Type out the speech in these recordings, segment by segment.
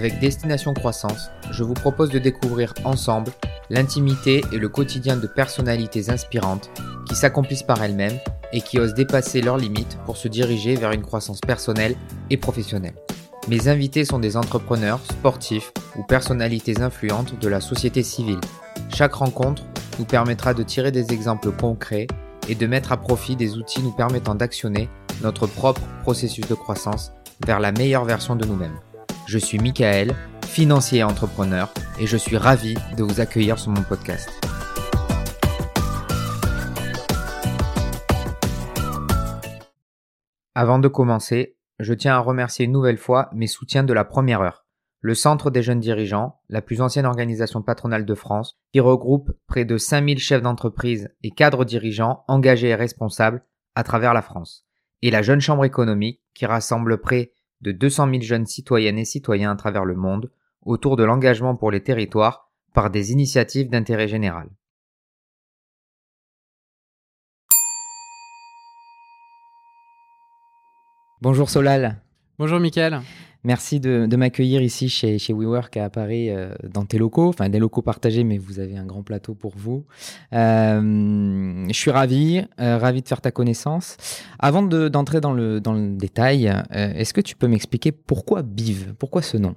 avec Destination Croissance, je vous propose de découvrir ensemble l'intimité et le quotidien de personnalités inspirantes qui s'accomplissent par elles-mêmes et qui osent dépasser leurs limites pour se diriger vers une croissance personnelle et professionnelle. Mes invités sont des entrepreneurs, sportifs ou personnalités influentes de la société civile. Chaque rencontre nous permettra de tirer des exemples concrets et de mettre à profit des outils nous permettant d'actionner notre propre processus de croissance vers la meilleure version de nous-mêmes. Je suis Michael, financier et entrepreneur, et je suis ravi de vous accueillir sur mon podcast. Avant de commencer, je tiens à remercier une nouvelle fois mes soutiens de la première heure. Le Centre des jeunes dirigeants, la plus ancienne organisation patronale de France, qui regroupe près de 5000 chefs d'entreprise et cadres dirigeants engagés et responsables à travers la France. Et la Jeune Chambre économique, qui rassemble près de 200 000 jeunes citoyennes et citoyens à travers le monde autour de l'engagement pour les territoires par des initiatives d'intérêt général. Bonjour Solal. Bonjour Mickaël. Merci de, m'accueillir ici chez, chez WeWork à Paris, euh, dans tes locaux, enfin des locaux partagés, mais vous avez un grand plateau pour vous. Euh, je suis ravi, euh, ravi de faire ta connaissance. Avant d'entrer dans, le, dans le détail, est-ce que tu peux m'expliquer pourquoi BIV? Pourquoi ce nom?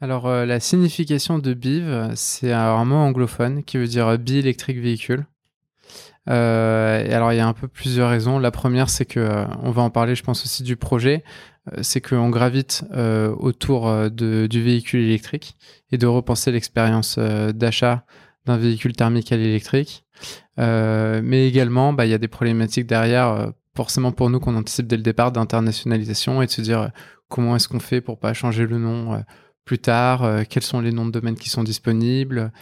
Alors, la signification de BIV, c'est un mot anglophone qui veut dire bi-électrique véhicule. alors, il y a un peu plusieurs raisons. La première, c'est que on va en parler, je pense aussi du projet. Euh, c'est qu'on gravite euh, autour euh, du véhicule électrique et de repenser l'expérience d'achat d'un véhicule thermique à l'électrique. mais également, bah, il y a des problématiques derrière, forcément pour nous qu'on anticipe dès le départ, d'internationalisation et de se dire comment est-ce qu'on fait pour pas changer le nom plus tard, quels sont les noms de domaine qui sont disponibles,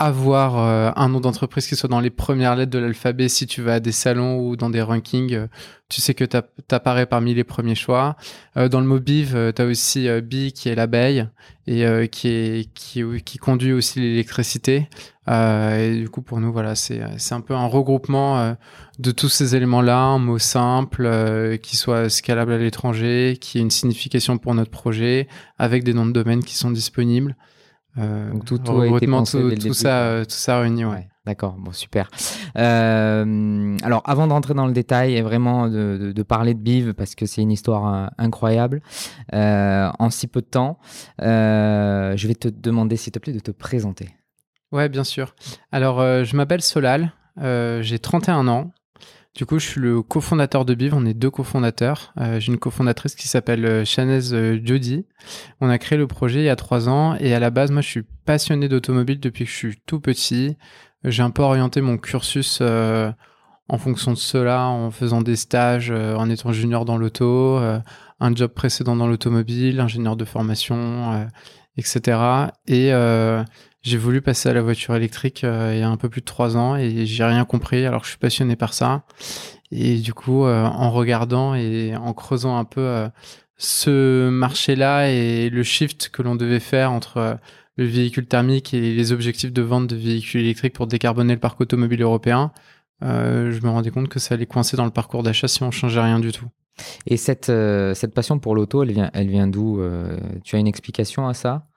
avoir euh, un nom d'entreprise qui soit dans les premières lettres de l'alphabet si tu vas à des salons ou dans des rankings, euh, tu sais que tu apparais parmi les premiers choix. Euh, dans le mot BIV, tu as aussi Bi qui est l'abeille et qui, est, qui, conduit aussi l'électricité. et du coup, pour nous, voilà, c'est un peu un regroupement de tous ces éléments-là, un mot simple, qui soit scalable à l'étranger, qui ait une signification pour notre projet, avec des noms de domaine qui sont disponibles. Euh, Donc tout, tout, a été pensé tout, ça, euh, tout ça réuni, ouais. D'accord, bon, super. Euh, alors, avant d'entrer dans le détail et vraiment de, de, parler de Biv, parce que c'est une histoire incroyable, en si peu de temps, je vais te demander, s'il te plaît, de te présenter. Ouais, bien sûr. Alors, je m'appelle Solal, j'ai 31 ans. Du coup, je suis le cofondateur de Biv. On est deux cofondateurs. Euh, j'ai une cofondatrice qui s'appelle euh, Chanez euh, Jody. On a créé le projet il y a trois ans. Et à la base, moi, je suis passionné d'automobile depuis que je suis tout petit. J'ai un peu orienté mon cursus en fonction de cela, en faisant des stages, en étant junior dans l'auto, un job précédent dans l'automobile, ingénieur de formation, etc. Et j'ai voulu passer à la voiture électrique euh, il y a un peu plus de trois ans et j'ai rien compris alors que je suis passionné par ça. Et du coup, euh, en regardant et en creusant un peu euh, ce marché-là et le shift que l'on devait faire entre le véhicule thermique et les objectifs de vente de véhicules électriques pour décarboner le parc automobile européen, je me rendais compte que ça allait coincer dans le parcours d'achat si on changeait rien du tout. Et cette, cette passion pour l'auto, elle vient, elle vient d'où Tu as une explication à ça?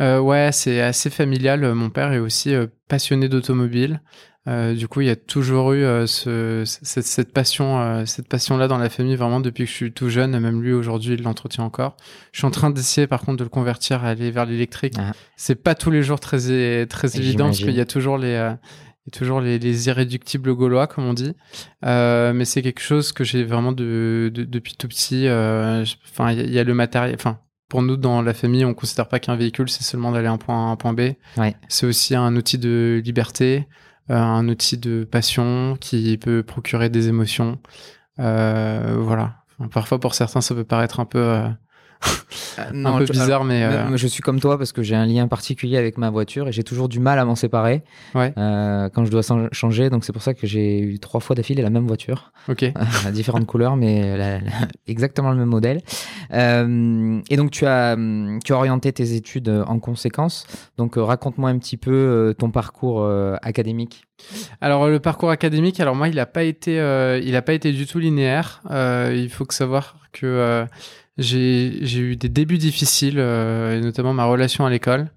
Euh, ouais, c'est assez familial. Mon père est aussi euh, passionné d'automobile. Euh, du coup, il y a toujours eu ce, cette, passion, cette passion-là dans la famille vraiment depuis que je suis tout jeune. Même lui aujourd'hui, il l'entretient encore. Je suis en train d'essayer, par contre, de le convertir à aller vers l'électrique. Ah. C'est pas tous les jours très très évident parce qu'il y a toujours les toujours les, les, irréductibles gaulois, comme on dit. mais c'est quelque chose que j'ai vraiment de, depuis tout petit. Enfin, il y, a le matériel. Enfin, pour nous, dans la famille, on ne considère pas qu'un véhicule, c'est seulement d'aller d'un point A à un point B. C'est aussi un outil de liberté, euh, un outil de passion qui peut procurer des émotions. Euh, voilà. parfois, pour certains, ça peut paraître un peu euh, euh, un peu bizarre, mais euh, je suis comme toi parce que j'ai un lien particulier avec ma voiture et j'ai toujours du mal à m'en séparer euh, quand je dois changer. Donc c'est pour ça que j'ai eu trois fois d'affilée la même voiture, ok, à différentes couleurs, mais exactement le même modèle. et donc tu as tu as orienté tes études en conséquence. Donc raconte-moi un petit peu ton parcours académique. Alors le parcours académique, alors moi il n'a pas été il a pas été du tout linéaire. il faut que savoir que j'ai eu des débuts difficiles, et notamment ma relation à l'école.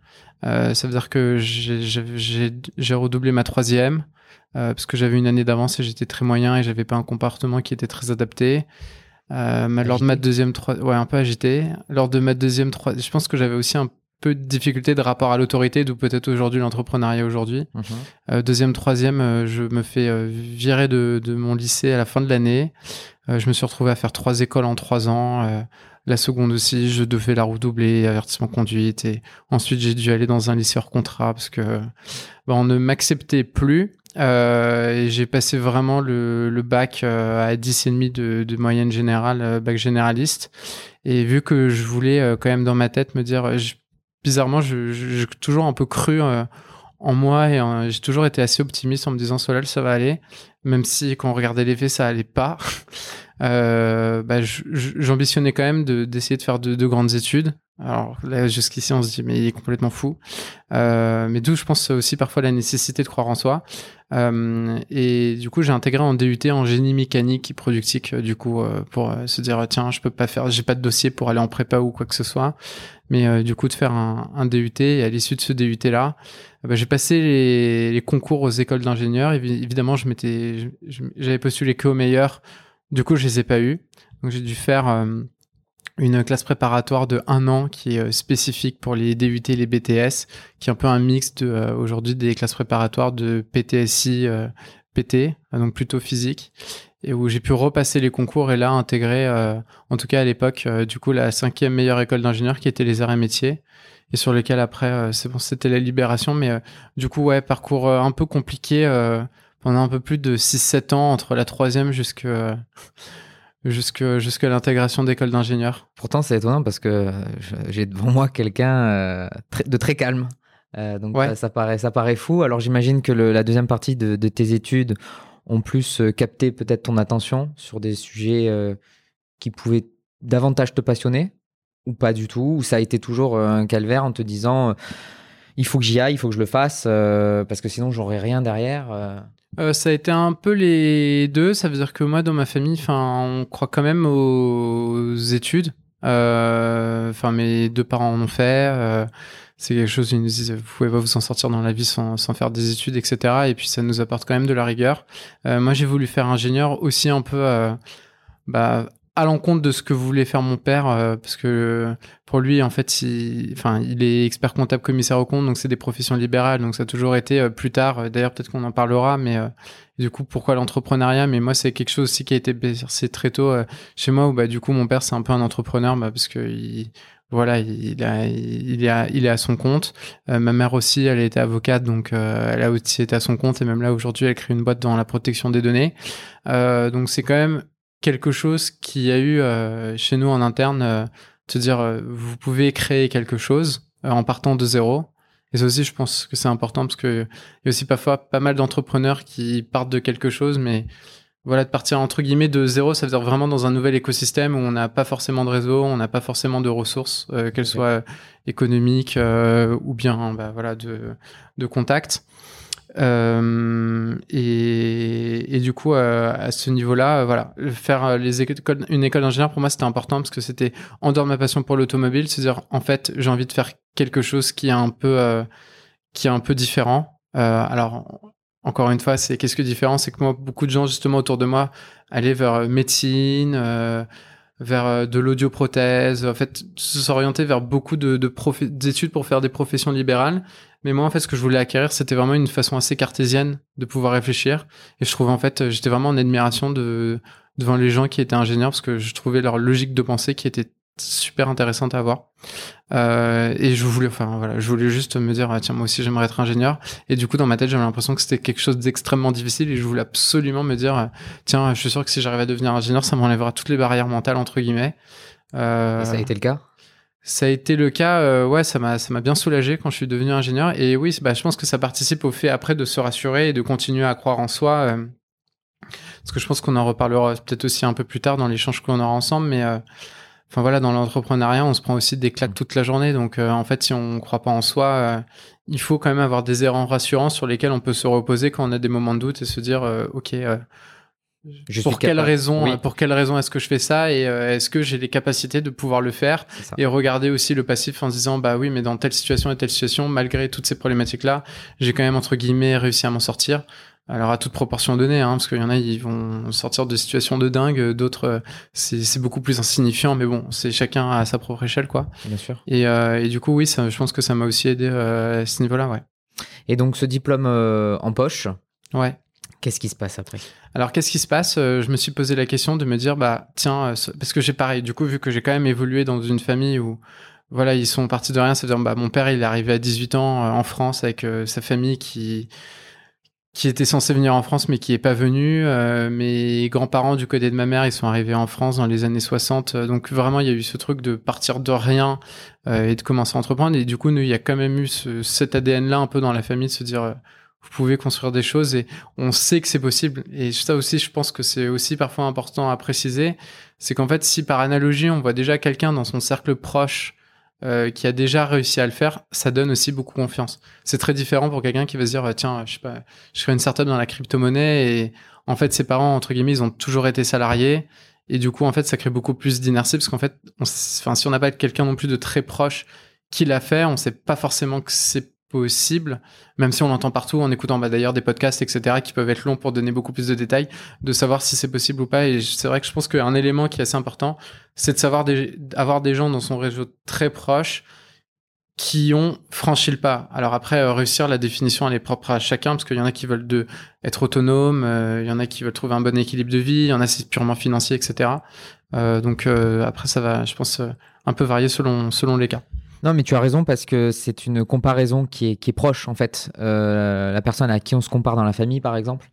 ça veut dire que j'ai redoublé ma troisième. parce que j'avais une année d'avance et j'étais très moyen et j'avais pas un comportement qui était très adapté. Euh, lors de ma deuxième, trois... ouais, un peu agité. Lors de ma deuxième, trois... je pense que j'avais aussi un peu de difficulté de rapport à l'autorité, d'où peut-être aujourd'hui l'entrepreneuriat aujourd'hui. Mhm. Euh, deuxième, troisième, euh, je me fais euh, virer de, de, mon lycée à la fin de l'année. je me suis retrouvé à faire trois écoles en trois ans. la seconde aussi, je devais la redoubler, avertissement conduite. Et ensuite, j'ai dû aller dans un lycée hors contrat parce que bah, on ne m'acceptait plus. Et j'ai passé vraiment le, le bac à 10,5 de, de moyenne générale, bac généraliste. Et vu que je voulais quand même dans ma tête me dire, bizarrement, j'ai toujours un peu cru en moi et j'ai toujours été assez optimiste en me disant Solal ça va aller. Même si quand on regardait les faits ça allait pas. Euh, bah, j'ambitionnais quand même d'essayer de, faire de, grandes études alors là jusqu'ici on se dit mais il est complètement fou euh, mais d'où je pense aussi parfois la nécessité de croire en soi euh, et du coup j'ai intégré en DUT en génie mécanique et productique du coup euh, pour euh, se dire tiens je peux pas faire j'ai pas de dossier pour aller en prépa ou quoi que ce soit mais euh, du coup de faire un, DUT et à l'issue de ce DUT là ah bah, j'ai passé les, concours aux écoles d'ingénieurs. Évidemment, je m'étais, j'avais postulé que aux meilleurs. Du coup, je les ai pas eu. Donc, j'ai dû faire euh, une classe préparatoire de un an qui est euh, spécifique pour les DUT et les BTS, qui est un peu un mix de euh, aujourd'hui des classes préparatoires de PTSI, PT, donc plutôt physique, et où j'ai pu repasser les concours et là intégrer, en tout cas à l'époque, du coup la cinquième meilleure école d'ingénieurs qui était les arts et métiers et sur lesquels après euh, c'est bon c'était la libération mais euh, du coup ouais parcours euh, un peu compliqué pendant un peu plus de 6-7 ans entre la troisième jusque jusque jusqu'à l'intégration d'école d'ingénieurs. Pourtant c'est étonnant parce que j'ai devant moi quelqu'un de très calme. donc ça, paraît ça paraît fou. Alors j'imagine que la deuxième partie de, de, tes études ont plus capté peut-être ton attention sur des sujets qui pouvaient davantage te passionner ou pas du tout Ou ça a été toujours euh, un calvaire en te disant euh, il faut que j'y aille, il faut que je le fasse euh, parce que sinon j'aurai rien derrière ça a été un peu les deux. Ça veut dire que moi, dans ma famille, on croit quand même aux études. Enfin, mes deux parents en ont fait. c'est quelque chose, ils nous disent, vous pouvez pas vous en sortir dans la vie sans, sans, faire des études, etc. Et puis, ça nous apporte quand même de la rigueur. moi, j'ai voulu faire ingénieur aussi un peu bah, à l'encontre de ce que voulait faire mon père euh, parce que pour lui en fait il, enfin il est expert comptable commissaire au compte donc c'est des professions libérales donc ça a toujours été euh, plus tard euh, d'ailleurs peut-être qu'on en parlera mais du coup pourquoi l'entrepreneuriat? Mais moi c'est quelque chose aussi qui a été c'est très tôt chez moi où bah du coup mon père c'est un peu un entrepreneur bah, parce que il, voilà, il, a, il, est il est à son compte. ma mère aussi, elle était avocate, donc elle a aussi été à son compte. Et même là, aujourd'hui, elle crée une boîte dans la protection des données. donc c'est quand même quelque chose qui a eu euh, chez nous en interne, euh, te dire euh, vous pouvez créer quelque chose en partant de zéro. Et ça aussi, je pense que c'est important parce que il y a aussi parfois pas mal d'entrepreneurs qui partent de quelque chose, mais voilà, de partir entre guillemets de zéro, ça veut dire vraiment dans un nouvel écosystème où on n'a pas forcément de réseau, on n'a pas forcément de ressources, qu'elles soient économiques ou bien bah, voilà de, de contacts. Euh, et, du coup, euh, à ce niveau-là, euh, voilà, faire une école d'ingénieur pour moi c'était important parce que c'était en dehors de ma passion pour l'automobile, c'est-à-dire en fait j'ai envie de faire quelque chose qui est un peu qui est un peu différent. alors encore une fois, c'est qu'est-ce que différent, c'est que moi beaucoup de gens justement autour de moi allaient vers médecine vers de l'audioprothèse, en fait, s'orienter vers beaucoup de d'études pour faire des professions libérales. Mais moi, en fait, ce que je voulais acquérir, c'était vraiment une façon assez cartésienne de pouvoir réfléchir. Et je trouvais, en fait, j'étais vraiment en admiration de, devant les gens qui étaient ingénieurs parce que je trouvais leur logique de pensée qui était super intéressante à voir. Euh, et je voulais, enfin voilà, je voulais juste me dire, ah, tiens, moi aussi j'aimerais être ingénieur. Et du coup, dans ma tête, j'avais l'impression que c'était quelque chose d'extrêmement difficile et je voulais absolument me dire, tiens, je suis sûr que si j'arrive à devenir ingénieur, ça m'enlèvera toutes les barrières mentales entre guillemets. Euh, ça a été le cas? Ça a été le cas, euh, ouais, ça m'a ça m'a bien soulagé quand je suis devenu ingénieur. Et oui, bah, je pense que ça participe au fait après de se rassurer et de continuer à croire en soi. Euh, parce que je pense qu'on en reparlera peut-être aussi un peu plus tard dans l'échange qu'on aura ensemble. Mais euh, enfin voilà, dans l'entrepreneuriat, on se prend aussi des claques toute la journée. Donc en fait, si on croit pas en soi, il faut quand même avoir des erreurs rassurantes sur lesquelles on peut se reposer quand on a des moments de doute et se dire, ok pour, quelle raison, pour quelle raison est-ce que je fais ça et est-ce que j'ai les capacités de pouvoir le faire et regarder aussi le passif en se disant bah oui mais dans telle situation et telle situation malgré toutes ces problématiques là j'ai quand même entre guillemets réussi à m'en sortir alors à toute proportion donnée, hein, parce qu'il y en a, ils vont sortir de situations de dingue, d'autres, euh, c'est beaucoup plus insignifiant, mais bon, c'est chacun à sa propre échelle, quoi. Bien sûr. Et, euh, et du coup, oui, ça, je pense que ça m'a aussi aidé euh, à ce niveau-là, ouais. Et donc ce diplôme en poche, ouais. Qu'est-ce qui se passe après? Alors, qu'est-ce qui se passe? Je me suis posé la question de me dire, bah, tiens, parce que j'ai pareil, du coup, vu que j'ai quand même évolué dans une famille où, voilà, ils sont partis de rien, c'est-à-dire, bah, mon père, il est arrivé à 18 ans en France avec sa famille qui, qui était censé venir en France mais qui est pas venu. Euh, mes grands-parents du côté de ma mère, ils sont arrivés en France dans les années 60. Euh, donc vraiment, il y a eu ce truc de partir de rien euh, et de commencer à entreprendre. Et du coup, nous, il y a quand même eu ce, cet ADN-là un peu dans la famille de se dire, vous pouvez construire des choses et on sait que c'est possible. Et ça aussi, je pense que c'est aussi parfois important à préciser. C'est qu'en fait, si par analogie, on voit déjà quelqu'un dans son cercle proche euh, qui a déjà réussi à le faire, ça donne aussi beaucoup confiance. C'est très différent pour quelqu'un qui va se dire tiens, je sais pas, je fais une startup dans la crypto-monnaie et en fait ses parents entre guillemets ils ont toujours été salariés et du coup en fait ça crée beaucoup plus d'inertie parce qu'en fait, enfin si on n'a pas quelqu'un non plus de très proche qui l'a fait, on sait pas forcément que c'est possible, même si on l'entend partout en écoutant bah, d'ailleurs des podcasts, etc., qui peuvent être longs pour donner beaucoup plus de détails, de savoir si c'est possible ou pas. Et c'est vrai que je pense qu'un élément qui est assez important, c'est de savoir avoir des gens dans son réseau très proche qui ont franchi le pas. Alors après, euh, réussir la définition, elle est propre à chacun, parce qu'il y en a qui veulent être autonomes, euh, il y en a qui veulent trouver un bon équilibre de vie, il y en a c'est purement financier, etc. Euh, donc après, ça va, je pense, un peu varier selon les cas. Non, mais tu as raison parce que c'est une comparaison qui est, qui est proche en fait. Euh, la personne à qui on se compare dans la famille, par exemple,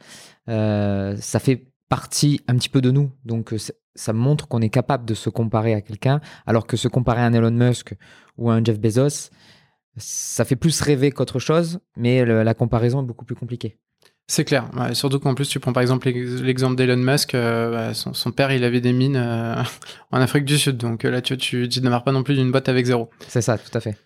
euh, ça fait partie un petit peu de nous. Donc euh, ça montre qu'on est capable de se comparer à quelqu'un, alors que se comparer à un Elon Musk ou à un Jeff Bezos, ça fait plus rêver qu'autre chose, mais la comparaison est beaucoup plus compliquée. C'est clair. surtout qu'en plus, tu prends par exemple l'exemple d'Elon Musk. Euh, bah, son, père, il avait des mines euh, en Afrique du Sud. Donc euh, là, tu, tu, tu démarres pas non plus d'une boîte avec zéro. C'est ça, tout à fait.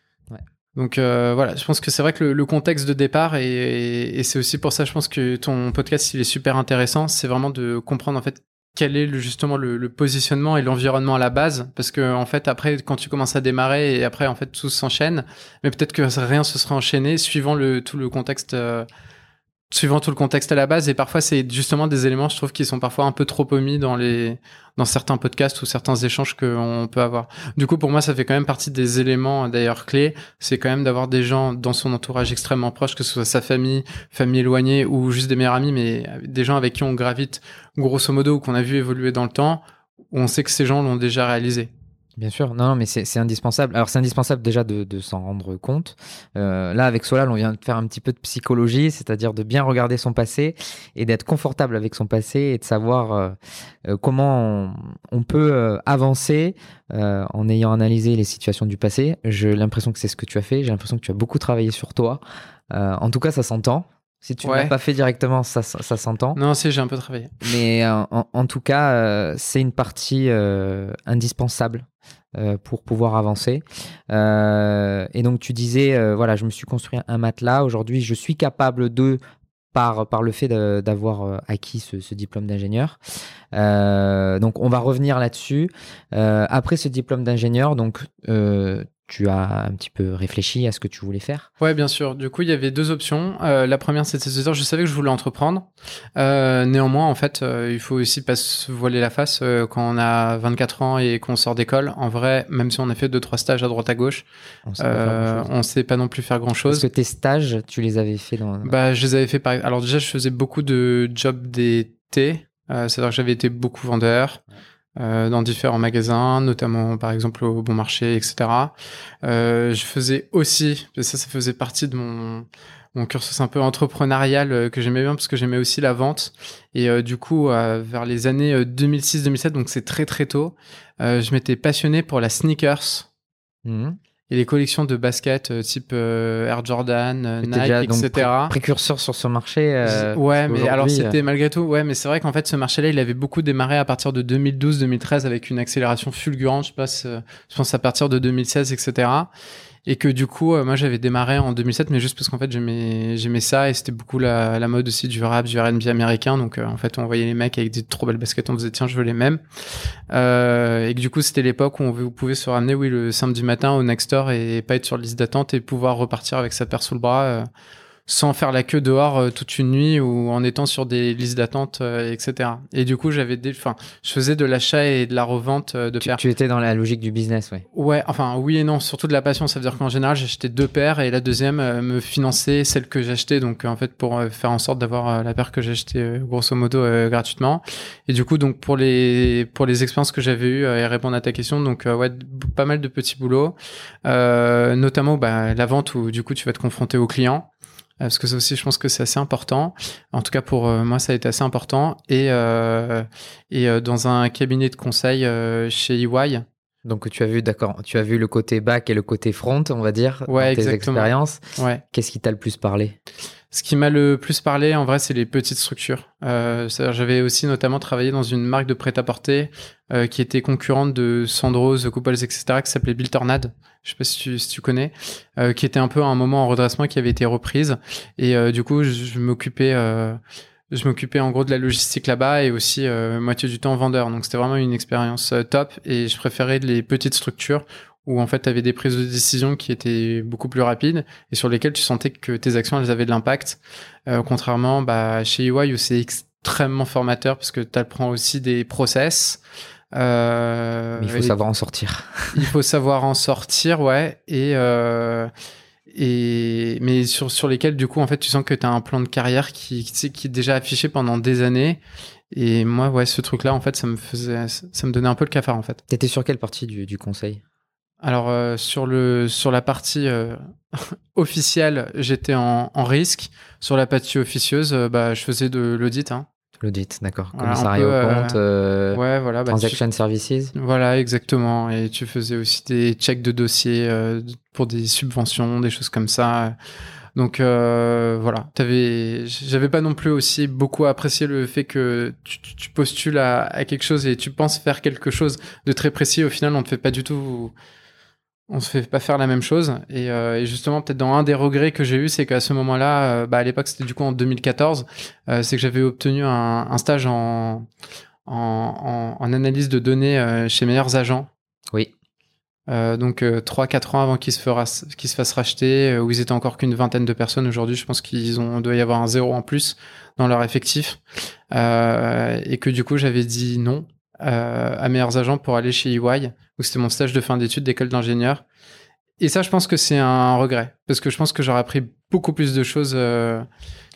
Donc voilà, je pense que c'est vrai que le, contexte de départ, et, c'est aussi pour ça, je pense que ton podcast, il est super intéressant. C'est vraiment de comprendre en fait quel est le, justement le, positionnement et l'environnement à la base parce que en fait après quand tu commences à démarrer et après en fait tout s'enchaîne mais peut-être que rien se serait enchaîné suivant le tout le contexte suivant tout le contexte à la base et parfois c'est justement des éléments je trouve qui sont parfois un peu trop omis dans les dans certains podcasts ou certains échanges qu'on peut avoir. Du coup pour moi ça fait quand même partie des éléments d'ailleurs clés, c'est quand même d'avoir des gens dans son entourage extrêmement proche que ce soit sa famille, famille éloignée ou juste des meilleurs amis mais des gens avec qui on gravite grosso modo ou qu'on a vu évoluer dans le temps où on sait que ces gens l'ont déjà réalisé. Bien sûr, non, mais c'est indispensable. Alors c'est indispensable déjà de, s'en rendre compte. Euh, là, avec Solal, on vient de faire un petit peu de psychologie, c'est-à-dire de bien regarder son passé et d'être confortable avec son passé et de savoir euh, euh comment on, peut avancer en ayant analysé les situations du passé. J'ai l'impression que c'est ce que tu as fait. J'ai l'impression que tu as beaucoup travaillé sur toi. en tout cas, ça s'entend. Si tu ne l'as pas fait directement, ça, ça s'entend. Non, si, j'ai un peu travaillé. Mais en, en, tout cas, c'est une partie indispensable euh, pour pouvoir avancer. Euh, et donc tu disais, euh, voilà, je me suis construit un matelas. Aujourd'hui, je suis capable de par, par le fait d'avoir acquis ce, ce diplôme d'ingénieur. donc on va revenir là-dessus. après ce diplôme d'ingénieur, donc tu as un petit peu réfléchi à ce que tu voulais faire Ouais, bien sûr. Du coup, il y avait deux options. Euh, la première, c'était de dire, je savais que je voulais entreprendre. Euh, néanmoins, en fait, euh, il faut aussi pas se voiler la face quand on a 24 ans et qu'on sort d'école. En vrai, même si on a fait deux trois stages à droite à gauche, on ne sait pas non plus faire grand chose. Parce que tes stages, tu les avais fait dans Bah, je les avais fait par. Alors déjà, je faisais beaucoup de jobs d'été. C'est-à-dire que j'avais été beaucoup vendeur. Dans différents magasins, notamment par exemple au Bon Marché, etc. Euh, je faisais aussi, ça, ça faisait partie de mon mon cursus un peu entrepreneurial euh, que j'aimais bien parce que j'aimais aussi la vente. Et euh, du coup, vers les années 2006-2007, donc c'est très très tôt, je m'étais passionné pour la sneakers. Mmh et les collections de baskets euh, type euh, Air Jordan, euh, Nike, etc. précurseur sur ce marché. ouais, mais alors c'était malgré tout, ouais, mais c'est vrai qu'en fait ce marché-là, il avait beaucoup démarré à partir de 2012-2013 avec une accélération fulgurante. Je pense, je pense à partir de 2016, etc. et que du coup, euh, moi j'avais démarré en 2007, mais juste parce qu'en fait j'aimais ça et c'était beaucoup la, mode aussi du rap, du R&B américain. Donc en fait, on voyait les mecs avec des trop belles baskets, on faisait tiens, je veux les mêmes. et que du coup, c'était l'époque où on, vous pouvez se ramener, oui, le samedi matin au Next Store et pas être sur liste d'attente et pouvoir repartir avec sa paire sous le bras sans faire la queue dehors euh, toute une nuit ou en étant sur des listes d'attente, euh, etc. Et du coup, j'avais des, enfin, je faisais de l'achat et de la revente euh, de tu, paires. Tu étais dans la logique du business, ouais. Ouais, enfin, oui et non, surtout de la passion. Ça veut dire qu'en général, j'achetais deux paires et la deuxième me finançait celle que j'achetais. Donc, en fait, pour faire en sorte d'avoir la paire que j'achetais grosso modo gratuitement. Et du coup, donc pour les pour les expériences que j'avais eues et répondre à ta question, donc ouais, pas mal de petits boulots, notamment bah, la vente où du coup tu vas te confronter aux clients. Euh, parce que ça aussi, je pense que c'est assez important. En tout cas, pour euh, moi, ça a été assez important. Et, euh, et dans un cabinet de conseil chez EY. Donc, tu as vu, d'accord, tu as vu le côté back et le côté front, on va dire, ouais, dans tes expériences. Ouais. Qu'est-ce qui t'a le plus parlé? Ce qui m'a le plus parlé, en vrai, c'est les petites structures. Euh, j'avais aussi notamment travaillé dans une marque de prêt-à-porter euh, qui était concurrente de Sandro, The Couples, etc., qui s'appelait Bill Tornade. Je sais pas si tu, connais, euh, qui était un peu à un moment en redressement qui avait été reprise. Et du coup, je, je m'occupais, je m'occupais en gros de la logistique là-bas et aussi moitié du temps vendeur. Donc c'était vraiment une expérience top. Et je préférais les petites structures où en fait tu avais des prises de décision qui étaient beaucoup plus rapides et sur lesquelles tu sentais que tes actions elles avaient de l'impact. Euh, contrairement bah, chez EY où c'est extrêmement formateur parce que tu apprends aussi des process euh, il faut savoir en sortir. il faut savoir en sortir ouais et euh, et mais sur sur lesquels du coup en fait tu sens que tu as un plan de carrière qui qui, qui est déjà affiché pendant des années. Et moi ouais ce truc là en fait ça me faisait ça me donnait un peu le cafard en fait. T'étais sur quelle partie du, du conseil? Alors euh, sur le sur la partie euh, officielle, j'étais en, en, risque. Sur la partie officieuse, euh, bah, je faisais de l'audit. Hein. L'audit, d'accord. Commissariat au compte, ouais, voilà, bah, transaction services. Voilà, exactement. Et tu faisais aussi des checks de dossiers pour des subventions, des choses comme ça. Donc voilà, j'avais pas non plus aussi beaucoup apprécié le fait que tu, tu postules à, à, quelque chose et tu penses faire quelque chose de très précis. Au final, on ne fait pas du tout on se fait pas faire la même chose. Euh, et, justement, peut-être dans un des regrets que j'ai eu, c'est qu'à ce moment-là, euh, bah à l'époque, c'était du coup en 2014, euh, c'est que j'avais obtenu un, stage en, en, analyse de données chez Meilleurs Agents. Oui. donc 3-4 ans avant qu'ils se, se fassent racheter, où ils étaient encore qu'une vingtaine de personnes. Aujourd'hui, je pense qu'ils ont doit y avoir un zéro en plus dans leur effectif. et que du coup, j'avais dit non à Meilleurs Agents pour aller chez EY où c'était mon stage de fin d'études d'école d'ingénieur. Et ça, je pense que c'est un regret, parce que je pense que j'aurais appris beaucoup plus de choses euh,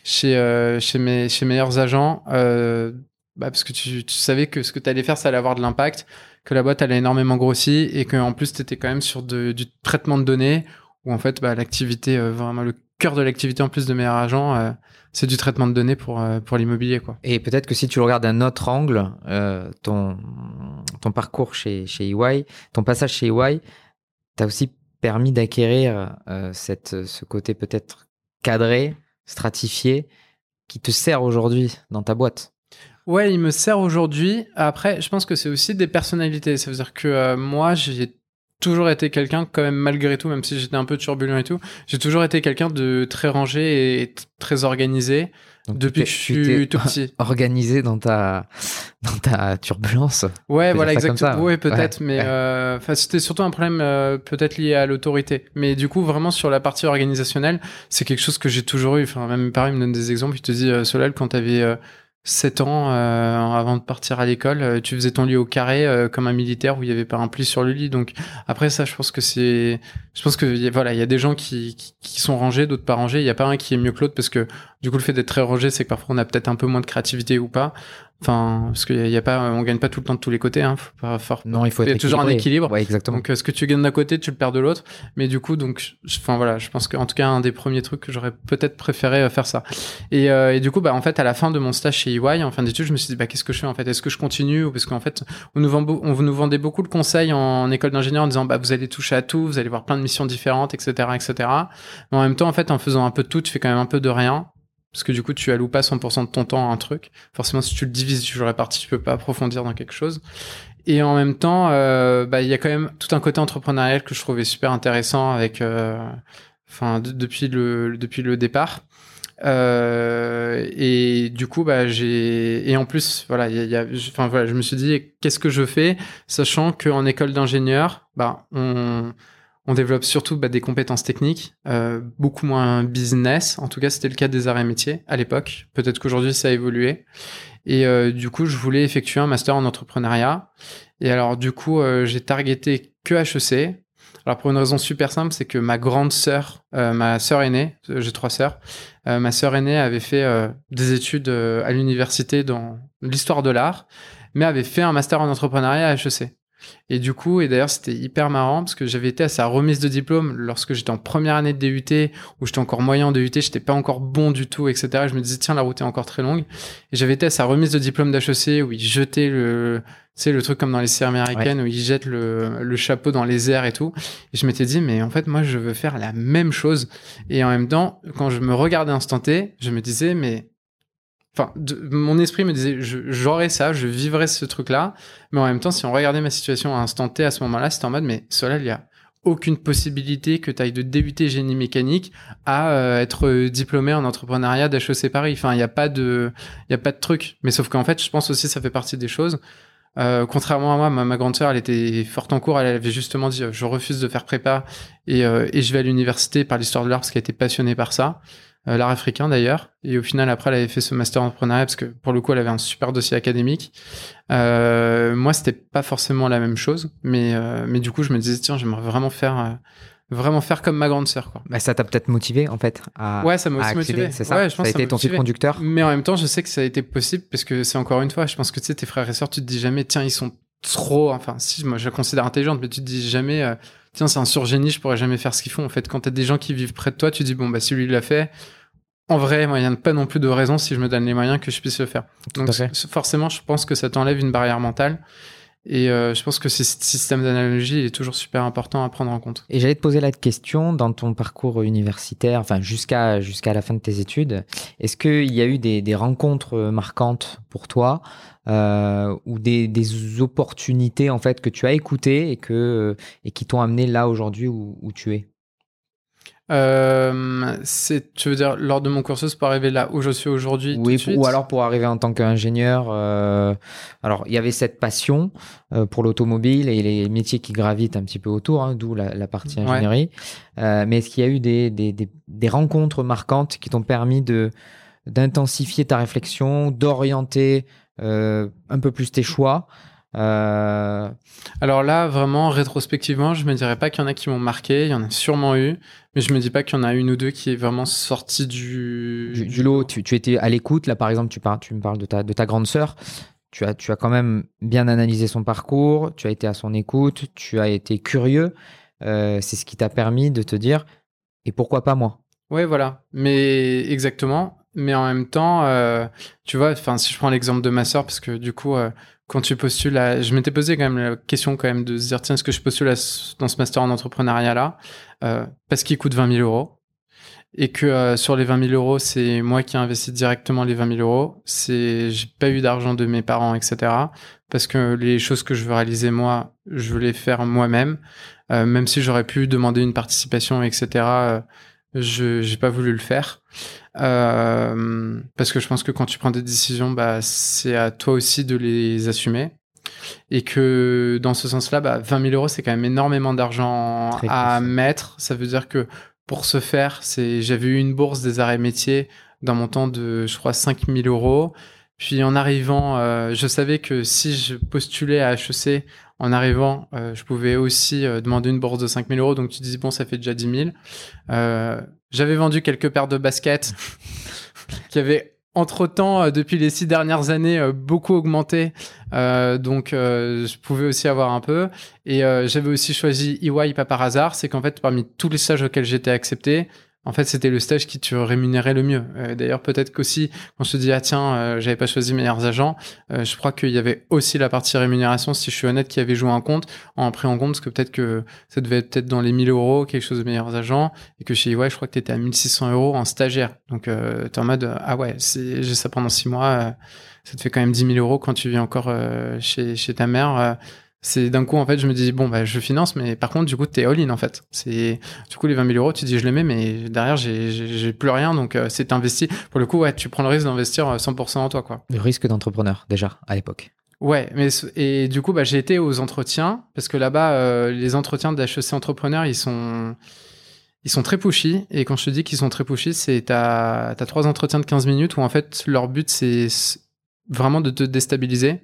chez, euh, chez, mes, meilleurs agents, euh, bah, parce que tu, savais que ce que tu allais faire, ça allait avoir de l'impact, que la boîte allait énormément grossi, et qu'en plus, tu étais quand même sur du traitement de données, où en fait, bah, l'activité, vraiment le cœur de l'activité en plus de meilleurs agents, c'est du traitement de données pour, pour l'immobilier. quoi. Et peut-être que si tu le regardes d'un autre angle, ton ton parcours chez, chez EY, ton passage chez EY, t'a aussi permis d'acquérir euh, cette, ce côté peut-être cadré, stratifié, qui te sert aujourd'hui dans ta boîte. Ouais, il me sert aujourd'hui. Après, je pense que c'est aussi des personnalités. Ça veut dire que euh, moi, j'ai toujours été quelqu'un, quand même, malgré tout, même si j'étais un peu turbulent et tout, j'ai toujours été quelqu'un de très rangé et très organisé. Depuis que je suis tout petit. Organisé dans ta, dans ta turbulence. Ouais, voilà, exactement. Oui, peut-être, mais euh, c'était surtout un problème euh, peut-être lié à l'autorité. Mais du coup, vraiment sur la partie organisationnelle, c'est quelque chose que j'ai toujours eu. Enfin, même mes parents me donnent des exemples. Ils te disent, euh, Solal, quand t'avais 7 ans euh, avant de partir à l'école, euh, tu faisais ton lit au carré euh, comme un militaire où il y avait pas un pli sur le lit. Donc après ça, je pense que c'est, je pense que voilà, il y a des gens qui, qui, qui sont rangés, d'autres pas rangés. Il y a pas un qui est mieux que l'autre parce que du coup le fait d'être très rangé, c'est que parfois on a peut-être un peu moins de créativité ou pas. Enfin, parce qu'il y, a pas, on gagne pas tout le temps de tous les côtés. Hein. Faut pas. Non, il faut être. Il y a toujours un équilibre. Ouais, exactement. Donc, ce que tu gagnes d'un côté, tu le perds de l'autre. Mais du coup, donc, enfin voilà, je pense qu'en tout cas, un des premiers trucs que j'aurais peut-être préféré euh, faire ça. Et, euh, et, du coup, bah en fait, à la fin de mon stage chez EY, en fin d'études, je me suis dit, bah qu'est-ce que je fais en fait? Est-ce que je continue? Parce qu'en fait, on nous, vend on nous vendait beaucoup de conseils en, école d'ingénieur en disant, bah vous allez toucher à tout, vous allez voir plein de missions différentes, etc., etc. Mais en même temps, en fait, en faisant un peu de tout, tu fais quand même un peu de rien parce que du coup tu alloues pas 100% de ton temps à un truc. Forcément, si tu le divises, tu le répartis, tu peux pas approfondir dans quelque chose. Et en même temps, bah, il y a quand même tout un côté entrepreneurial que je trouvais super intéressant avec, enfin, depuis le depuis le départ. Euh, et du coup, bah, j'ai et en plus, voilà, voilà, je me suis dit qu'est-ce que je fais, sachant qu'en école d'ingénieur, bah, on on développe surtout bah, des compétences techniques, euh, beaucoup moins business. En tout cas, c'était le cas des arts et métiers à l'époque. Peut-être qu'aujourd'hui, ça a évolué. Et euh, du coup, je voulais effectuer un master en entrepreneuriat. Et alors, du coup, euh, j'ai targeté que HEC. Alors pour une raison super simple, c'est que ma grande sœur, ma sœur aînée, j'ai trois sœurs, ma sœur aînée avait fait des études à l'université dans l'histoire de l'art, mais avait fait un master en entrepreneuriat à HEC. Et du coup, et d'ailleurs, c'était hyper marrant parce que j'avais été à sa remise de diplôme lorsque j'étais en première année de DUT, où j'étais encore moyen en DUT, j'étais pas encore bon du tout, etc. je me disais, tiens, la route est encore très longue. Et j'avais été à sa remise de diplôme d'HEC où il jetait le, tu sais, le truc comme dans les séries américaines où il jette le, le chapeau dans les airs et tout. Et je m'étais dit, mais en fait, moi, je veux faire la même chose. Et en même temps, quand je me regardais instanté, je me disais, mais Enfin, mon esprit me disait, j'aurais ça, je vivrais ce truc-là. Mais en même temps, si on regardait ma situation à instant T à ce moment-là, c'était en mode, mais cela, il y a aucune possibilité que tu ailles de débuter génie mécanique à euh, être diplômé en entrepreneuriat d'HEC Paris. Enfin, il n'y a pas de, il y a pas de truc. Mais sauf qu'en fait, je pense aussi, ça fait partie des choses. Euh, contrairement à moi, ma, grande sœur, elle était forte en cours. Elle avait justement dit, je refuse de faire prépa et, euh, et je vais à l'université par l'histoire de l'art parce qu'elle était passionnée par ça. Euh, l'art africain d'ailleurs. Et au final, après, elle avait fait ce master entrepreneuriat parce que pour le coup, elle avait un super dossier académique. Euh, moi, c'était pas forcément la même chose, mais euh, mais du coup, je me disais tiens, j'aimerais vraiment faire euh, vraiment faire comme ma grande sœur quoi. Bah, ça t'a peut-être motivé en fait à Ouais, ça m'a aussi motivé. C'est ça? Ouais, je pense ça a été ton fil conducteur? Mais en même temps, je sais que ça a été possible parce que c'est encore une fois, je pense que tu sais tes frères et sœurs, tu te dis jamais tiens, ils sont trop enfin si moi je la considère intelligente mais tu te dis jamais tiens, c'est un surgénie, je pourrais jamais faire ce qu'ils font en fait quand t'as des gens qui vivent près de toi, tu te dis bon bah si lui l'a fait en vrai, moi, il n'y a pas non plus de raison si je me donne les moyens que je puisse le faire. Donc, forcément, je pense que ça t'enlève une barrière mentale. Et euh, je pense que ce système d'analogie est toujours super important à prendre en compte. Et j'allais te poser la question dans ton parcours universitaire, enfin jusqu'à jusqu'à la fin de tes études, est-ce qu'il y a eu des, rencontres marquantes pour toi euh, ou des, opportunités en fait que tu as écoutées et que et qui t'ont amené là aujourd'hui où tu es? Euh, c'est, tu veux dire, lors de mon cursus pour arriver là où je suis aujourd'hui Oui, ou alors pour arriver en tant qu'ingénieur. Euh, alors, il y avait cette passion euh, pour l'automobile et les métiers qui gravitent un petit peu autour, hein, d'où la, partie ingénierie. Mais est-ce qu'il y a eu des, des, des, des rencontres marquantes qui t'ont permis de d'intensifier ta réflexion, d'orienter un peu plus tes choix? Euh... Alors là, vraiment, rétrospectivement, je me dirais pas qu'il y en a qui m'ont marqué. Il y en a sûrement eu, mais je me dis pas qu'il y en a une ou deux qui est vraiment sorti du du, lot. Tu, tu, étais à l'écoute. Là, par exemple, tu parles, tu me parles de ta de ta grande sœur. Tu as tu as quand même bien analysé son parcours. Tu as été à son écoute. Tu as été curieux. Euh, c'est ce qui t'a permis de te dire et pourquoi pas moi? Ouais, voilà. Mais exactement. Mais en même temps, euh, tu vois, enfin, si je prends l'exemple de ma sœur, parce que du coup, euh, quand tu postules. Je m'étais posé quand même la question quand même de se dire, tiens, est-ce que je postule dans ce master en entrepreneuriat là euh, Parce qu'il coûte 20 000 euros. Et que euh, sur les 20 000 euros, c'est moi qui ai investi directement les 20 000 euros. C'est, j'ai pas eu d'argent de mes parents, etc. Parce que les choses que je veux réaliser moi, je veux les faire moi-même. Euh, même si j'aurais pu demander une participation, etc. Je j'ai pas voulu le faire euh, parce que je pense que quand tu prends des décisions, bah c'est à toi aussi de les assumer et que dans ce sens-là, bah 20 000 euros c'est quand même énormément d'argent à mettre. Ça veut dire que pour ce faire, c'est j'avais eu une bourse des et métiers d'un montant de je crois 5 000 euros. Puis en arrivant, euh, je savais que si je postulais à HEC en arrivant, euh, je pouvais aussi euh, demander une bourse de 5000 euros. Donc tu dis, bon, ça fait déjà 10 000. Euh, j'avais vendu quelques paires de baskets qui avaient entre-temps, depuis les six dernières années, beaucoup augmenté. donc je pouvais aussi avoir un peu. Et j'avais aussi choisi EY pas par hasard. C'est qu'en fait, parmi tous les stages auxquels j'étais accepté, en fait, c'était le stage qui te rémunérait le mieux. Euh, D'ailleurs, peut-être qu'aussi, je te dis, ah tiens, euh, j'avais pas choisi meilleurs agents, euh, je crois qu'il y avait aussi la partie rémunération, si je suis honnête, qui avait joué un compte, en pris en compte, parce que peut-être que ça devait être peut-être dans les 1000 euros, quelque chose de meilleurs agents, et que chez EY, je crois que tu étais à 1600 euros en stagiaire. Donc, euh, tu es en mode, ah ouais, j'ai ça pendant six mois, ça te fait quand même 10 000 euros quand tu vis encore chez ta mère. Euh, c'est d'un coup, en fait, je me dis, bon, bah, je finance, mais par contre, du coup, t'es all-in, en fait. C'est, du coup, les 20 000 euros, tu dis, je les mets, mais derrière, j'ai, plus rien, donc euh, c'est investi. Pour le coup, ouais, tu prends le risque d'investir euh, 100% en toi, quoi. Le risque d'entrepreneur, déjà, à l'époque. Ouais, mais et du coup, bah, j'ai été aux entretiens parce que là-bas, euh, les entretiens d'HEC entrepreneurs, ils sont, ils sont très pushy. Et quand je te dis qu'ils sont très pushy, c'est t'as, t'as trois entretiens de 15 minutes où en fait leur but c'est vraiment de te déstabiliser.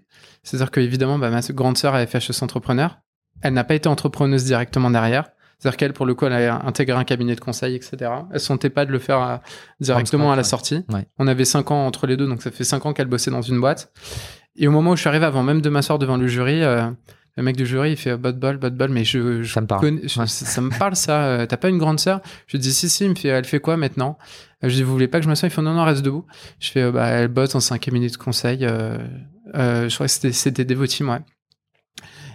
C'est-à-dire que évidemment, bah, ma grande sœur avait fait HEC entrepreneur. Elle n'a pas été entrepreneuse directement derrière. C'est-à-dire qu'elle, pour le coup, elle a intégré un cabinet de conseil, etc. Elle sentait pas de le faire euh, directement à la sortie. Ouais. On avait cinq ans entre les deux, donc ça fait cinq ans qu'elle bossait dans une boîte. Et au moment où je suis arrivé, avant même de m'asseoir devant le jury, euh, le mec du jury, il fait euh, bad ball, bad ball, mais je, je Ça me parle. connais- je- Ouais. ça, ça me parle ça. euh, T'as pas une grande sœur? Je dis si, si. Il me fait, elle fait quoi maintenant? Euh, Je dis, vous voulez pas que je m'assoie? Il fait, non, non, reste debout. Je fais, bah, elle bosse un cabinet de conseil. euh, euh, je crois que c'était, c'était Devoteam, ouais.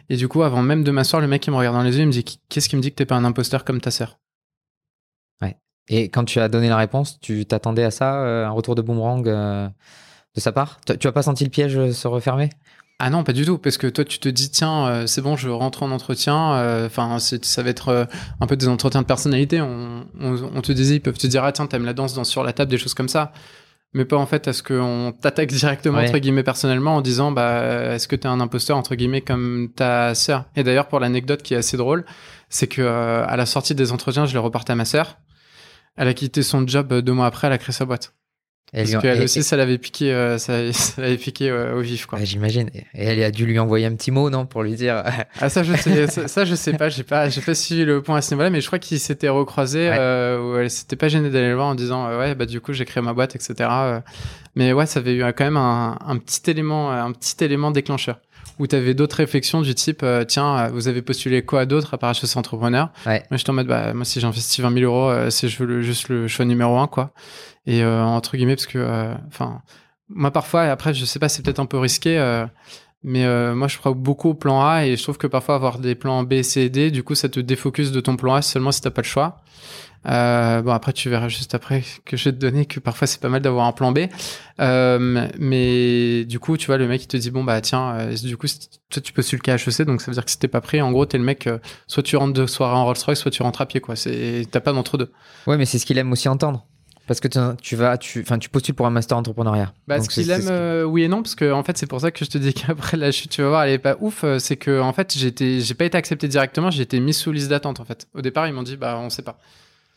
Et du coup, avant même de m'asseoir, le mec, il me regarde dans les yeux, il me dit, qu'est-ce qui me dit que t'es pas un imposteur comme ta sœur? Et quand tu as donné la réponse, tu t'attendais à ça, euh, un retour de boomerang de sa part? Tu tu as pas senti le piège se refermer? Ah non, pas du tout, parce que toi, tu te dis, tiens, euh, c'est bon, je rentre en entretien. euh, Enfin, ça va être euh, un peu des entretiens de personnalité. On, on, on te disait, ils peuvent te dire, ah tiens, t'aimes la danse, danse sur la table, des choses comme ça. Mais pas en fait à ce qu'on t'attaque directement, Ouais. entre guillemets, personnellement, en disant, bah, est-ce que t'es un imposteur, entre guillemets, comme ta sœur? Et d'ailleurs, pour l'anecdote qui est assez drôle, c'est que à la sortie des entretiens, je l'ai reporté à ma sœur. Elle a quitté son job deux mois après, elle a créé sa boîte. Et Parce qu'elle et- aussi, ça l'avait piqué, euh, ça, ça l'avait piqué euh, au vif, quoi. J'imagine. Et elle a dû lui envoyer un petit mot, non Pour lui dire. Ah ça je sais ça, ça, je sais pas j'ai pas j'ai pas suivi le point à ce niveau-là mais je crois qu'ils s'étaient recroisés Ouais. euh, où elle s'était pas gênée d'aller le voir en disant euh, ouais bah du coup j'ai créé ma boîte etc euh. mais ouais ça avait eu euh, quand même un, un petit élément euh, un petit élément déclencheur où tu avais d'autres réflexions du type euh, tiens euh, vous avez postulé quoi d'autre à part HEC entrepreneur Ouais. moi j'étais en mode bah moi si j'investis 20 000 euros euh, c'est je juste le choix numéro un quoi et euh, entre guillemets parce que enfin moi parfois après je sais pas c'est peut-être un peu risqué mais moi, je crois beaucoup au plan A et je trouve que parfois avoir des plans B, C et D, du coup, ça te défocus de ton plan A seulement si t'as pas le choix. Euh, bon, après, tu verras juste après que je vais te donner que parfois c'est pas mal d'avoir un plan B. Euh, mais du coup, tu vois, le mec il te dit bon bah tiens, euh, du coup, toi tu postules le HEC, donc ça veut dire que si t'es pas pris, en gros, t'es le mec, soit tu rentres de soirée en Rolls Royce, soit tu rentres à pied, quoi. T'as pas d'entre deux. Ouais, mais c'est ce qu'il aime aussi entendre. Parce que tu, vas, tu, enfin, tu postules pour un master entrepreneuriat. Bah, Donc ce qu'il aime, euh, oui et non, parce que en fait, c'est pour ça que je te dis qu'après la chute, tu vas voir, elle est pas ouf. C'est que en fait, j'ai pas été accepté directement, j'ai été mis sous liste d'attente en fait. Au départ, ils m'ont dit, bah, on sait pas.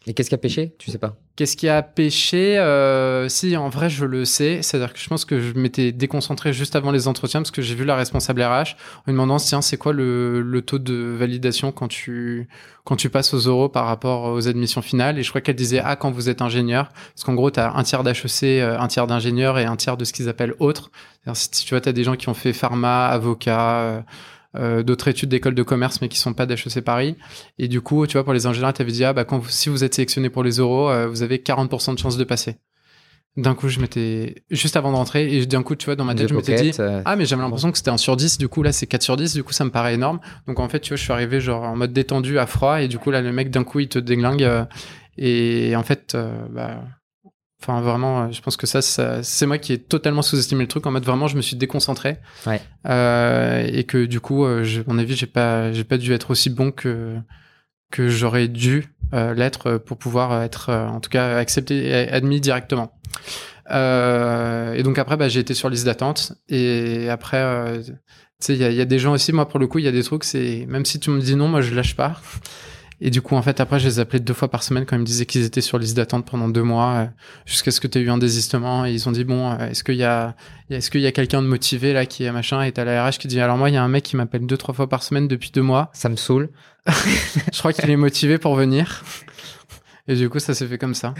Et qu'est-ce qui a pêché? Tu sais pas. Qu'est-ce qui a pêché? Euh, Si, en vrai, je le sais. C'est-à-dire que je pense que je m'étais déconcentré juste avant les entretiens parce que j'ai vu la responsable RH en lui demandant, tiens, c'est quoi le, taux de validation quand tu, quand tu passes aux euros par rapport aux admissions finales? Et je crois qu'elle disait, ah, quand vous êtes ingénieur, parce qu'en gros, tu as un tiers d'HEC, euh, un tiers d'ingénieur et un tiers de ce qu'ils appellent. C'est-à-dire, si tu vois, tu as des gens qui ont fait pharma, avocat, euh, euh, d'autres études d'école de commerce mais qui sont pas d'HEC Paris. Et du coup, tu vois, pour les ingénieurs, tu avais dit, ah, bah, quand vous- si vous êtes sélectionné pour les euros, euh, vous avez 40% de chances de passer. D'un coup, je m'étais, juste avant de rentrer, et d'un coup, tu vois, dans ma tête, The je m'étais dit, euh, ah, mais j'avais l'impression que c'était un sur 10, du coup, là, c'est 4 sur 10, du coup, ça me paraît énorme. Donc, en fait, tu vois, je suis arrivé, genre, en mode détendu, à froid, et du coup, là, le mec, d'un coup, il te déglingue, euh, et en fait, euh, bah, enfin, vraiment, euh, je pense que ça, ça c'est moi qui ai totalement sous-estimé le truc, en mode, vraiment, je me suis déconcentré. Ouais. Euh, et que, du coup, euh, je- à mon avis, j'ai pas, j'ai pas dû être aussi bon que, que j'aurais dû euh, l'être pour pouvoir être, euh, en tout cas, accepté et admis directement. Et donc après, bah, j'ai été sur liste d'attente. Et après, tu sais, il y a, il y a des gens aussi, moi, pour le coup, il y a des trucs, c'est même si tu me dis non, moi, je lâche pas. Et du coup, en fait, après, je les appelais deux fois par semaine quand ils me disaient qu'ils étaient sur liste d'attente pendant deux mois, euh, jusqu'à ce que tu aies eu un désistement. Et ils ont dit, bon, euh, est-ce qu'il y a, est-ce qu'il y a quelqu'un de motivé, là, qui est machin, et t'as la RH qui dit, alors moi, il y a un mec qui m'appelle deux, trois fois par semaine depuis deux mois. Ça me saoule. Je crois qu'il est motivé pour venir. Et du coup, ça s'est fait comme ça.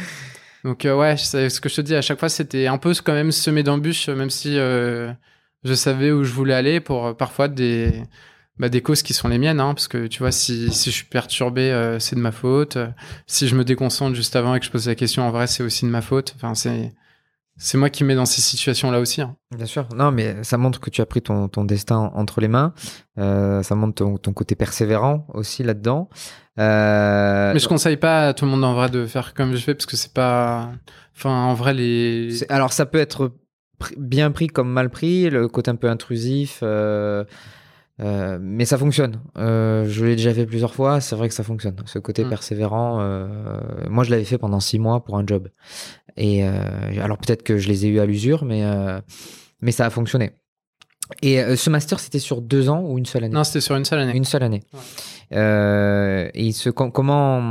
Donc, euh, ouais, ce que je te dis, à chaque fois, c'était un peu quand même semé d'embûches, même si euh, je savais où je voulais aller pour euh, parfois des, bah, des causes qui sont les miennes, hein, parce que tu vois, si, si je suis perturbé, euh, c'est de ma faute. Si je me déconcentre juste avant et que je pose la question, en vrai, c'est aussi de ma faute. Enfin, c'est c'est moi qui me mets dans ces situations-là aussi. Hein. Bien sûr. Non, mais ça montre que tu as pris ton, ton destin entre les mains. Euh, ça montre ton, ton, côté persévérant aussi là-dedans. Euh... Mais je conseille pas à tout le monde en vrai de faire comme je fais parce que c'est pas. Enfin, en vrai, les. Alors, ça peut être bien pris comme mal pris, le côté un peu intrusif. Euh... Euh, mais ça fonctionne. Euh, je l'ai déjà fait plusieurs fois. C'est vrai que ça fonctionne. Ce côté mm. persévérant. Euh, moi, je l'avais fait pendant six mois pour un job. Et alors peut-être que je les ai eu à l'usure, mais mais ça a fonctionné. Et ce master, c'était sur deux ans ou une seule année? Non, c'était sur une seule année. Une seule année. Ouais. et comment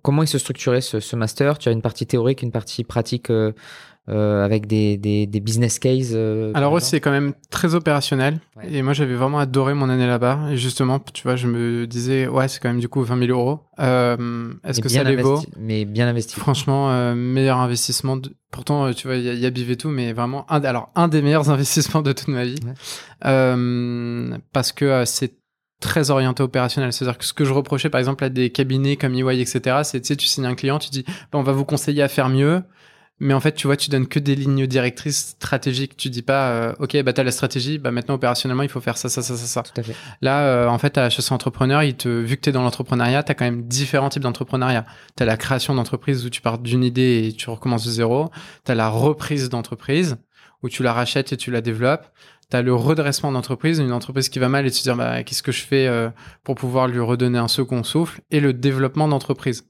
comment il se structurait ce, ce, master? Tu as une partie théorique, une partie pratique euh, avec des, des, des, business cases euh, Alors, c'est quand même très opérationnel. Et moi, j'avais vraiment adoré mon année là-bas. Et justement, tu vois, je me disais, ouais, c'est quand même du coup 20 000 euros. Euh, Est-ce que ça les vaut Mais bien investi. Franchement, meilleur investissement. De... Pourtant, tu vois, il y, a Biv et tout, mais vraiment, un, alors, un des meilleurs investissements de toute ma vie. parce que c'est très orienté opérationnel. C'est-à-dire que ce que je reprochais, par exemple, à des cabinets comme EY, etc., c'est, tu sais, tu signes un client, tu dis, bah, on va vous conseiller à faire mieux. Mais en fait, tu vois, tu donnes que des lignes directrices stratégiques. Tu dis pas, euh, OK, bah, t'as la stratégie, bah, maintenant, opérationnellement, il faut faire ça, ça, ça, ça, ça. Tout à fait. Là, euh, en fait, à HEC Entrepreneur, il te, vu que tu es dans l'entrepreneuriat, tu as quand même différents types d'entrepreneuriat. Tu as la création d'entreprise où tu pars d'une idée et tu recommences de zéro. Tu as la reprise d'entreprise où tu la rachètes et tu la développes. Tu as le redressement d'entreprise, une entreprise qui va mal et tu te dis, bah, qu'est-ce que je fais euh, pour pouvoir lui redonner un second souffle et le développement d'entreprise.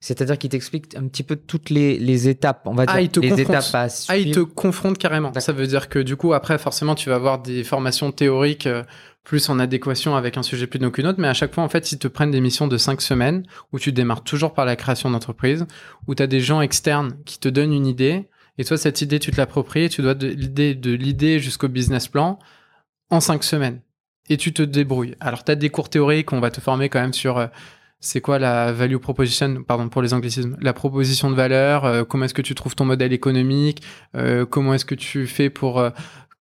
C'est-à-dire qu'il t'explique un petit peu toutes les, les, étapes, on va ah, dire, les étapes à suivre. Ah, il te confronte carrément. Ça veut dire que du coup, après, forcément, tu vas avoir des formations théoriques euh, plus en adéquation avec un sujet plus qu'une autre, mais à chaque fois, en fait, ils te prennent des missions de cinq semaines où tu démarres toujours par la création d'entreprise, où tu as des gens externes qui te donnent une idée, et toi, cette idée, tu te l'appropries, et tu dois de l'idée de l'idée jusqu'au business plan en cinq semaines. Et tu te débrouilles. Alors, tu as des cours théoriques, on va te former quand même sur... Euh, c'est quoi la value proposition, pardon pour les anglicismes, la proposition de valeur, euh, comment est-ce que tu trouves ton modèle économique, euh, comment est-ce que tu fais pour, euh,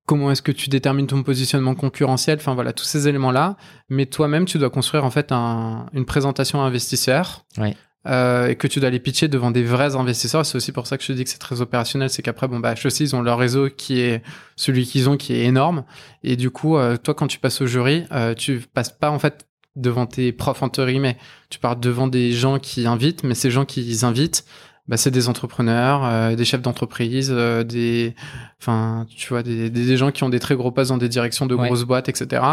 comment est-ce que tu détermines ton positionnement concurrentiel, enfin voilà, tous ces éléments-là. Mais toi-même, tu dois construire en fait un, une présentation à investisseurs. Oui. et que tu dois les pitcher devant des vrais investisseurs. C'est aussi pour ça que je te dis que c'est très opérationnel. C'est qu'après, bon, bah, HEC, ils ont leur réseau qui est celui qu'ils ont, qui est énorme. Et du coup, toi, quand tu passes au jury, tu passes pas, en fait, devant tes profs entre guillemets. Tu parles devant des gens qui invitent, mais ces gens qui invitent, bah, c'est des entrepreneurs, euh, des chefs d'entreprise, euh, des, enfin, tu vois, des, des, gens qui ont des très gros passes dans des directions de grosses boîtes, etc.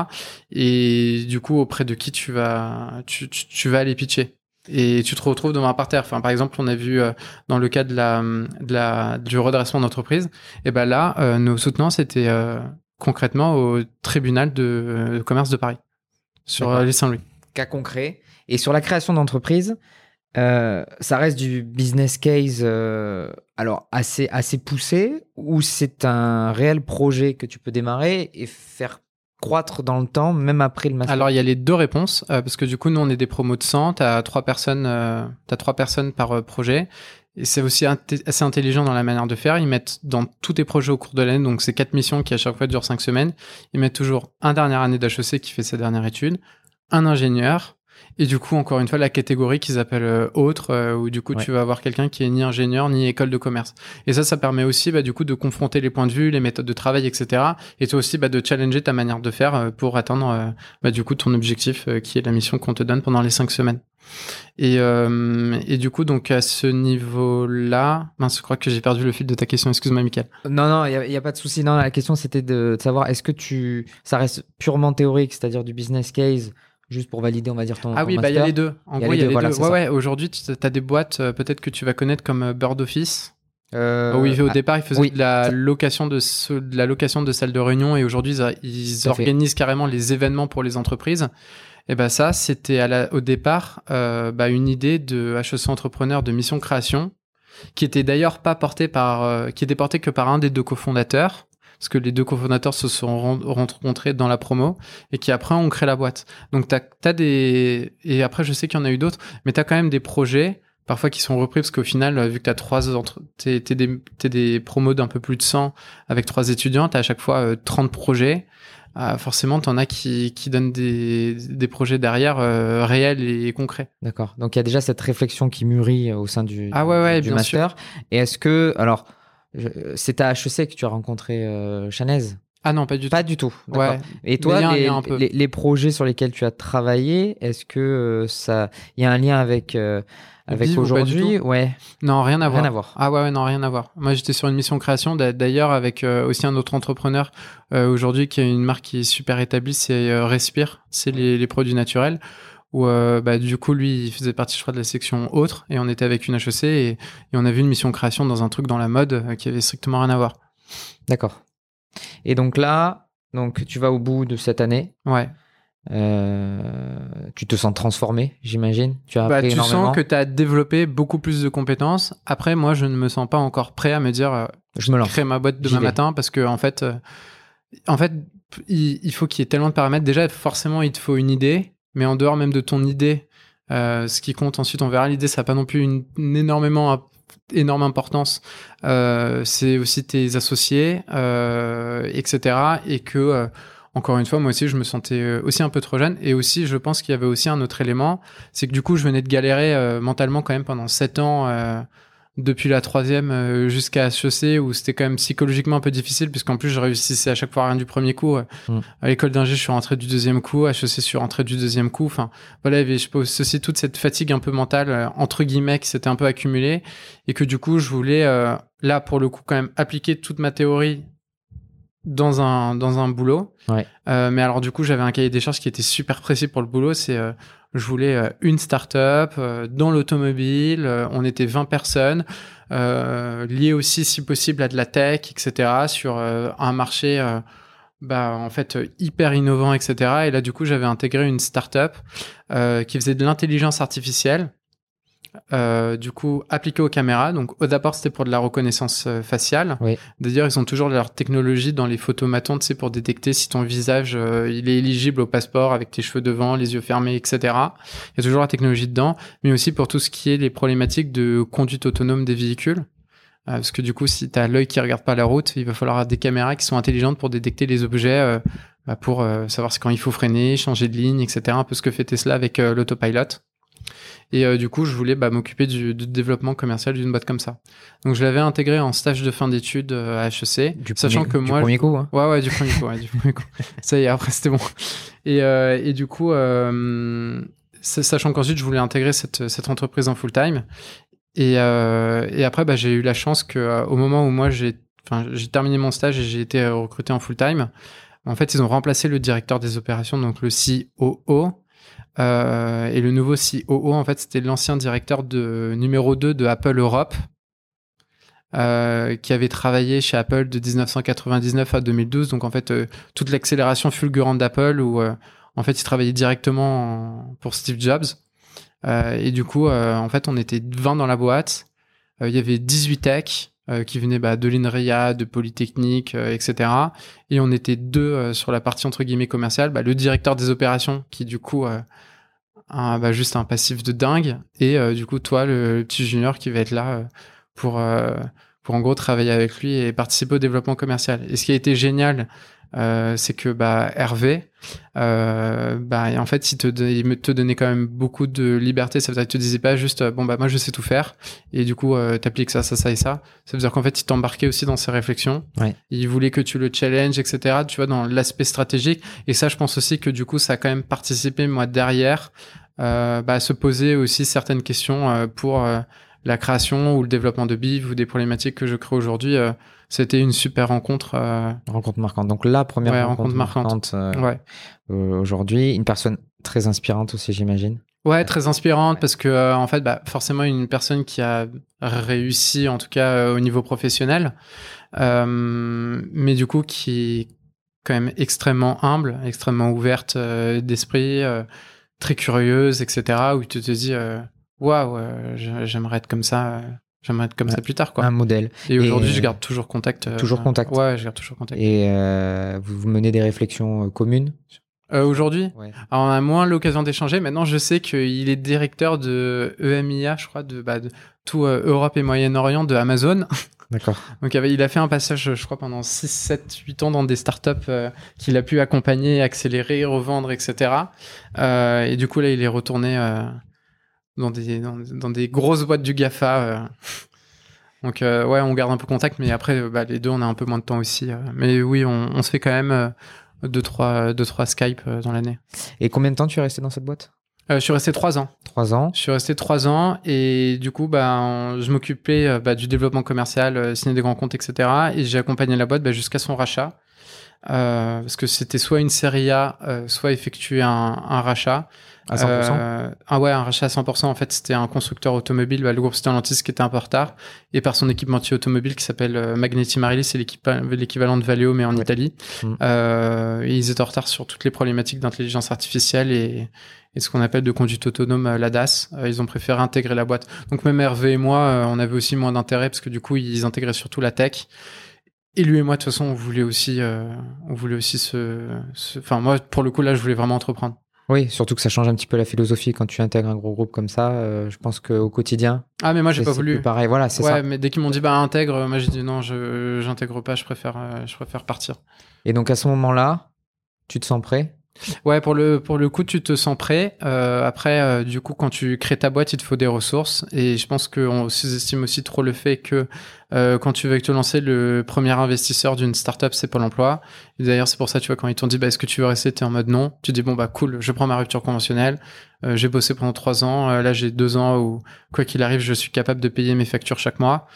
Et du coup, auprès de qui tu vas, tu, tu, vas aller pitcher. Et tu te retrouves devant un parterre. Enfin, par exemple, on a vu euh, dans le cas de la, de la, du redressement d'entreprise, et ben là, nos soutenants, c'était concrètement au tribunal de commerce de Paris sur les Saint-Louis. Cas concret. Et sur la création d'entreprise, euh, ça reste du business case euh, alors assez, assez poussé ou c'est un réel projet que tu peux démarrer et faire croître dans le temps, même après le master? Alors, il y a les deux réponses, euh, parce que du coup, nous, on est des promos de 100, tu as trois personnes, as trois personnes par projet. Et c'est aussi assez intelligent dans la manière de faire. Ils mettent dans tous tes projets au cours de l'année, donc c'est quatre missions qui à chaque fois durent cinq semaines. Ils mettent toujours un dernière année d'HEC qui fait sa dernière étude, un ingénieur, et du coup, encore une fois, la catégorie qu'ils appellent euh, autre, euh, où du coup, tu vas avoir quelqu'un qui est ni ingénieur ni école de commerce. Et ça, ça permet aussi, bah, du coup, de confronter les points de vue, les méthodes de travail, etc. Et toi aussi, bah, de challenger ta manière de faire euh, pour atteindre, bah, du coup, ton objectif, qui est la mission qu'on te donne pendant les cinq semaines. Et, et du coup, donc à ce niveau-là, mince, je crois que j'ai perdu le fil de ta question. Excuse-moi, Michael. Non, non, il n'y a, pas de souci. Non, la question c'était de, de, savoir est-ce que tu, ça reste purement théorique, c'est-à-dire du business case juste pour valider, on va dire ton. Ah oui, bah il y a les deux. En gros, il y a les deux. Ouais, ouais, aujourd'hui, tu as des boîtes, euh, peut-être que tu vas connaître comme euh, Bird Office. Euh, oui, au ah, départ, ils faisaient de, la location de, de, la location de salles de réunion et aujourd'hui, ils, organisent carrément les événements pour les entreprises. Et ben ça, c'était au départ euh, bah, une idée de HEC Entrepreneur de mission création, qui était d'ailleurs pas portée par, euh, qui était portée que par un des deux cofondateurs parce que les deux cofondateurs se sont rencontrés dans la promo et qui après ont créé la boîte. Donc tu as, des et après je sais qu'il y en a eu d'autres, mais tu as quand même des projets parfois qui sont repris parce qu'au final vu que tu as trois entre t'es des t'es des promos d'un peu plus de 100 avec trois étudiants, tu as à chaque fois 30 euh, projets ah, forcément, tu en as qui, qui donnent des, des projets derrière euh, réels et concrets. D'accord. Donc il y a déjà cette réflexion qui mûrit au sein du, Ah ouais, ouais, du bien master. Et est-ce que, alors, c'est à HEC que tu as rencontré euh, Chanez Ah non, pas du tout. Pas du tout. Ouais. Et toi, les, projets sur lesquels tu as travaillé, est-ce que euh, ça, il y a un lien avec euh, avec aujourd'hui? Ouais, Non, rien à voir. rien à voir. Ah ouais, ouais, non, rien à voir. Moi, j'étais sur une mission création, d'a- d'ailleurs, avec euh, aussi un autre entrepreneur aujourd'hui qui a une marque qui est super établie, c'est Respire, c'est les, les produits naturels. Où euh, bah, du coup, lui, il faisait partie, je crois, de la section autre, et on était avec une HEC, et, et on a vu une mission création dans un truc dans la mode euh, qui avait strictement rien à voir. D'accord. Et donc là, donc tu vas au bout de cette année. Ouais. Euh, tu te sens transformé, j'imagine. Tu as Bah, appris tu énormément. sens que tu as développé beaucoup plus de compétences. Après, moi, je ne me sens pas encore prêt à me dire, Je me lance. créer ma boîte demain matin parce que en fait, en fait, il, il faut qu'il y ait tellement de paramètres. Déjà, forcément, il te faut une idée, mais en dehors même de ton idée, euh, ce qui compte ensuite, on verra. L'idée, ça n'a pas non plus une, énormément énorme importance. Euh, c'est aussi tes associés, euh, etc. Et que encore une fois, moi aussi, je me sentais aussi un peu trop jeune. Et aussi, je pense qu'il y avait aussi un autre élément, c'est que du coup, je venais de galérer mentalement quand même pendant sept ans, depuis la troisième euh, jusqu'à HEC, où c'était quand même psychologiquement un peu difficile, puisqu'en plus, je réussissais à chaque fois rien du premier coup. Euh, Mm. À l'école d'ingé, je suis rentré du deuxième coup. HEC, je suis rentré du deuxième coup. Enfin, voilà, je pense aussi toute cette fatigue un peu mentale, euh, entre guillemets, qui s'était un peu accumulée. Et que du coup, je voulais, euh, là, pour le coup, quand même, appliquer toute ma théorie dans un, dans un boulot. Ouais. Euh, mais alors, du coup, j'avais un cahier des charges qui était super précis pour le boulot. C'est, euh, je voulais euh, une start-up euh, dans l'automobile. euh, on était 20 personnes, euh, liées aussi, si possible, à de la tech, etc., sur un marché, bah, en fait, hyper innovant, etc. Et là, du coup, j'avais intégré une start-up qui faisait de l'intelligence artificielle. Euh, du coup, appliquée aux caméras. Donc, au d'abord, c'était pour de la reconnaissance euh, faciale. Oui. D'ailleurs, ils ont toujours leur technologie dans les photomatons, tu sais, pour détecter si ton visage euh, il est éligible au passeport avec tes cheveux devant, les yeux fermés, etc. Il y a toujours la technologie dedans, mais aussi pour tout ce qui est les problématiques de conduite autonome des véhicules. Euh, parce que du coup, si tu as l'œil qui regarde pas la route, il va falloir des caméras qui sont intelligentes pour détecter les objets, bah, pour savoir quand il faut freiner, changer de ligne, etc. Un peu ce que fait Tesla avec l'autopilot. Et euh, du coup, je voulais bah, m'occuper du, du développement commercial d'une boîte comme ça. Donc, je l'avais intégré en stage de fin d'études euh, à HEC, Du sachant premier- que du moi, premier coup. hein. Ouais, ouais, du premier coup, ouais, du premier coup. Ça y est, après, c'était bon. Et, euh, et du coup, sa- sachant qu'ensuite, je voulais intégrer cette, cette entreprise en full-time. Et, et après, bah, j'ai eu la chance que euh, au moment où moi, j'ai terminé mon stage et j'ai été recruté en full-time, en fait, ils ont remplacé le directeur des opérations, donc le COO. Euh, et le nouveau COO, en fait, c'était l'ancien directeur de numéro 2 de Apple Europe, euh, qui avait travaillé chez Apple de 1999 à 2012. Donc, en fait, euh, toute l'accélération fulgurante d'Apple, où en fait, il travaillait directement en- pour Steve Jobs. Et du coup, en fait, on était 20 dans la boîte. Il y avait 18 techs qui venaient bah, de l'INRIA, de Polytechnique, etc. Et on était deux sur la partie entre guillemets commerciale. Bah, le directeur des opérations, qui du coup bah, juste un passif de dingue. Et euh, du coup, toi, le, le petit junior qui va être là euh, pour, euh, pour en gros travailler avec lui et participer au développement commercial. Et ce qui a été génial, c'est que bah, Hervé, bah, en fait, il te, il te donnait quand même beaucoup de liberté. Ça veut dire qu'il te disait pas juste, bon, bah, moi, je sais tout faire. Et du coup, t'appliques ça, ça, ça et ça. Ça veut dire qu'en fait, il t'embarquait aussi dans ses réflexions. Ouais. Il voulait que tu le challenges, etc. Tu vois, dans l'aspect stratégique. Et ça, je pense aussi que du coup, ça a quand même participé, moi, derrière, bah, à se poser aussi certaines questions euh, pour euh, la création ou le développement de BIV ou des problématiques que je crée aujourd'hui. euh, C'était une super rencontre. euh, Rencontre marquante. Donc la première Ouais, rencontre, rencontre marquante. marquante euh, ouais. euh, aujourd'hui. Une personne très inspirante aussi, j'imagine. Ouais, très inspirante parce que euh, en fait, bah, forcément, une personne qui a réussi, en tout cas euh, au niveau professionnel, euh, mais du coup qui est quand même extrêmement humble, extrêmement ouverte euh, d'esprit, euh, très curieuse, etc. Où tu te dis, euh, waouh, euh, j'ai- j'aimerais être comme ça, euh, j'aimerais être comme ça plus tard, quoi. Un modèle. Et aujourd'hui, je garde toujours contact. euh, Toujours contact. Ouais, je garde toujours contact. Et euh, vous vous menez des réflexions euh, communes? Euh, aujourd'hui, Ouais. Alors, on a moins l'occasion d'échanger. Maintenant, je sais qu'il est directeur de EMIA, je crois, de, bah, de tout euh, Europe et Moyen-Orient de Amazon. D'accord. Donc il a fait un passage, je crois, pendant 6, 7, 8 ans dans des startups euh, qu'il a pu accompagner, accélérer, revendre, etc. Euh, et du coup, là, il est retourné euh, dans, des, dans, des grosses boîtes du GAFA. Donc ouais, on garde un peu contact, mais après, bah, les deux, on a un peu moins de temps aussi. mais oui, on, on, se fait quand même 2-3 deux, trois, Skype dans l'année. Et combien de temps tu es resté dans cette boîte? Euh, je suis resté trois ans. Trois ans. Je suis resté trois ans et du coup, bah, je m'occupais euh, bah, du développement commercial, euh, signer des grands comptes, etc. Et j'ai accompagné la boîte bah, jusqu'à son rachat. Euh, parce que c'était soit une série A, soit effectuer un, un rachat. À 100% Ah ouais, un rachat à 100%. En fait, c'était un constructeur automobile, bah, le groupe Stellantis qui était un peu en retard, et par son équipementier automobile qui s'appelle Magneti Marelli, c'est l'équivalent de Valeo, mais en Italie. Mm. ils étaient en retard sur toutes les problématiques d'intelligence artificielle et, et ce qu'on appelle de conduite autonome, euh, l'ADAS. Euh, ils ont préféré intégrer la boîte. Donc même Hervé et moi, euh, on avait aussi moins d'intérêt parce que du coup, ils intégraient surtout la tech. Et lui et moi, de toute façon, on voulait aussi, on voulait aussi se, Enfin, moi, pour le coup, là, je voulais vraiment entreprendre. Oui, surtout que ça change un petit peu la philosophie quand tu intègres un gros groupe comme ça. je pense qu'au quotidien. Ah, mais moi, j'ai pas voulu. Pareil, voilà, c'est ouais, ça. mais dès qu'ils m'ont dit, bah, intègre, moi, j'ai dit non, je, j'intègre pas, je préfère, je préfère partir. Et donc, à ce moment-là, tu te sens prêt? Ouais, pour le, pour le coup, tu te sens prêt. Euh, après, euh, du coup, quand tu crées ta boîte, il te faut des ressources. Et je pense qu'on sous-estime aussi trop le fait que euh, quand tu veux te lancer, le premier investisseur d'une startup, c'est Pôle emploi. D'ailleurs, c'est pour ça, tu vois, quand ils t'ont dit, bah, est-ce que tu veux rester, t'es en mode non. Tu dis, bon, bah, cool, je prends ma rupture conventionnelle. j'ai bossé pendant trois ans. là, j'ai deux ans où, quoi qu'il arrive, je suis capable de payer mes factures chaque mois.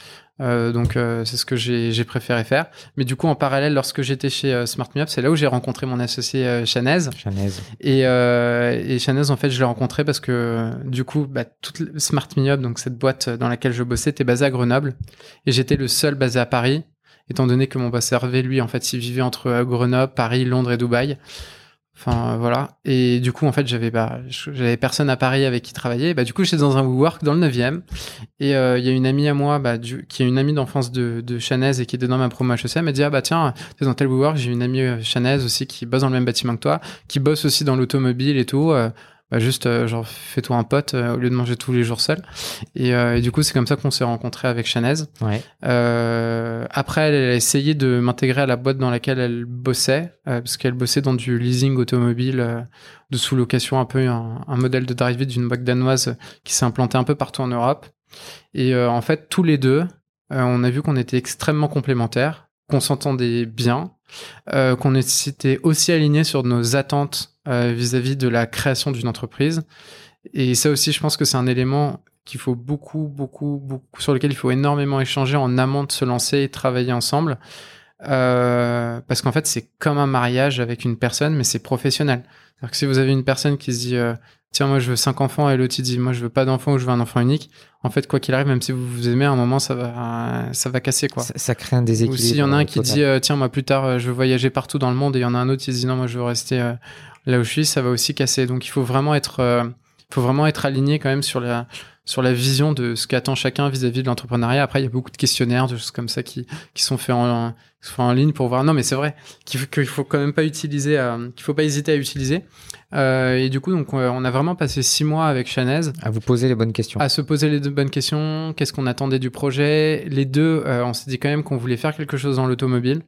Euh, donc euh, c'est ce que j'ai préféré faire. Mais du coup, en parallèle, lorsque j'étais chez euh, Smart Me Up, c'est là où j'ai rencontré mon associé Chanez. Chanez. Et, et Chanez, en fait, je l'ai rencontré parce que du coup, bah, toute Smart Me Up, donc cette boîte dans laquelle je bossais, était basée à Grenoble. Et j'étais le seul basé à Paris, étant donné que mon boss Hervé, lui, en fait, il vivait entre Grenoble, Paris, Londres et Dubaï. Enfin voilà. Et du coup, en fait, j'avais bah, j'avais personne à Paris avec qui travailler. Bah, du coup, j'étais dans un WeWork dans le 9e. Et euh, il y a une amie à moi, bah, qui est une amie d'enfance de, de Chanez et qui était dans ma promo HEC. Elle m'a dit, ah bah tiens, t'es dans tel WeWork, j'ai une amie euh, Chanez aussi qui bosse dans le même bâtiment que toi, qui bosse aussi dans l'automobile et tout. Euh, bah juste euh, genre fais-toi un pote euh, au lieu de manger tous les jours seul. Et, euh, et du coup c'est comme ça qu'on s'est rencontré avec Chanez ouais. après elle a essayé de m'intégrer à la boîte dans laquelle elle bossait parce qu'elle bossait dans du leasing automobile de sous-location un peu un, un modèle de drive d'une boîte danoise qui s'est implanté un peu partout en Europe. Et en fait tous les deux on a vu qu'on était extrêmement complémentaires qu'on s'entendait bien qu'on était aussi alignés sur nos attentes euh, vis-à-vis de la création d'une entreprise. Et ça aussi, je pense que c'est un élément qu'il faut beaucoup, beaucoup, beaucoup, sur lequel il faut énormément échanger en amont de se lancer et travailler ensemble. Euh, parce qu'en fait, c'est comme un mariage avec une personne, mais c'est professionnel. C'est-à-dire que si vous avez une personne qui se dit, euh, tiens, moi je veux cinq enfants, et l'autre il dit, moi je veux pas d'enfants ou je veux un enfant unique, en fait, quoi qu'il arrive, même si vous vous aimez, à un moment, ça va, ça va casser, quoi. Ça, crée un déséquilibre. Ou s'il y en a un qui dit, tiens, moi plus tard, je veux voyager partout dans le monde, et il y en a un autre qui dit, non, moi je veux rester là où je suis, ça va aussi casser. Donc il faut vraiment être, euh, faut vraiment être aligné quand même sur la, sur la vision de ce qu'attend chacun vis-à-vis de l'entrepreneuriat. Après, il y a beaucoup de questionnaires, de choses comme ça qui, qui sont faits en, en ligne pour voir. Non, mais c'est vrai qu'il faut, qu'il faut quand même pas utiliser, euh, qu'il faut pas hésiter à utiliser. Euh, et du coup, donc, on a vraiment passé six mois avec Chanez. À vous poser les bonnes questions. À se poser les deux bonnes questions. Qu'est-ce qu'on attendait du projet? Les deux, on s'est dit quand même qu'on voulait faire quelque chose dans l'automobile.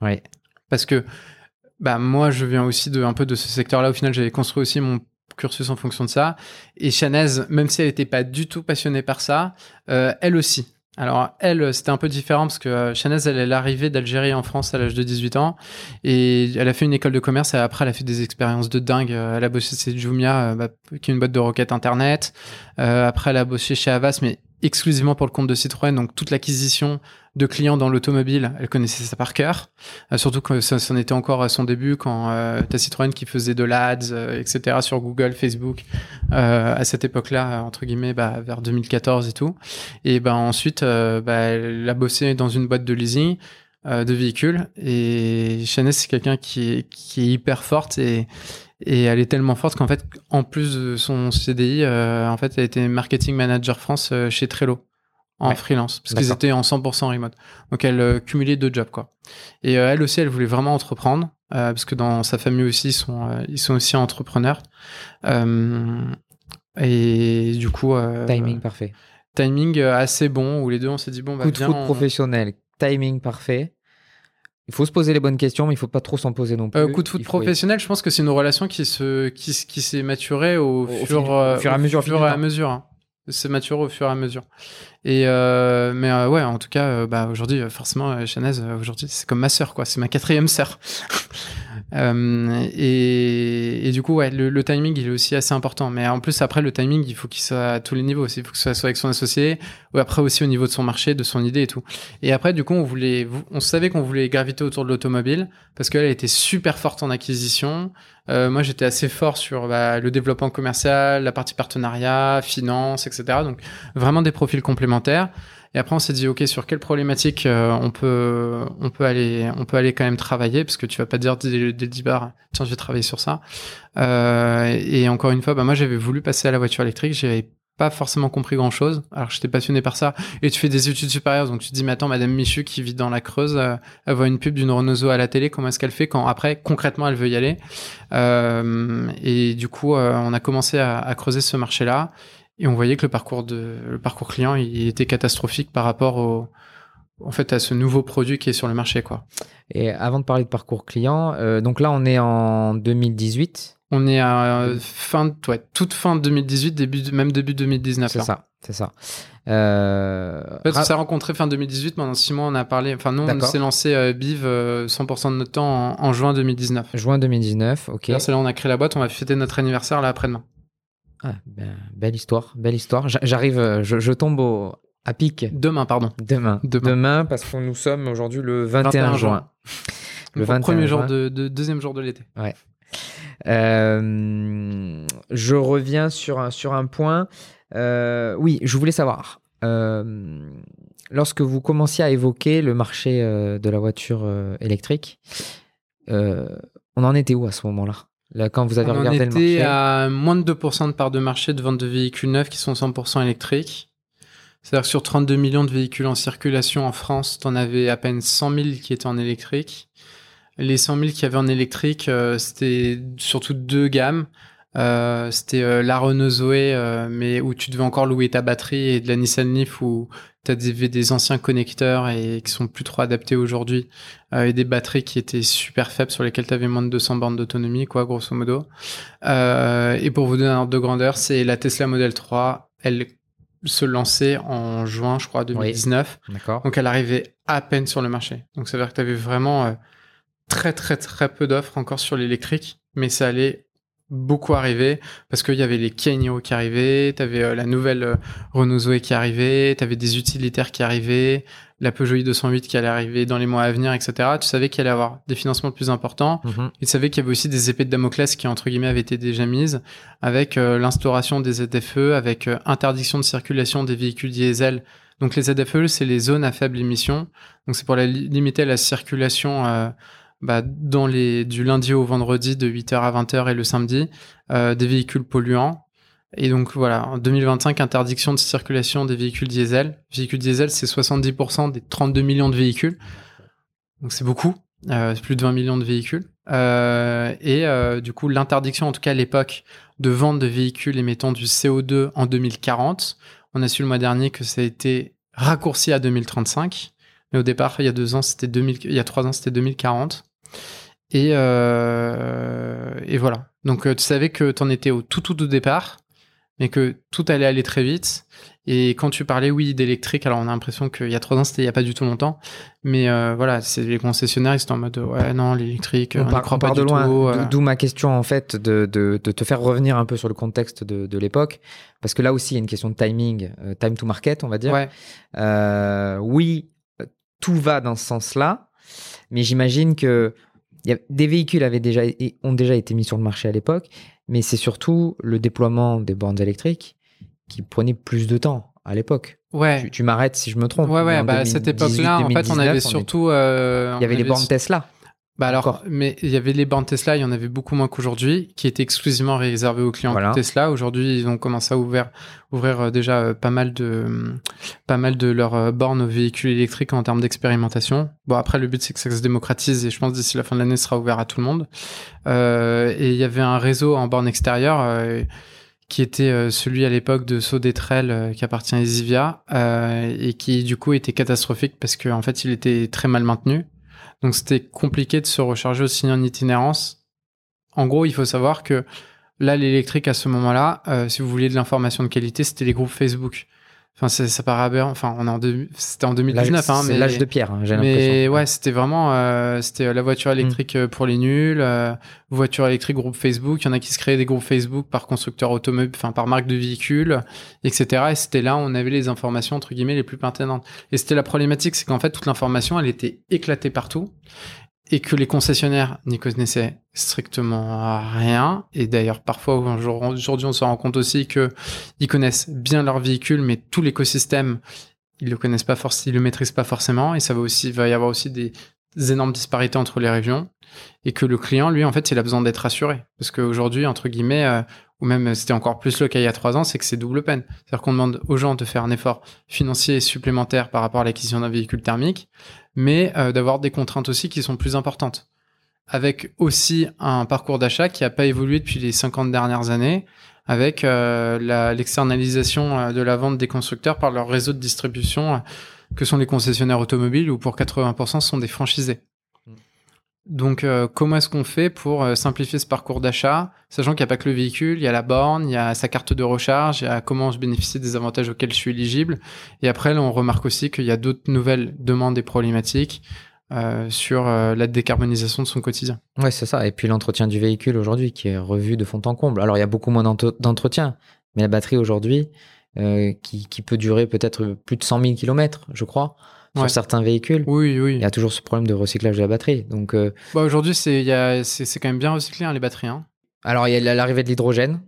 Oui. Parce que bah moi je viens aussi de un peu de ce secteur-là. Au final, j'avais construit aussi mon cursus en fonction de ça. Et Chanez, même si elle n'était pas du tout passionnée par ça, euh, elle aussi. Alors elle, c'était un peu différent parce que euh, Chanez, elle est arrivée d'Algérie en France à l'âge de 18 ans et elle a fait une école de commerce et après elle a fait des expériences de dingue. Elle a bossé chez Jumia, bah, qui est une boîte de roquettes internet. Euh, après elle a bossé chez Avas, exclusivement pour le compte de Citroën, donc toute l'acquisition de clients dans l'automobile, elle connaissait ça par cœur. Euh, surtout que ça, en était encore à son début quand euh, ta Citroën qui faisait de l'ADS, euh, etc. sur Google, Facebook, euh, à cette époque-là, entre guillemets, bah, vers 2014 et tout. Et bah, ensuite, bah, elle a bossé dans une boîte de leasing de véhicules. Et Chanel, c'est quelqu'un qui est, qui est hyper forte et et elle est tellement forte qu'en fait, en plus de son CDI, euh, en fait, elle était marketing manager France euh, chez Trello en freelance parce qu'ils étaient en 100% remote. Donc elle euh, cumulait deux jobs quoi. Et elle aussi, elle voulait vraiment entreprendre parce que dans sa famille aussi, ils sont ils sont aussi entrepreneurs. et du coup, timing parfait. timing assez bon où les deux on s'est dit bon bah Coup de bien foot on- professionnel, timing parfait. Il faut se poser les bonnes questions, mais il faut pas trop s'en poser non plus. Euh, coup de foot professionnel, je pense que c'est une relation qui se qui, s'est maturée au, Au fur, du- euh, au fur et à mesure, au fur et à mesure. hein. C'est maturé au fur et à mesure. Et euh, mais euh, ouais, en tout cas, euh, bah aujourd'hui, euh, forcément, euh, Chanez, euh, aujourd'hui, c'est comme ma sœur, quoi. C'est ma quatrième sœur. Euh, et, du coup, ouais, le, timing, il est aussi assez important. Mais en plus, après, le timing, il faut qu'il soit à tous les niveaux. Il faut que ce soit avec son associé, ou après aussi au niveau de son marché, de son idée et tout. Et après, du coup, on voulait, on savait qu'on voulait graviter autour de l'automobile parce qu'elle était super forte en acquisition. Euh, moi, j'étais assez fort sur bah, le développement commercial, la partie partenariat, finance, etc. Donc, vraiment des profils complémentaires. Et après, on s'est dit, OK, sur quelle problématique euh, on, peut, on, peut aller, on peut aller quand même travailler parce que tu vas pas dire dès, dès le tiens, je vais travailler sur ça. Euh, et encore une fois, bah, moi, j'avais voulu passer à la voiture électrique. J'avais pas forcément compris grand chose. Alors, j'étais passionné par ça. Et tu fais des études supérieures. Donc, tu te dis, mais attends, Madame Michu qui vit dans la Creuse, euh, elle voit une pub d'une Renault à la télé. Comment est-ce qu'elle fait quand après, concrètement, elle veut y aller? Et du coup, on a commencé à creuser ce marché-là. Et on voyait que le parcours de, le parcours client, il était catastrophique par rapport au, en fait, à ce nouveau produit qui est sur le marché, quoi. Et avant de parler de parcours client, euh, donc là, on est en 2018. On est à euh, fin, ouais, toute fin 2018, début, même début 2019. C'est ça, c'est ça. Euh, En fait, on s'est rencontré fin 2018, pendant six mois, on a parlé, enfin, nous, on s'est lancé euh, Biv euh, 100% de notre temps en, en juin 2019. Juin 2019, ok. C'est là on a créé la boîte, on va fêter notre anniversaire là après-demain. Ah, ben, belle histoire, belle histoire. J'a- J'arrive, euh, je, je tombe au, à pic Demain, pardon. demain. Demain. parce que nous sommes aujourd'hui le 21, 21 juin. Le Donc, au 21 premier jour juin. de, de- deuxième jour de l'été. Euh, je reviens sur un, sur un point. Euh, oui, je voulais savoir. euh, lorsque vous commenciez à évoquer le marché euh, de la voiture euh, électrique, euh, on en était où à ce moment-là? Là, quand vous avez on en regardé le était marché à moins de 2% de part de marché de vente de véhicules neufs qui sont 100% électriques. C'est-à-dire que sur 32 millions de véhicules en circulation en France, tu en avais à peine 100 000 qui étaient en électrique. Les 100 000 qui avaient en électrique, euh, c'était surtout deux gammes. Euh, c'était euh, la Renault Zoé, euh, mais où tu devais encore louer ta batterie, et de la Nissan Leaf où tu avais des anciens connecteurs et qui sont plus trop adaptés aujourd'hui, euh, et des batteries qui étaient super faibles sur lesquelles tu avais moins de 200 bornes d'autonomie, quoi, grosso modo. Euh, et pour vous donner un ordre de grandeur, c'est la Tesla Model 3. Elle se lançait en juin, je crois, 2019. D'accord. Donc elle arrivait à peine sur le marché. Donc ça veut dire que tu avais vraiment très très très peu d'offres encore sur l'électrique, mais ça allait beaucoup arriver parce qu'il y avait les Kenyo qui arrivaient, tu avais la nouvelle euh, Renault Zoé qui arrivait, tu avais des utilitaires qui arrivaient, la Peugeot i208 qui allait arriver dans les mois à venir, etc. Tu savais qu'il allait y avoir des financements plus importants. Il savait qu'il y avait aussi des épées de Damoclès qui, entre guillemets, avaient été déjà mises, avec euh, l'instauration des ZFE, avec euh, interdiction de circulation des véhicules diesel. Donc les ZFE, c'est les zones à faible émission. Donc c'est pour la li- limiter la circulation euh, bah, dans les, du lundi au vendredi de 8h à 20h et le samedi euh, des véhicules polluants. Et donc voilà, en 2025, interdiction de circulation des véhicules diesel. Véhicules diesel, c'est 70% des 32 millions de véhicules. Donc c'est beaucoup, euh, plus de 20 millions de véhicules. Euh, et euh, du coup, l'interdiction, en tout cas à l'époque, de vente de véhicules émettant du CO2 en 2040. On a su le mois dernier que ça a été raccourci à 2035. Mais au départ, il y a deux ans, c'était 2000, il y a trois ans, c'était 2040. Et, euh, et voilà. Donc, euh, tu savais que tu en étais au tout, tout au départ, mais que tout allait aller très vite. Et quand tu parlais, oui, d'électrique, alors on a l'impression qu'il y a trois ans, c'était il n'y a pas du tout longtemps. Mais euh, voilà, c'est les concessionnaires, ils sont en mode, ouais, non, l'électrique, on, On part, croit on pas part du de loin, tout. d'où- euh. d'où ma question en fait de, de, de te faire revenir un peu sur le contexte de, de l'époque, parce que là aussi il y a une question de timing, euh, time to market on va dire. Ouais. Oui, tout va dans ce sens-là, mais j'imagine que il y a- des véhicules avaient déjà, ont déjà été mis sur le marché à l'époque, mais c'est surtout le déploiement des bornes électriques qui prenait plus de temps à l'époque. Ouais. Tu, tu m'arrêtes si je me trompe. Ouais, ouais, bah, à cette 2018, époque-là, en fait, on 2019, avait surtout. euh, Il y avait les bornes Tesla. Bah alors, Encore. mais il y avait les bornes Tesla, il y en avait beaucoup moins qu'aujourd'hui, qui étaient exclusivement réservées aux clients Voilà. Tesla. Aujourd'hui, ils ont commencé à ouvrir, ouvrir euh, déjà euh, pas mal de, pas mal de leurs euh, bornes aux véhicules électriques en termes d'expérimentation. Bon, après, le but, c'est que ça se démocratise et je pense d'ici la fin de l'année, sera ouvert à tout le monde. Euh, et il y avait un réseau en borne extérieure euh, qui était euh, celui à l'époque de Saudetrel euh, qui appartient à Zivia euh, et qui du coup était catastrophique parce qu'en en fait il était très mal maintenu. Donc c'était compliqué de se recharger aussi en itinérance. En gros, il faut savoir que là l'électrique à ce moment-là, si vous vouliez de l'information de qualité, c'était les groupes Facebook. Enfin, ça paraît aberrant. Enfin, on est en c'était en 2019, hein, mais l'âge de pierre. Hein, j'ai mais ouais, c'était vraiment, euh, c'était euh, la voiture mm. électrique euh, pour les nuls, euh, voiture électrique groupe Facebook. Il y en a qui se créaient des groupes Facebook par constructeur automobile, enfin par marque de véhicules, etc. Et c'était là où on avait les informations entre guillemets les plus pertinentes. Et c'était la problématique, c'est qu'en fait toute l'information, elle était éclatée partout et que les concessionnaires n'y connaissaient strictement rien. Et d'ailleurs, parfois, aujourd'hui, on se rend compte aussi que ils connaissent bien leur véhicule, mais tout l'écosystème, ils le connaissent pas forcément, ils le maîtrisent pas forcément. Et ça va aussi, va y avoir aussi des, énormes disparités entre les régions. Et que le client, lui, en fait, il a besoin d'être rassuré. Parce qu'aujourd'hui, entre guillemets, euh, ou même c'était encore plus le cas il y a trois ans, c'est que c'est double peine. C'est-à-dire qu'on demande aux gens de faire un effort financier supplémentaire par rapport à l'acquisition d'un véhicule thermique, mais euh, d'avoir des contraintes aussi qui sont plus importantes. Avec aussi un parcours d'achat qui n'a pas évolué depuis les 50 dernières années, avec euh, l'externalisation euh, de la vente des constructeurs par leur réseau de distribution, que sont les concessionnaires automobiles, où pour 80% sont des franchisés. Donc, euh, comment est-ce qu'on fait pour euh, simplifier ce parcours d'achat, sachant qu'il n'y a pas que le véhicule, il y a la borne, il y a sa carte de recharge, il y a comment je bénéficie des avantages auxquels je suis éligible. Et après, on remarque aussi qu'il y a d'autres nouvelles demandes et problématiques euh, sur la décarbonisation de son quotidien. Ouais, c'est ça. Et puis l'entretien du véhicule aujourd'hui qui est revu de fond en comble. Alors, il y a beaucoup moins d'entretien, mais la batterie aujourd'hui, qui, qui, peut durer peut-être plus de 100 000 km, je crois sur certains véhicules. Oui, oui. Il y a toujours ce problème de recyclage de la batterie. Donc, euh, bah, aujourd'hui, c'est, c'est, quand même bien recyclé, hein, les batteries. Hein. Alors, il y a l'arrivée de l'hydrogène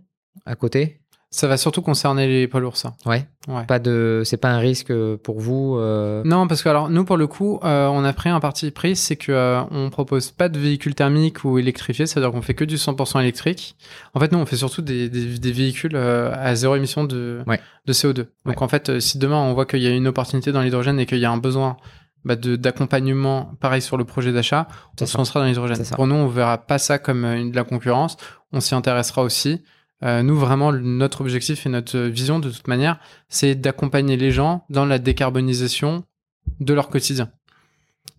à côté. Ça va surtout concerner les poids lourds, ça. Ouais. ouais. Pas de, c'est pas un risque pour vous. Euh... Non, parce que alors nous pour le coup, euh, on a pris un parti pris, c'est que euh, on propose pas de véhicules thermiques ou électrifiés, c'est-à-dire qu'on fait que du 100% électrique. En fait, nous on fait surtout des, des, des véhicules euh, à zéro émission de, de CO2. Donc en fait, euh, si demain on voit qu'il y a une opportunité dans l'hydrogène et qu'il y a un besoin bah, d'accompagnement, pareil sur le projet d'achat, on se lancera dans l'hydrogène. Pour nous, on verra pas ça comme une, de la concurrence. On s'y intéressera aussi. Euh, nous, vraiment, notre objectif et notre vision, de toute manière, c'est d'accompagner les gens dans la décarbonisation de leur quotidien.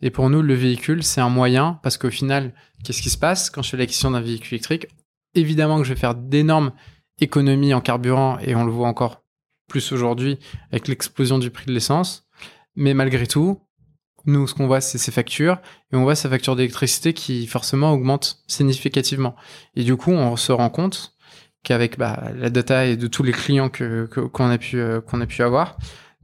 Et pour nous, le véhicule, c'est un moyen, parce qu'au final, qu'est-ce qui se passe quand je fais l'acquisition d'un véhicule électrique? Évidemment que je vais faire d'énormes économies en carburant, et on le voit encore plus aujourd'hui avec l'explosion du prix de l'essence. Mais malgré tout, nous, ce qu'on voit, c'est ces factures, et on voit sa facture d'électricité qui forcément augmente significativement. Et du coup, on se rend compte qu'avec bah, la data et de tous les clients que qu'on a pu euh, qu'on a pu avoir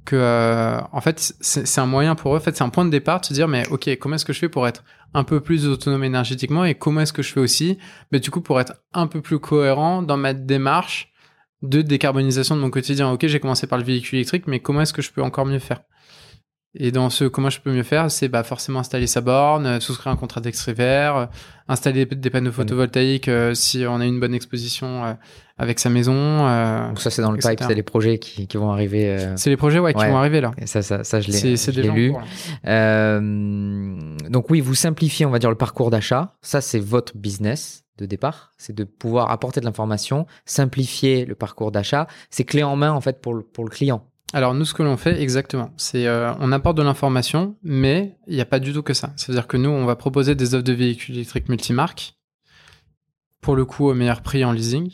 que euh, en fait c'est un moyen pour eux en fait c'est un point de départ de se dire mais ok comment est-ce que je fais pour être un peu plus autonome énergétiquement et comment est-ce que je fais aussi mais du coup pour être un peu plus cohérent dans ma démarche de décarbonisation de mon quotidien. Ok j'ai commencé par le véhicule électrique mais comment est-ce que je peux encore mieux faire? Et dans ce comment je peux mieux faire, c'est bah forcément installer sa borne, euh, souscrire un contrat d'extrait vert, euh, installer des panneaux photovoltaïques euh, si on a une bonne exposition avec sa maison. Donc ça c'est dans le pipe, c'est les projets qui, qui vont arriver. C'est les projets ouais, qui vont arriver là. Et ça, ça, ça je l'ai lu. donc oui, vous simplifiez on va dire le parcours d'achat. Ça c'est votre business de départ, c'est de pouvoir apporter de l'information, simplifier le parcours d'achat. C'est clé en main en fait pour le, pour le client. Alors nous, ce que l'on fait exactement, c'est euh, on apporte de l'information, mais il n'y a pas du tout que ça. C'est-à-dire que nous, on va proposer des offres de véhicules électriques multimarques, pour le coup au meilleur prix en leasing.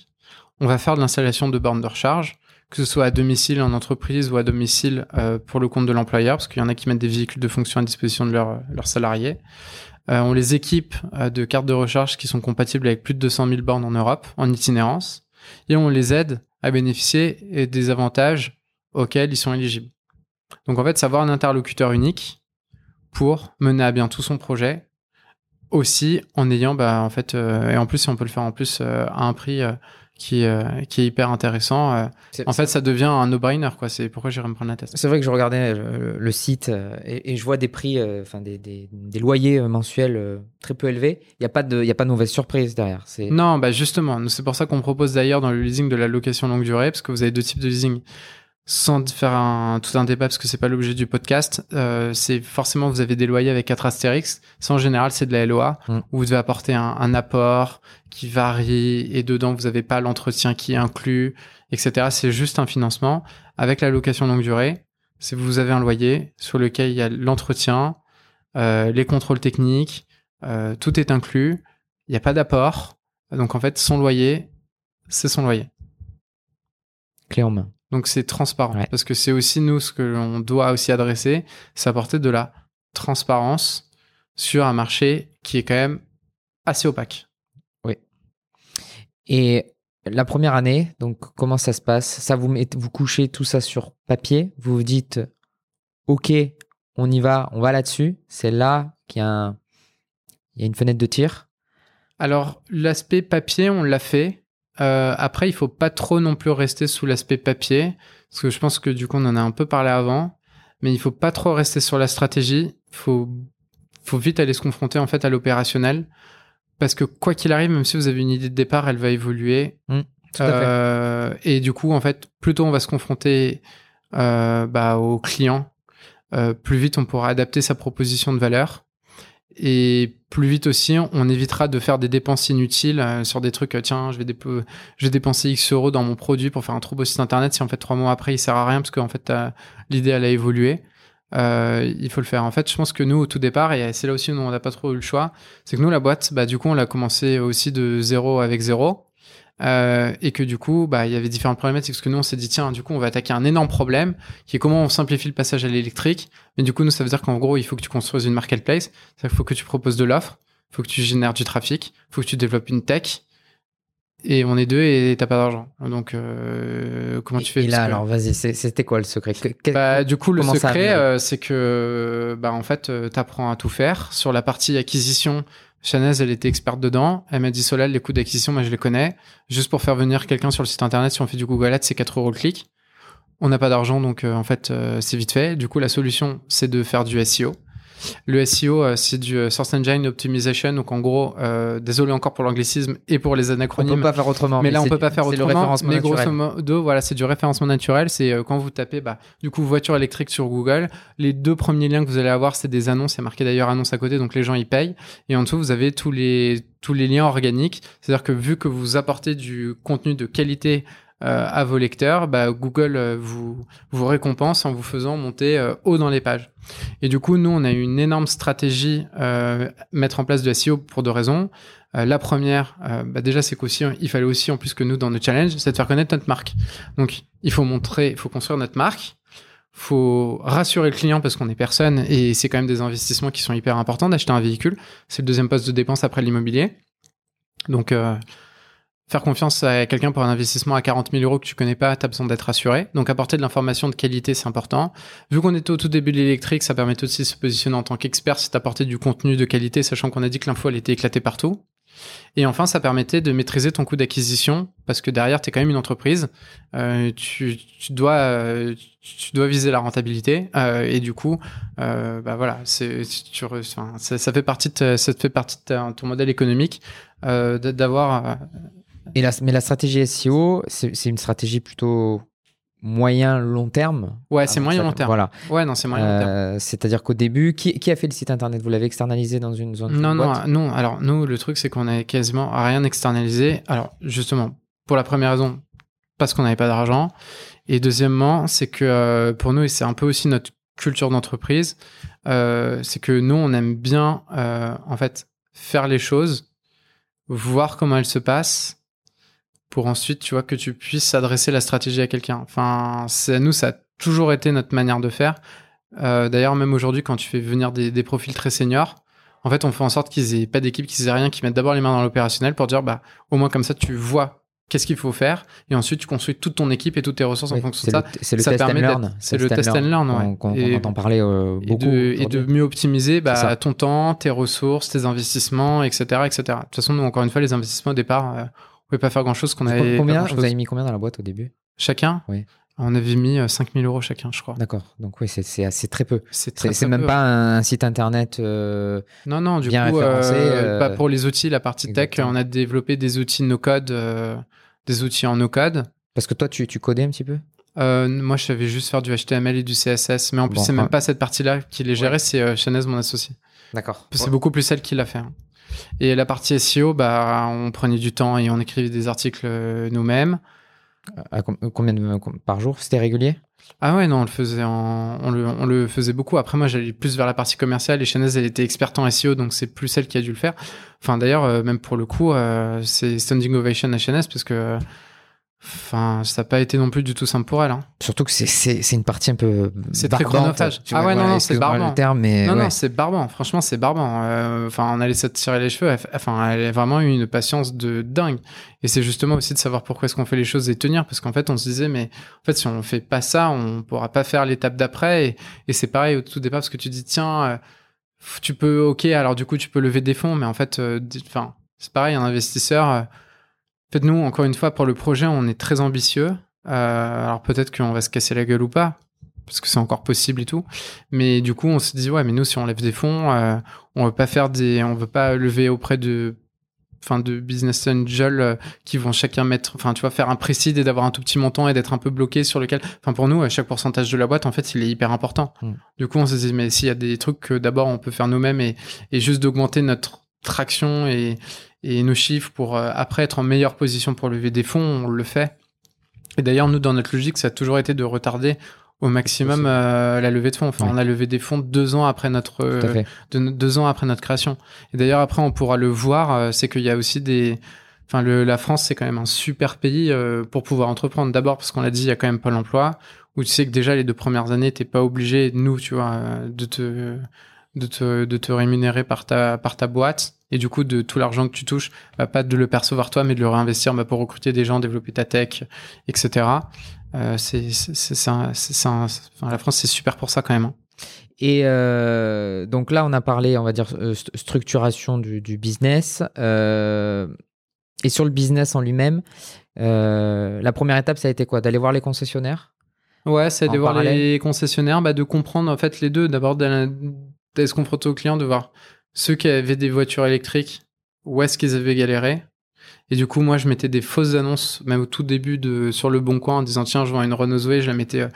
On va faire de l'installation de bornes de recharge, que ce soit à domicile en entreprise ou à domicile euh, pour le compte de l'employeur, parce qu'il y en a qui mettent des véhicules de fonction à disposition de leurs salariés. Euh, on les équipe de cartes de recharge qui sont compatibles avec plus de 200 000 bornes en Europe, en itinérance, et on les aide à bénéficier des avantages auxquels ils sont éligibles. Donc en fait, savoir un interlocuteur unique pour mener à bien tout son projet, aussi en ayant, bah, en fait, euh, et en plus, si on peut le faire en plus euh, à un prix euh, qui, qui est hyper intéressant, en fait, ça devient un no-brainer, quoi. C'est pourquoi j'irais me prendre la tête. C'est vrai que je regardais le, site et, je vois des prix, enfin des, des, des, loyers mensuels très peu élevés. Il n'y a pas de, il a pas de mauvaise surprise derrière. Non, bah justement, c'est pour ça qu'on propose d'ailleurs dans le leasing de la location longue durée, parce que vous avez deux types de leasing sans faire un, tout un débat parce que c'est pas l'objet du podcast, euh, c'est forcément vous avez des loyers avec 4 Astérix. Ça en général c'est de la LOA Mm. où vous devez apporter un, un apport qui varie et dedans vous avez pas l'entretien qui est inclus, etc. C'est juste un financement avec la location longue durée. C'est vous avez un loyer sur lequel il y a l'entretien, euh, les contrôles techniques, euh, tout est inclus. Il n'y a pas d'apport. Donc en fait son loyer, c'est son loyer. Clé en main. Donc c'est transparent. Ouais. Parce que c'est aussi nous ce que l'on doit aussi adresser, c'est apporter de la transparence sur un marché qui est quand même assez opaque. Et la première année, donc comment ça se passe? Ça vous vous couchez tout ça sur papier, vous vous dites OK, on y va, on va là-dessus. C'est là qu'il un- y a une fenêtre de tir? Alors l'aspect papier, on l'a fait. Euh, après, il faut pas trop non plus rester sous l'aspect papier, parce que je pense que du coup on en a un peu parlé avant, mais il faut pas trop rester sur la stratégie. Il faut, faut vite aller se confronter en fait à l'opérationnel, parce que quoi qu'il arrive, même si vous avez une idée de départ, elle va évoluer. Tout à fait. Euh, et du coup, en fait, plus tôt on va se confronter euh, bah, aux clients, euh, plus vite on pourra adapter sa proposition de valeur. Et plus vite aussi, on évitera de faire des dépenses inutiles euh, sur des trucs. euh, tiens, je vais, dépenser X euros dans mon produit pour faire un trop beau site internet. Si en fait trois mois après il sert à rien parce qu'en fait t'as- l'idée a évolué. Euh, il faut le faire. En fait, je pense que nous, au tout départ, et c'est là aussi où on n'a pas trop eu le choix, c'est que nous, la boîte, bah, du coup, on l'a commencé aussi de zéro avec zéro. Euh, et que du coup, bah, il y avait différentes problématiques. Parce que nous, on s'est dit, tiens, du coup, on va attaquer un énorme problème qui est comment on simplifie le passage à l'électrique. Mais du coup, nous, ça veut dire qu'en gros, il faut que tu construises une marketplace. C'est-à-dire qu'il faut que tu proposes de l'offre, il faut que tu génères du trafic, il faut que tu développes une tech. Et on est deux et t'as pas d'argent. Donc, euh, comment tu fais? Et là, que- alors vas-y, c'était quoi le secret? Que- bah, du coup, le Comment secret, euh, c'est que, bah, en fait, tu apprends à tout faire. Sur la partie acquisition, Chanez, elle était experte dedans. Elle m'a dit, Solal, les coûts d'acquisition, moi, je les connais. Juste pour faire venir quelqu'un sur le site internet, si on fait du Google Ads, c'est 4 euros le clic. On n'a pas d'argent, donc, euh, en fait, euh, c'est vite fait. Du coup, la solution, c'est de faire du SEO. Le SEO, euh, c'est du euh, Source Engine Optimization. Donc, en gros, euh, désolé encore pour l'anglicisme et pour les on anacronymes. peut pas faire autrement. Mais là, on peut pas faire c'est le autrement. référencement mais naturel. grosso modo, voilà, c'est du référencement naturel. C'est quand vous tapez, bah, du coup, voiture électrique sur Google. Les deux premiers liens que vous allez avoir, c'est des annonces. C'est marqué d'ailleurs annonce à côté, donc les gens y payent. Et en dessous, vous avez tous les tous les liens organiques. C'est-à-dire que vu que vous apportez du contenu de qualité à vos lecteurs, bah, Google euh, vous récompense en vous faisant monter euh, haut dans les pages. Et du coup, nous, on a eu une énorme stratégie euh, mettre en place de SEO pour deux raisons. Euh, la première, euh, bah déjà, c'est qu'aussi, il fallait aussi, en plus que nous, dans nos challenges, c'est de faire connaître notre marque. Donc, il faut montrer, il faut construire notre marque. faut rassurer le client parce qu'on est personne et c'est quand même des investissements qui sont hyper importants d'acheter un véhicule. C'est le deuxième poste de dépense après l'immobilier. Donc, euh, faire confiance à quelqu'un pour un investissement à 40 000 euros que tu connais pas, tu as besoin d'être rassuré. Donc, apporter de l'information de qualité, c'est important. Vu qu'on était au tout début de l'électrique, ça permet aussi de se positionner en tant qu'expert, c'est d'apporter du contenu de qualité, sachant qu'on a dit que l'info, elle était éclatée partout. Et enfin, ça permettait de maîtriser ton coût d'acquisition, parce que derrière, tu es quand même une entreprise. Euh, tu, dois, viser la rentabilité. Euh, et du coup, euh, bah voilà, ça, fait partie de, ça fait partie de ton modèle économique d'avoir. Et la, mais la stratégie SEO, c'est c'est une stratégie plutôt moyen long terme. Ouais, c'est Ah, moyen ça- long terme. Voilà. Ouais, non, c'est moyen long terme. Euh, C'est-à-dire qu'au début, qui, qui a fait le site internet? Vous l'avez externalisé dans une zone Non, non, non. Alors, nous, le truc, c'est qu'on a quasiment rien externalisé. Alors, justement, pour la première raison, parce qu'on n'avait pas d'argent. Et deuxièmement, c'est que euh, pour nous, et c'est un peu aussi notre culture d'entreprise, euh, c'est que nous, on aime bien, en fait, faire les choses, voir comment elles se passent, pour ensuite, tu vois, que tu puisses adresser la stratégie à quelqu'un. Enfin, c'est nous, ça a toujours été notre manière de faire. Euh, D'ailleurs, même aujourd'hui, quand tu fais venir des, des profils très seniors, en fait, on fait en sorte qu'ils aient pas d'équipe, qu'ils aient rien, qu'ils mettent d'abord les mains dans l'opérationnel pour dire, bah, au moins comme ça, tu vois qu'est-ce qu'il faut faire, et ensuite tu construis toute ton équipe et toutes tes ressources Oui, en fonction de le, ça. c'est le ça test and learn. c'est le test and learn, ouais. Et- entend parler euh, Et beaucoup. de, et de mieux optimiser bah, ton temps, tes ressources, tes investissements, etc., etc. De toute façon, nous, encore une fois, les investissements au départ, euh, on pouvait pas faire grand chose qu'on avait. pas Combien. Vous avez mis combien dans la boîte au début? Chacun? Oui. On avait mis euh, 5000 euros chacun, je crois. D'accord. Donc oui, c'est- assez très peu. C'est même peu. pas un site internet. euh, Non, non, du bien coup, référencé, euh, euh, bah, pour les outils, la partie exactement. tech, on a développé des outils no-code, euh, des outils en no-code. Parce que toi, tu, tu codais un petit peu? Euh, moi, je savais juste faire du HTML et du CSS, mais en plus, Bon, c'est même ouais. pas cette partie-là qui les gérait, c'est euh, Chanez, mon associé. D'accord. C'est beaucoup plus celle qui l'a fait. hein. Et la partie SEO, bah, on prenait du temps et on écrivait des articles euh, nous-mêmes. À combien de, par jour C'était régulier? Ah ouais, non, on le faisait en, on le, on le faisait beaucoup. Après, moi, j'allais plus vers la partie commerciale et Chanez, elle était experte en SEO, donc c'est plus celle qui a dû le faire. Enfin, d'ailleurs, euh, même pour le coup, euh, c'est standing ovation à Chanez parce que, enfin, ça n'a pas été non plus du tout simple pour elle. hein. Surtout que c'est- une partie un peu. C'est très chronophage. Ah ouais, non, voilà, non, c'est barbant. le terme, mais non, ouais. non, c'est barbant. Franchement, c'est barbant. Euh, Enfin, on allait se tirer les cheveux. Enfin, elle a vraiment eu une patience de dingue. Et c'est justement aussi de savoir pourquoi est-ce qu'on fait les choses et tenir. Parce qu'en fait, on se disait, mais en fait, si on fait pas ça, on pourra pas faire l'étape d'après. Et, et c'est pareil au tout départ parce que tu dis, tiens, euh, tu peux, ok, alors du coup, tu peux lever des fonds. Mais en fait, euh, c'est pareil, un investisseur. En fait, nous, encore une fois, pour le projet, on est très ambitieux. Euh, alors peut-être qu'on va se casser la gueule ou pas, parce que c'est encore possible et tout. Mais du coup, on se dit ouais, mais nous, si on lève des fonds, euh, on veut pas faire des, on veut pas lever auprès de, enfin, de business angels euh, qui vont chacun mettre, enfin, tu vois, faire un précide et d'avoir un tout petit montant et d'être un peu bloqué sur lequel, enfin, pour nous, euh, chaque pourcentage de la boîte, en fait, il est hyper important. Mm. Du coup, on se dit mais s'il y a des trucs que d'abord on peut faire nous-mêmes et, et juste d'augmenter notre traction et, et nos chiffres pour euh, après être en meilleure position pour lever des fonds, on le fait. Et d'ailleurs, nous, dans notre logique, ça a toujours été de retarder au maximum euh, la levée de fonds. Enfin, Ouais. on a levé des fonds deux ans après notre euh, de deux ans après notre création. Et d'ailleurs, après, on pourra le voir, euh, c'est qu'il y a aussi des. Enfin, le, la France, c'est quand même un super pays pour pouvoir entreprendre. D'abord, parce qu'on l'a dit, il y a quand même pas l'emploi, où tu sais que déjà les deux premières années, t'es pas obligé, nous, tu vois, de te, de te, de te rémunérer par ta, par ta boîte. Et du coup, de tout l'argent que tu touches, bah, pas de le percevoir toi, mais de le réinvestir bah, pour recruter des gens, développer ta tech, etc. Euh, c'est, enfin, la France, c'est super pour ça quand même. hein. Et euh, donc là, on a parlé, on va dire, euh, st- structuration du, du business. euh, et sur le business en lui-même, la première étape, ça a été quoi? D'aller voir les concessionnaires? Ouais, c'est de voir parallèle? les concessionnaires, bah, de comprendre en fait les deux. D'abord, d'aller se confronter aux clients, de voir ceux qui avaient des voitures électriques, où est-ce qu'ils avaient galéré. Et du coup, moi, je mettais des fausses annonces, même au tout début de sur le Bon Coin, en disant tiens, je vends une Renault Zoé, je la mettais euh,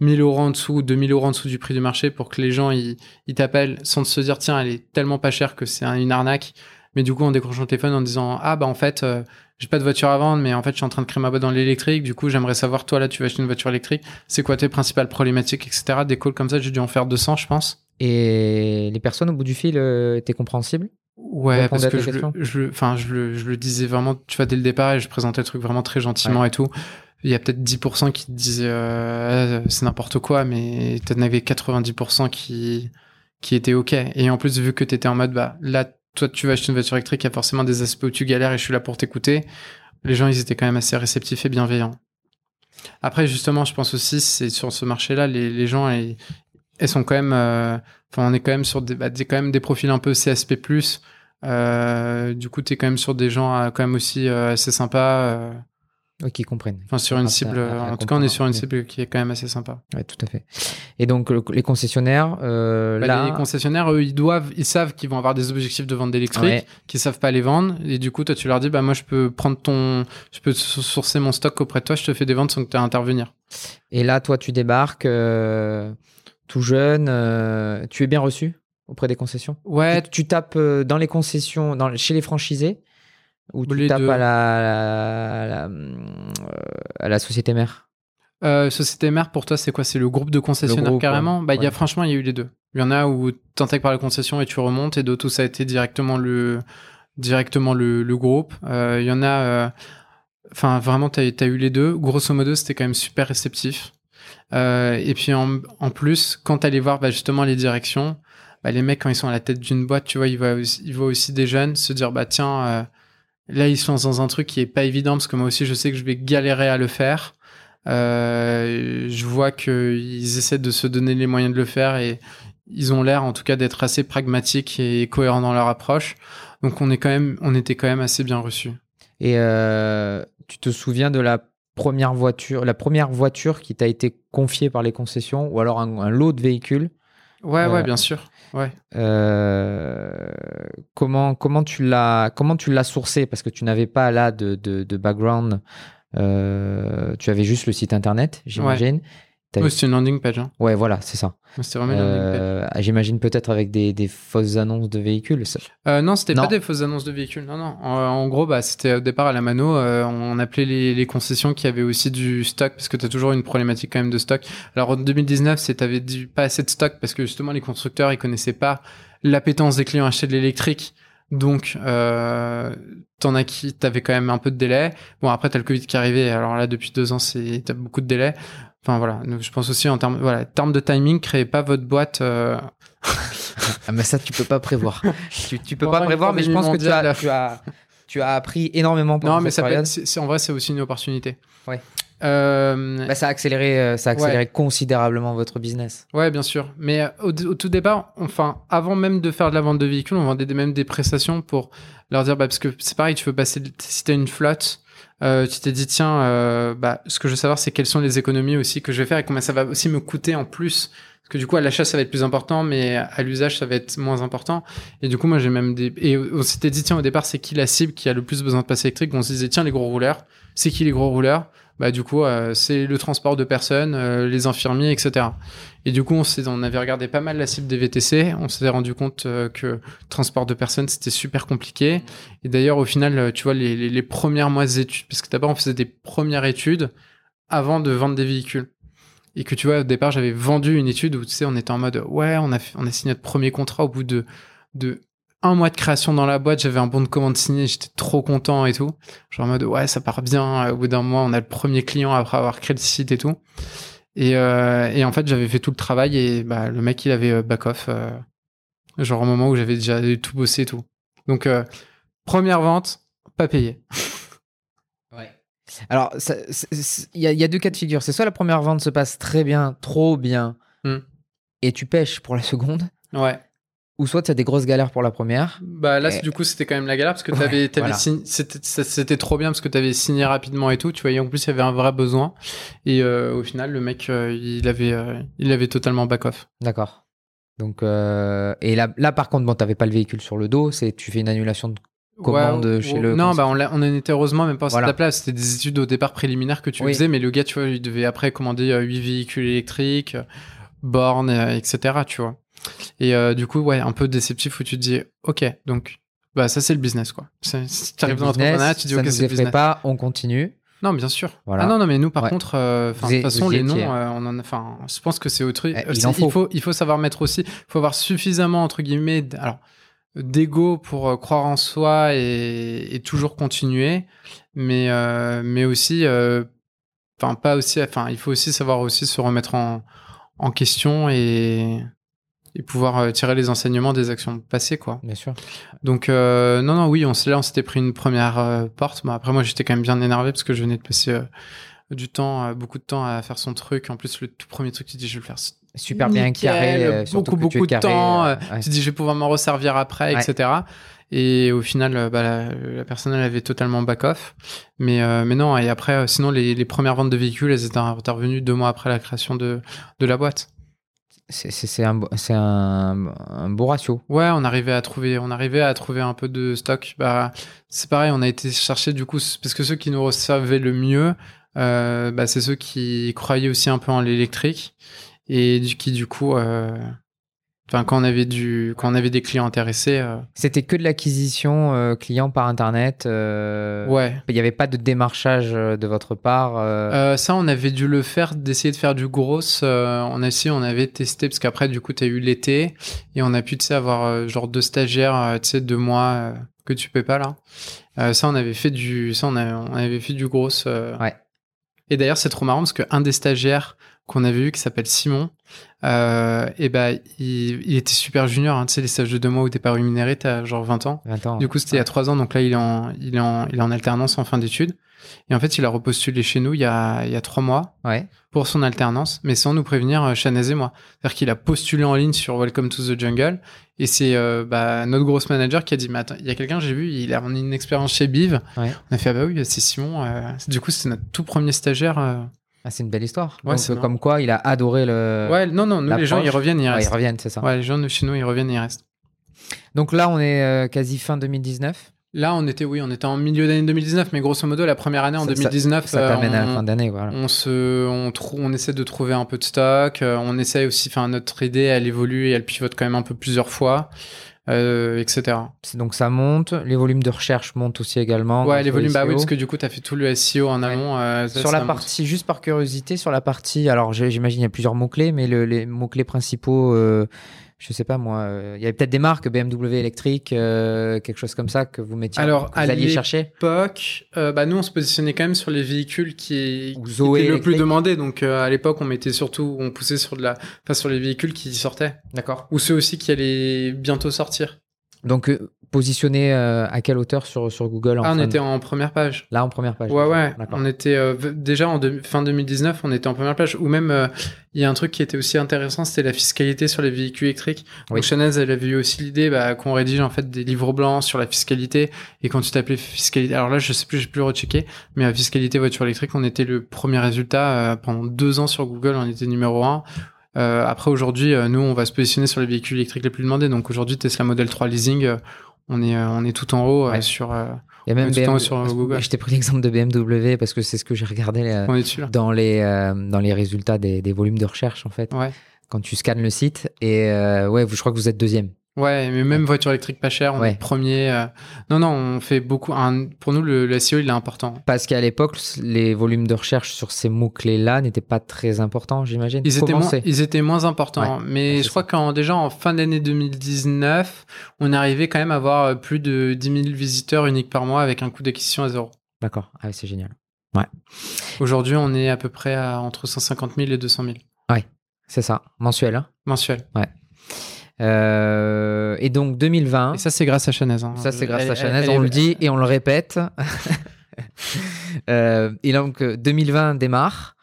1000 euros en dessous, 2000 euros en dessous du prix du marché pour que les gens ils, t'appellent sans se dire tiens, elle est tellement pas chère que c'est un- une arnaque. Mais du coup, en décrochant le téléphone en disant ah bah en fait, euh, j'ai pas de voiture à vendre, mais en fait, je suis en train de créer ma boîte dans l'électrique. Du coup, j'aimerais savoir toi là, tu vas acheter une voiture électrique. C'est quoi tes principales problématiques, etc. Des calls comme ça, j'ai dû en faire 200, je pense. Et les personnes au bout du fil euh, étaient compréhensibles? Ouais, parce que je, le- questions je, le- enfin, je, le, je le disais vraiment, tu vois, dès le départ, et je présentais le truc vraiment très gentiment et tout. Il y a peut-être 10% qui te disaient euh, c'est n'importe quoi, mais t'en avais 90% qui, qui étaient OK. Et en plus, vu que t'étais en mode, bah là, toi, tu vas acheter une voiture électrique, il y a forcément des aspects où tu galères et je suis là pour t'écouter. Les gens, ils étaient quand même assez réceptifs et bienveillants. Après, justement, je pense aussi, c'est sur ce marché-là, les, les gens, ils, elles sont quand même, euh, enfin, on est quand même sur des, bah, des- quand même des profils un peu CSP+. Euh, du coup, t'es quand même sur des gens euh, quand même aussi assez sympas. Oui, qui comprennent. Enfin, sur une à- cible. à- à en tout cas, on est sur une oui. cible qui est quand même assez sympa. Ouais, tout à fait. Et donc, le- les concessionnaires, euh, Bah, là. Les concessionnaires, eux, ils doivent, ils savent qu'ils vont avoir des objectifs de vente d'électrique, Ouais. qu'ils savent pas les vendre. Et du coup, toi, tu leur dis, bah, moi, je peux prendre ton, je peux sou- sourcer mon stock auprès de toi, je te fais des ventes sans que tu aies à intervenir. Et là, toi, tu débarques euh, tout jeune. euh, tu es bien reçu auprès des concessions? Ouais, tu, tu tapes euh, dans les concessions, dans, chez les franchisés ou tu Les tapes deux. à la, à, la, euh, à la société mère? Euh, Société mère, pour toi, c'est quoi? C'est le groupe de concessionnaires groupe, carrément? Ouais. Bah, il y a franchement, il y a eu les deux. Il y en a où t'intègres par la concession et tu remontes, et d'autres où ça a été directement le, directement le, le groupe. Euh, Il y en a, euh, enfin, vraiment, t'as as eu les deux. Grosso modo, c'était quand même super réceptif. Euh, et puis en, plus, quand t'allais voir bah, justement les directions, bah, les mecs quand ils sont à la tête d'une boîte, tu vois, ils voient aussi, des jeunes se dire bah tiens, euh, là ils sont dans un truc qui est pas évident parce que moi aussi je sais que je vais galérer à le faire. Euh, je vois qu'ils essaient de se donner les moyens de le faire et ils ont l'air en tout cas d'être assez pragmatiques et cohérents dans leur approche. Donc on est quand même, on était quand même assez bien reçus. Et tu te souviens de la première voiture, la première voiture qui t'a été confiée par les concessions ou alors un, un lot de véhicules Ouais, Euh, ouais, bien sûr. Ouais. Euh, comment comment tu l'as comment tu l'as sourcé? Parce que tu n'avais pas là de, de, de background Euh, tu avais juste le site internet, j'imagine. Oui, c'est une landing page. Hein. Ouais, voilà, c'est ça. C'était vraiment une landing page. Euh, j'imagine peut-être avec des, des fausses annonces de véhicules. ça- Euh, non, c'était pas des fausses annonces de véhicules. Non, non. En, en gros, bah, c'était au départ à la mano. euh, on appelait les, les concessions qui avaient aussi du stock parce que tu as toujours une problématique quand même de stock. Alors en 2019, c'est t'avais pas assez de stock parce que justement les constructeurs ils connaissaient pas l'appétence des clients à acheter de l'électrique. Donc, euh, t'en as qui t'avais quand même un peu de délai. Bon, après t'as le Covid qui est arrivé. Alors là, depuis deux ans, c'est t'as beaucoup de délai. Enfin voilà. Je pense aussi en termes, voilà, termes de timing, créez pas votre boîte. euh, Ah, mais ça, tu peux pas prévoir. tu, tu peux Bon, pas prévoir, mais je pense que tu as, tu as, tu as appris énormément pendant Non, mais cette ça peut en vrai, c'est aussi une opportunité. Ouais. Euh, Bah, ça a accéléré, euh, ça a accéléré considérablement votre business. ouais, bien sûr. Mais au, au tout départ, enfin, avant même de faire de la vente de véhicules, on vendait même des prestations pour leur dire, bah, parce que c'est pareil, tu veux passer, si t'as une flotte, euh, tu t'es dit, tiens, euh, bah, ce que je veux savoir, c'est quelles sont les économies aussi que je vais faire et combien ça va aussi me coûter en plus. Parce que du coup, à l'achat, ça va être plus important, mais à l'usage, ça va être moins important. Et du coup, moi, j'ai même des. Et on s'était dit, tiens, au départ, c'est qui la cible qui a le plus besoin de passer électrique? On se disait, tiens, les gros rouleurs. C'est qui les gros rouleurs? Bah, du coup, euh, c'est le transport de personnes, euh, les infirmiers, etc. Et du coup, on, s'est- on avait regardé pas mal la cible des VTC. On s'était rendu compte euh, que transport de personnes, c'était super compliqué. Et d'ailleurs, au final, euh, tu vois, les, les, premières mois d'études, parce que d'abord, on faisait des premières études avant de vendre des véhicules. Et que tu vois, au départ, j'avais vendu une étude où, tu sais, on était en mode, ouais, on a, on a signé notre premier contrat au bout de, de un mois de création dans la boîte, j'avais un bon de commande signé, j'étais trop content et tout. Genre en mode, ouais, ça part bien. Au bout d'un mois, on a le premier client après avoir créé le site et tout. Et, euh, et en fait, j'avais fait tout le travail et bah, le mec, il avait euh, back off. euh, genre au moment où j'avais déjà tout bossé et tout. Donc, euh, première vente, pas payé. Alors, ça- c'est- c'est- il y, a- il y a deux cas de figure. C'est soit la première vente se passe très bien, trop bien, Hmm. et tu pêches pour la seconde, Ouais. Ou soit tu as des grosses galères pour la première. Bah là, Et- du coup, c'était quand même la galère parce que Ouais, t'avais, t'avais voilà. signé- c'était, trop bien parce que t'avais signé rapidement et tout. Tu voyais, en plus, il y avait un vrai besoin. Et euh, au final, le mec, euh, il avait, euh, il avait totalement back off. D'accord. Donc, et là, là, par contre, bon, t'avais pas le véhicule sur le dos, c'est tu fais une annulation de commande Ouais, chez ouais. le. Non, bah on, on en était heureusement même pas à Voilà. cette étape-là. C'était des études au départ préliminaires que tu Oui. faisais, mais le gars, tu vois, il devait après commander euh, 8 véhicules électriques, bornes, etc. Tu vois. Et euh, du coup, ouais, un peu déceptif où tu te dis, ok, donc, bah ça c'est le business quoi. Si tu arrives dans l'entrepreneuriat, tu dis, ça ok, c'est le business. pas, on continue. Non, bien sûr. Voilà. Ah non, non, mais nous, par Ouais. contre, euh, de toute façon, les noms, euh, on en je pense que c'est autre. Eh, il en faut. Il faut, il faut savoir mettre aussi, il faut avoir suffisamment, entre guillemets, alors, d'ego pour euh, croire en soi et, et toujours continuer, mais, mais aussi, enfin, pas aussi, enfin, il faut aussi savoir aussi se remettre en, en question et, et pouvoir euh, tirer les enseignements des actions passées, quoi. Bien sûr. Donc euh, non non oui on s'est là on s'était pris une première euh, porte. Bon, après moi j'étais quand même bien énervé parce que je venais de passer euh, du temps beaucoup de temps à faire son truc. En plus le tout premier truc tu dis je vais le faire Super bien carré. beaucoup beaucoup de carré, temps. ouais. Tu dis je vais pouvoir m'en resservir après Ouais. etc. Et au final bah, la, la personne elle avait totalement back off. Mais euh, mais non et après sinon les, les premières ventes de véhicules elles étaient intervenues deux mois après la création de de la boîte. C'est- un, un, un beau ratio. Ouais, on arrivait à trouver, on arrivait à trouver un peu de stock. Bah, c'est pareil, on a été chercher du coup, parce que ceux qui nous recevaient le mieux, euh, bah, c'est ceux qui croyaient aussi un peu en l'électrique et du, qui du coup, euh, enfin quand on avait du, quand on avait des clients intéressés, euh, C'était que de l'acquisition euh, client par internet. euh, ouais. Il n'y avait pas de démarchage euh, de votre part. ça, on avait dû le faire, d'essayer de faire du gros. on a essayé, on avait testé, parce qu'après, du coup, tu as eu l'été, et on a pu, tu sais, avoir genre deux stagiaires, tu sais, deux mois que tu paies pas, là. Ça, on avait fait du, ça, on, a- on avait fait du gros. Ouais. Et d'ailleurs, c'est trop marrant, parce qu'un des stagiaires qu'on avait eu, qui s'appelle Simon, euh, et ben il, il était super junior, hein, tu sais, les stages de deux mois où t'es pas rémunéré, t'as genre 20 ans. 20 ans. Du coup, c'était il y a trois ans, donc là, il est en, il est en, il est en alternance en fin d'études. Et en fait, il a repostulé chez nous il y a, il y a trois mois Ouais. pour son alternance, mais sans nous prévenir, euh, Chanez et moi. C'est-à-dire qu'il a postulé en ligne sur Welcome to the Jungle, et c'est euh, bah, notre grosse manager qui a dit, mais attends, il y a quelqu'un, j'ai vu, il a une expérience chez Biv. Ouais. On a fait, ah bah oui, c'est Simon. euh. Du coup, c'était notre tout premier stagiaire. Euh. Ah, c'est une belle histoire. Ouais, Donc, c'est euh, comme quoi, il a adoré le. Ouais, non, non, nous, les gens, ils reviennent ils Ouais, ils restent. reviennent, c'est ça. Ouais, les gens de chez nous, ils reviennent ils restent. Donc là, on est euh, quasi fin 2019. Là, on était, oui, on était en milieu d'année 2019, mais grosso modo, la première année en Ça- 2019, Ça euh, t'amène à la on- fin d'année, voilà. on se, on, trou- on essaie de trouver un peu de stock. euh, on essaie aussi, enfin, notre idée, elle évolue et elle pivote quand même un peu plusieurs fois, euh, etc. C'est- Donc ça monte, les volumes de recherche montent aussi également. Ouais, les volumes, bah oui, SEO. parce que du coup, tu as fait tout le SEO en amont. euh, ça, Sur la monte. partie, juste par curiosité, sur la partie, alors j'imagine il y a plusieurs mots-clés, mais le- les mots-clés principaux, euh, je sais pas moi, euh, il y avait peut-être des marques, BMW électrique, euh, quelque chose comme ça que vous mettiez, Alors, que à vous alliez chercher l'époque, euh, bah nous on se positionnait quand même sur les véhicules qui, étaient le plus demandés. Donc euh, à l'époque, on mettait surtout, on poussait sur de la, enfin sur les véhicules qui sortaient, D'accord. ou ceux aussi qui allaient bientôt sortir. Donc euh, positionné euh, à quelle hauteur sur, sur Google en Ah, on de- était en première page. Là en première page. Ouais, ouais. On était euh, déjà en deux- fin 2019, on était en première page. Ou même, euh, il y a un truc qui était aussi intéressant, c'était la fiscalité sur les véhicules électriques. Oui. Donc elle avait eu aussi l'idée bah, qu'on rédige en fait des livres blancs sur la fiscalité. Et quand tu t'appelais fiscalité, alors là, je sais plus, j'ai plus rechecké, mais la fiscalité voiture électrique, on était le premier résultat pendant deux ans sur Google, on était numéro un. Euh, après aujourd'hui, euh, nous, on va se positionner sur les véhicules électriques les plus demandés. Donc aujourd'hui, Tesla Model 3 leasing, euh, on est, euh, on est tout en haut euh, Ouais. sur, euh, Il y a même BMW sur Google. Je t'ai pris l'exemple de BMW parce que c'est ce que j'ai regardé euh, dans les euh, dans les résultats des, des volumes de recherche en fait. Ouais. Quand tu scannes le site et euh, ouais, je crois que vous êtes deuxième. Ouais, mais même voiture électrique pas chère, on Ouais. est premier. euh. Non, non, on fait beaucoup. un- Pour nous, le, le SEO, il est important. Parce qu'à l'époque, les volumes de recherche sur ces mots-clés-là n'étaient pas très importants, j'imagine. Ils étaient, moins, c'est ils étaient moins importants. Ouais, mais je crois qu'en déjà en fin d'année 2019, on arrivait quand même à avoir euh, plus de 10 000 visiteurs uniques par mois avec un coût d'acquisition à zéro. D'accord, ah, ouais, c'est génial. Aujourd'hui, on est à peu près à entre 150 000 et 200 000 C'est ça, mensuel. hein. mensuels. Euh, et donc 2020, Et ça, c'est grâce à Chanel. hein. ça c'est grâce Elle- à Chanel, elle- on elle le dit et on le répète. Euh, et donc euh, 2020 démarre.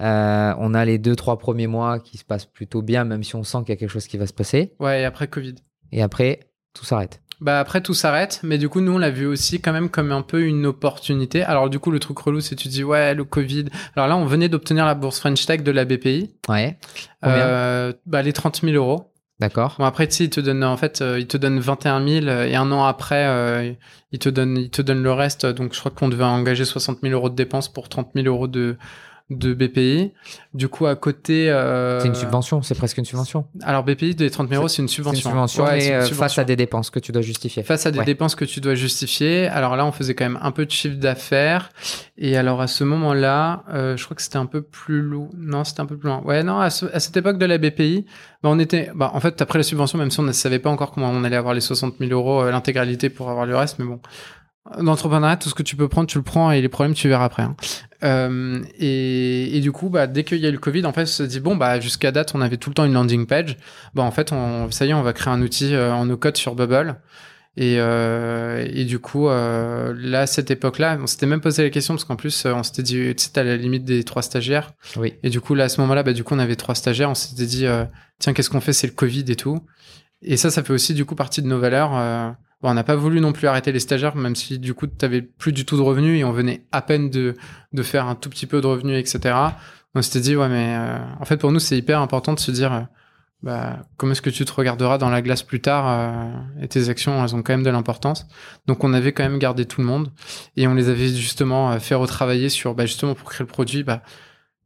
Euh, on a les deux trois premiers mois qui se passent plutôt bien, même si on sent qu'il y a quelque chose qui va se passer. Ouais, et après Covid. Et après, tout s'arrête. Bah après tout s'arrête, mais du coup nous on l'a vu aussi quand même comme un peu une opportunité. Alors du coup le truc relou c'est tu dis ouais le Covid. Alors là on venait d'obtenir la bourse French Tech de la BPI, Ouais. Euh, bah les 30 000 euros. D'accord. Bon après tu sais ils te donnent en fait euh, ils te donnent 21 000 euh, et un an après euh, ils te donnent ils te donnent le reste. Donc je crois qu'on devait engager 60 000 euros de dépenses pour 30 000 euros de de BPI. Du coup à côté euh, C'est une subvention, c'est presque une subvention. Alors BPI des 30 000 euros c'est une subvention. une subvention, Ouais, mais c'est une euh, subvention. face à des dépenses que tu dois justifier. Face à des Ouais. dépenses que tu dois justifier. Alors là, on faisait quand même un peu de chiffre d'affaires. Et alors à ce moment-là, euh, je crois que c'était un peu plus lourd. Non, c'était un peu plus loin. Ouais, non, à, ce- à cette époque de la BPI, bah, on était. Bah, en fait, après la subvention, même si on ne savait pas encore comment on allait avoir les 60 000 euros, euh, l'intégralité pour avoir le reste, mais bon. Dans l'entrepreneuriat, tout ce que tu peux prendre, tu le prends et les problèmes, tu verras après. hein. Euh, et, et du coup, bah, dès qu'il y a eu le Covid, en fait, on se dit bon, bah, jusqu'à date, on avait tout le temps une landing page. Bah, en fait, on, ça y est, on va créer un outil euh, en no-code sur Bubble. Et, euh, et du coup, euh, là, à cette époque-là, on s'était même posé la question parce qu'en plus, on s'était dit, tu sais, t'as la limite des trois stagiaires. Oui. Et du coup, là, à ce moment-là, bah, du coup, on avait trois stagiaires. On s'était dit, euh, tiens, qu'est-ce qu'on fait C'est le Covid et tout. Et ça, ça fait aussi, du coup, partie de nos valeurs. On n'a pas voulu non plus arrêter les stagiaires, même si, du coup, t'avais plus du tout de revenus et on venait à peine de, de faire un tout petit peu de revenus, etc. On s'était dit, ouais, mais euh, en fait, pour nous, c'est hyper important de se dire, euh, bah, comment est-ce que tu te regarderas dans la glace plus tard euh, Et tes actions, elles ont quand même de l'importance. Donc, on avait quand même gardé tout le monde et on les avait justement fait retravailler sur, bah, justement, pour créer le produit, bah,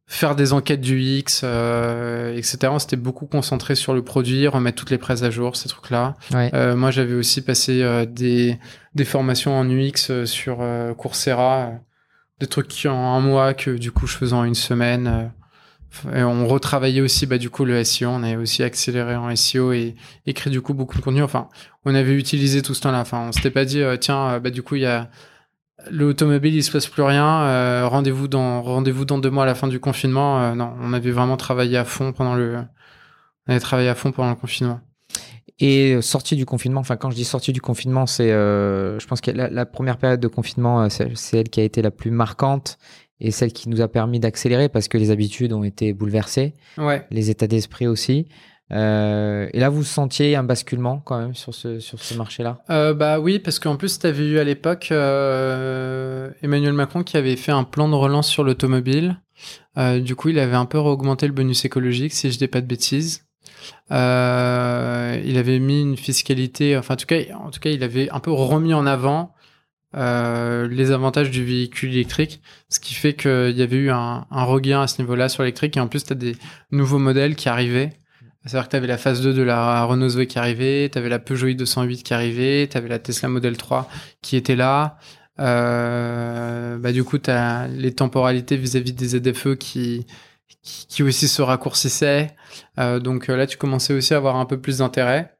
faire des enquêtes du X, euh, etc. On s'était beaucoup concentré sur le produit, remettre toutes les presses à jour, ces trucs-là. Ouais. Euh, moi, j'avais aussi passé euh, des, des formations en UX euh, sur euh, Coursera, euh, des trucs qui en un mois que du coup je faisais en une semaine. euh. Et on retravaillait aussi bah, du coup le SEO, on avait aussi accéléré en SEO et écrit du coup beaucoup de contenu. Enfin, on avait utilisé tout ce temps-là. Enfin, on s'était pas dit tiens, bah du coup il y a l'automobile, il se passe plus rien. euh, rendez-vous dans rendez-vous dans deux mois à la fin du confinement. Euh, non, on avait vraiment travaillé à fond pendant le on avait travaillé à fond pendant le confinement. Et sortie du confinement, enfin quand je dis sortie du confinement, c'est, euh, je pense que la, la première période de confinement, euh, c'est c'est elle qui a été la plus marquante et celle qui nous a permis d'accélérer parce que les habitudes ont été bouleversées, Ouais. les états d'esprit aussi. Euh, et là, vous sentiez un basculement quand même sur ce, sur ce marché-là? Euh, bah oui, parce qu'en plus, tu avais eu à l'époque euh, Emmanuel Macron qui avait fait un plan de relance sur l'automobile. Du coup, il avait un peu augmenté le bonus écologique, si je dis pas de bêtises. Il avait mis une fiscalité, enfin en tout cas, en tout cas, il avait un peu remis en avant les avantages du véhicule électrique, ce qui fait qu'il y avait eu un, un regain à ce niveau-là sur l'électrique. Et en plus, tu as des nouveaux modèles qui arrivaient. C'est-à-dire que tu avais la phase 2 de la Renault Zoe qui arrivait, tu avais la Peugeot i208 qui arrivait, tu avais la Tesla Model 3 qui était là. Euh, bah, du coup, tu as les temporalités vis-à-vis des ZFE qui, qui, aussi se raccourcissaient. Euh, donc là, tu commençais aussi à avoir un peu plus d'intérêt.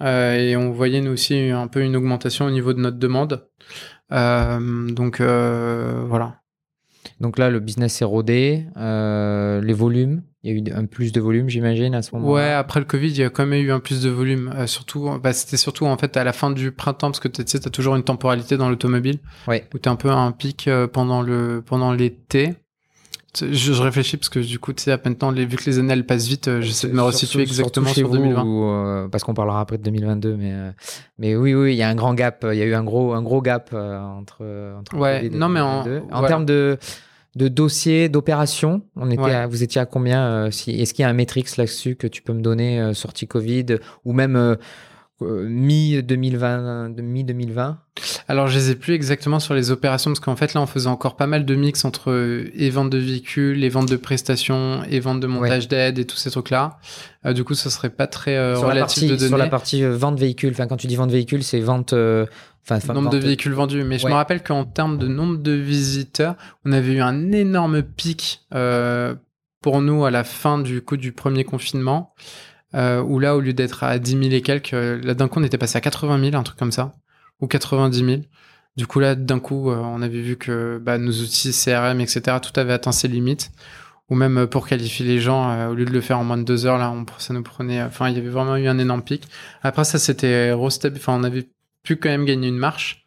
Euh, et on voyait nous aussi un peu une augmentation au niveau de notre demande. donc voilà. Donc là, le business est rodé, les volumes, il y a eu un plus de volume, j'imagine, à ce moment-là. Ouais, après le Covid, il y a quand même eu un plus de volume. surtout, bah, c'était surtout en fait à la fin du printemps, parce que tu sais, as toujours une temporalité dans l'automobile, ouais. où tu as un peu un pic pendant le pendant l'été. Je, je, réfléchis parce que du coup, tu sais, à peine temps, les, vu que les années elles passent vite, j'essaie de me resituer exactement sur 2020. Ou, parce qu'on parlera après de 2022, mais mais oui, oui, il y a un grand gap. Il y a eu un gros un gros gap entre entre. Ouais, non, mais en, en termes de de dossiers, d'opérations. On était, vous étiez à combien euh, si, Est-ce qu'il y a un métrix là-dessus que tu peux me donner, euh, sortie Covid, ou même euh, mi 2020, mi 2020 Alors je les ai plus exactement sur les opérations parce qu'en fait là on faisait encore pas mal de mix entre et ventes de véhicules, et ventes de prestations, et ventes de montage d'aide et tous ces trucs là. du coup ça serait pas très relatif de donner. Sur la partie vente véhicule, enfin quand tu dis vente véhicule, c'est vente Enfin, nombre de véhicules vendus. Mais je me rappelle qu'en termes de nombre de visiteurs, on avait eu un énorme pic euh, pour nous à la fin du coup du premier confinement, euh, où là, au lieu d'être à 10 000 et quelques, euh, là d'un coup, on était passé à 80 000, un truc comme ça, ou 90 000. Du coup, là, d'un coup, on avait vu que bah, nos outils CRM, etc., tout avait atteint ses limites. Ou même pour qualifier les gens, au lieu de le faire en moins de deux heures, là, on, ça nous prenait. Enfin, il y avait vraiment eu un énorme pic. Après, ça, c'était Enfin, on avait pu quand même gagner une marche.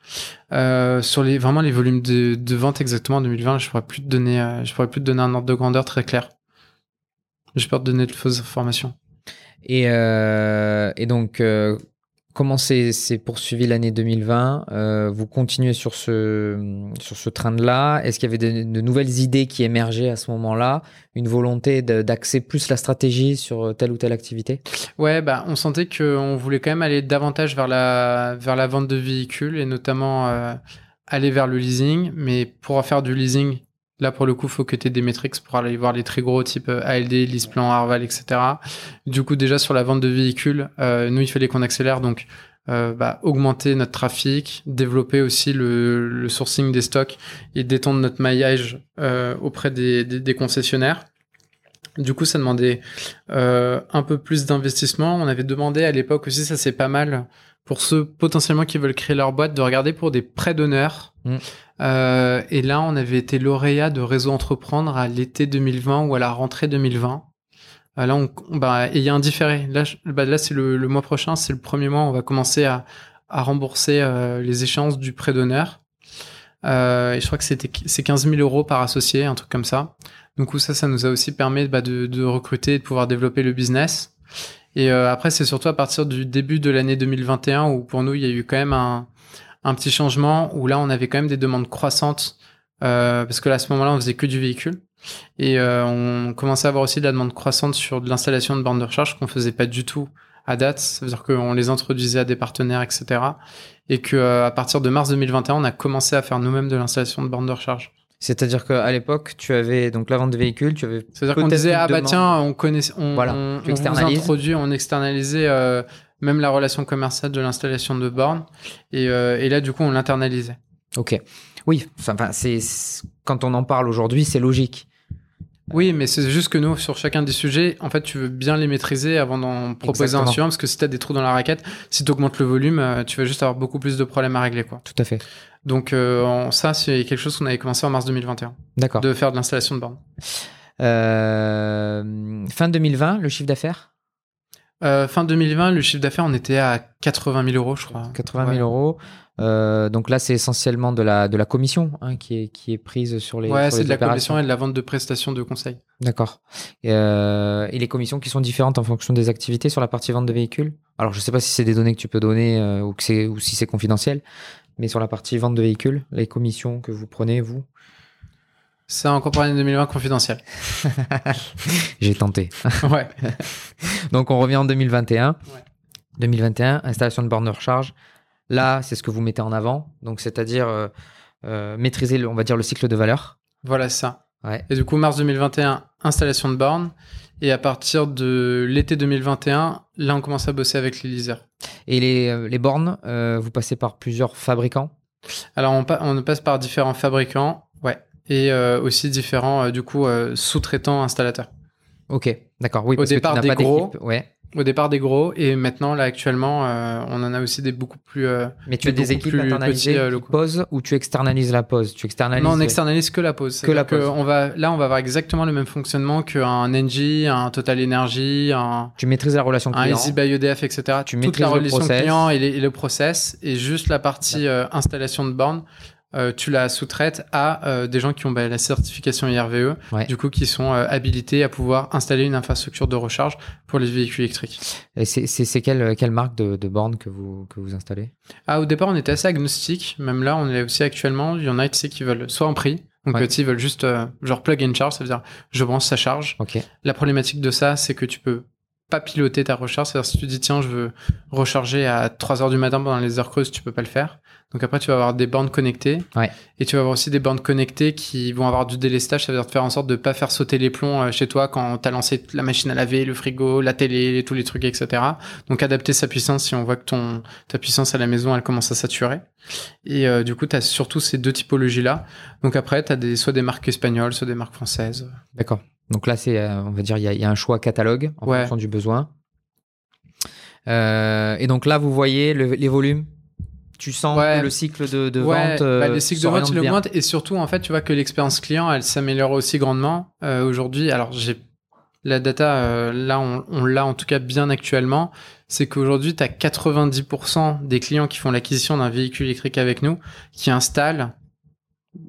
Euh, sur les vraiment les volumes de, de vente exactement en 2020, je pourrais plus te donner, euh, je pourrais plus te donner un ordre de grandeur très clair. Je peux te donner de fausses informations. Et, euh, et donc, euh, comment c'est poursuivi l'année 2020 euh, Vous continuez sur ce, sur ce train-là. Est-ce qu'il y avait de, nouvelles idées qui émergeaient à ce moment-là? Une volonté d'axer plus la stratégie sur telle ou telle activité? Ouais, bah, on sentait qu'on voulait quand même aller davantage vers la, vers la vente de véhicules et notamment aller vers le leasing. Mais pour faire du leasing, Là, pour le coup, faut que tu aies des métriques pour aller voir les très gros type euh, ALD, Lisplan, Arval, etc. Du coup, déjà sur la vente de véhicules, euh, nous, il fallait qu'on accélère, donc euh, bah, augmenter notre trafic, développer aussi le, sourcing des stocks et détendre notre maillage auprès des, des, concessionnaires. Du coup, ça demandait un peu plus d'investissement. On avait demandé à l'époque aussi, ça c'est pas mal, pour ceux potentiellement qui veulent créer leur boîte, de regarder pour des prêts d'honneur. Mmh. Euh, et là, on avait été lauréat de Réseau Entreprendre à l'été 2020 ou à la rentrée 2020. Euh, là, on, bah, et il y a un différé. Là, bah, là c'est le, mois prochain, c'est le premier mois, on va commencer à, à rembourser euh, les échéances du prêt d'honneur. Euh, et je crois que c'était c'est 15 000 euros par associé, un truc comme ça. Donc ça, ça nous a aussi permis bah, de, de recruter et de pouvoir développer le business. Et euh, après, c'est surtout à partir du début de l'année 2021 où pour nous, il y a eu quand même un, un petit changement où là, on avait quand même des demandes croissantes euh, parce que là, à ce moment-là, on faisait que du véhicule. Et euh, on commençait à avoir aussi de la demande croissante sur de l'installation de bornes de recharge qu'on faisait pas du tout à date. Ça veut dire qu'on les introduisait à des partenaires, etc. Et que euh, à partir de mars 2021, on a commencé à faire nous-mêmes de l'installation de bornes de recharge. C'est-à-dire qu'à l'époque, tu avais donc la vente de véhicules, tu avais. C'est-à-dire qu'on disait ah bah tiens, on connaît, on, voilà, on, introduit, on externalisait euh, même la relation commerciale de l'installation de bornes. Et, euh, et, là, du coup, on l'internalisait. Ok. Oui, enfin, c'est quand on en parle aujourd'hui, c'est logique. Oui, mais c'est juste que nous, sur chacun des sujets, en fait, tu veux bien les maîtriser avant d'en proposer un suivant, parce que si tu as des trous dans la raquette, si tu augmentes le volume, euh, tu vas juste avoir beaucoup plus de problèmes à régler. Quoi. Tout à fait. Donc euh, ça, c'est quelque chose qu'on avait commencé en mars 2021. D'accord. De faire de l'installation de bornes. Euh, fin 2020, le chiffre d'affaires? Euh, fin 2020, le chiffre d'affaires, on était à 80 000 euros, je crois. 80 000 euros. Euh, donc là, c'est essentiellement de la, de la commission hein, qui, est, qui est prise sur les. Ouais, c'est de la commission et de la vente de prestations de conseil. D'accord. Et, euh, et, les commissions qui sont différentes en fonction des activités sur la partie vente de véhicules? Alors, je ne sais pas si c'est des données que tu peux donner ou, que ou si c'est confidentiel, mais sur la partie vente de véhicules, les commissions que vous prenez, vous c'est encore pour l'année 2020 confidentiel. J'ai tenté. ouais. Donc on revient en 2021. Ouais. 2021, installation de borne de recharge. Là, c'est ce que vous mettez en avant. Donc, c'est-à-dire euh, euh, maîtriser, le, on va dire, le cycle de valeur. Voilà ça. Ouais. Et du coup, mars 2021, installation de borne. Et à partir de l'été 2021, là, on commence à bosser avec les. Et les, euh, les bornes, euh, vous passez par plusieurs fabricants? Alors, on, pa- on passe par différents fabricants, ouais, et euh, aussi différents, euh, du coup, euh, sous-traitants installateurs. Ok, d'accord. Oui, Au parce que tu départ, des pas gros. Ouais. Au départ, des gros, et maintenant, là, actuellement, euh, on en a aussi des beaucoup plus. euh, Mais tu as Des équipes internalisées petits, euh, qui locaux. posent ou tu externalises la pose? Tu externalises. Non, on externalise que la pause. Que la pose. on va, là, on va avoir exactement le même fonctionnement qu'un Engie, un Total Energy, un, Tu maîtrises la relation un client. Easy by EDF, etc. Tu Toute maîtrises la relation client et, les- et le process, et juste la partie euh, installation de borne, euh, tu la sous-traites à euh, des gens qui ont bah, la certification IRVE, Ouais. du coup, qui sont euh, habilités à pouvoir installer une infrastructure de recharge pour les véhicules électriques. Et c'est quelle, quelle marque de, de borne que vous, que vous installez? Ah, au départ, on était assez agnostique. Même là, on est aussi actuellement. Il y en a, tu sais, qui veulent soit en prix. Donc, Ouais. ils veulent juste, genre, plug and charge. Ça veut dire, je branche, ça charge. La problématique de ça, c'est que tu peux pas piloter ta recharge. C'est-à-dire, si tu dis, tiens, je veux recharger à 3 heures du matin pendant les heures creuses, tu peux pas le faire. Donc après, tu vas avoir des bornes connectées. Ouais. Et tu vas avoir aussi des bornes connectées qui vont avoir du délestage. Ça veut dire de faire en sorte de pas faire sauter les plombs euh, chez toi quand tu as lancé la machine à laver, le frigo, la télé, tous les trucs, etc. Donc adapter sa puissance si on voit que ton, ta puissance à la maison, elle commence à saturer. Et euh, du coup, tu as surtout ces deux typologies-là. Donc après, tu as des, soit des marques espagnoles, soit des marques françaises. D'accord. Donc là, c'est, euh, on va dire, il y, a- il y a un choix catalogue en Ouais. fonction du besoin. Euh, et donc là, vous voyez le- les volumes? Tu sens Ouais. que le cycle de, de ouais, vente. euh, bah, les cycles de vente, il augmente. Et surtout, en fait, tu vois que l'expérience client, elle s'améliore aussi grandement. Euh, Aujourd'hui, alors j'ai la data, euh, là, on, on l'a en tout cas bien actuellement. C'est qu'aujourd'hui, tu as 90% des clients qui font l'acquisition d'un véhicule électrique avec nous qui installent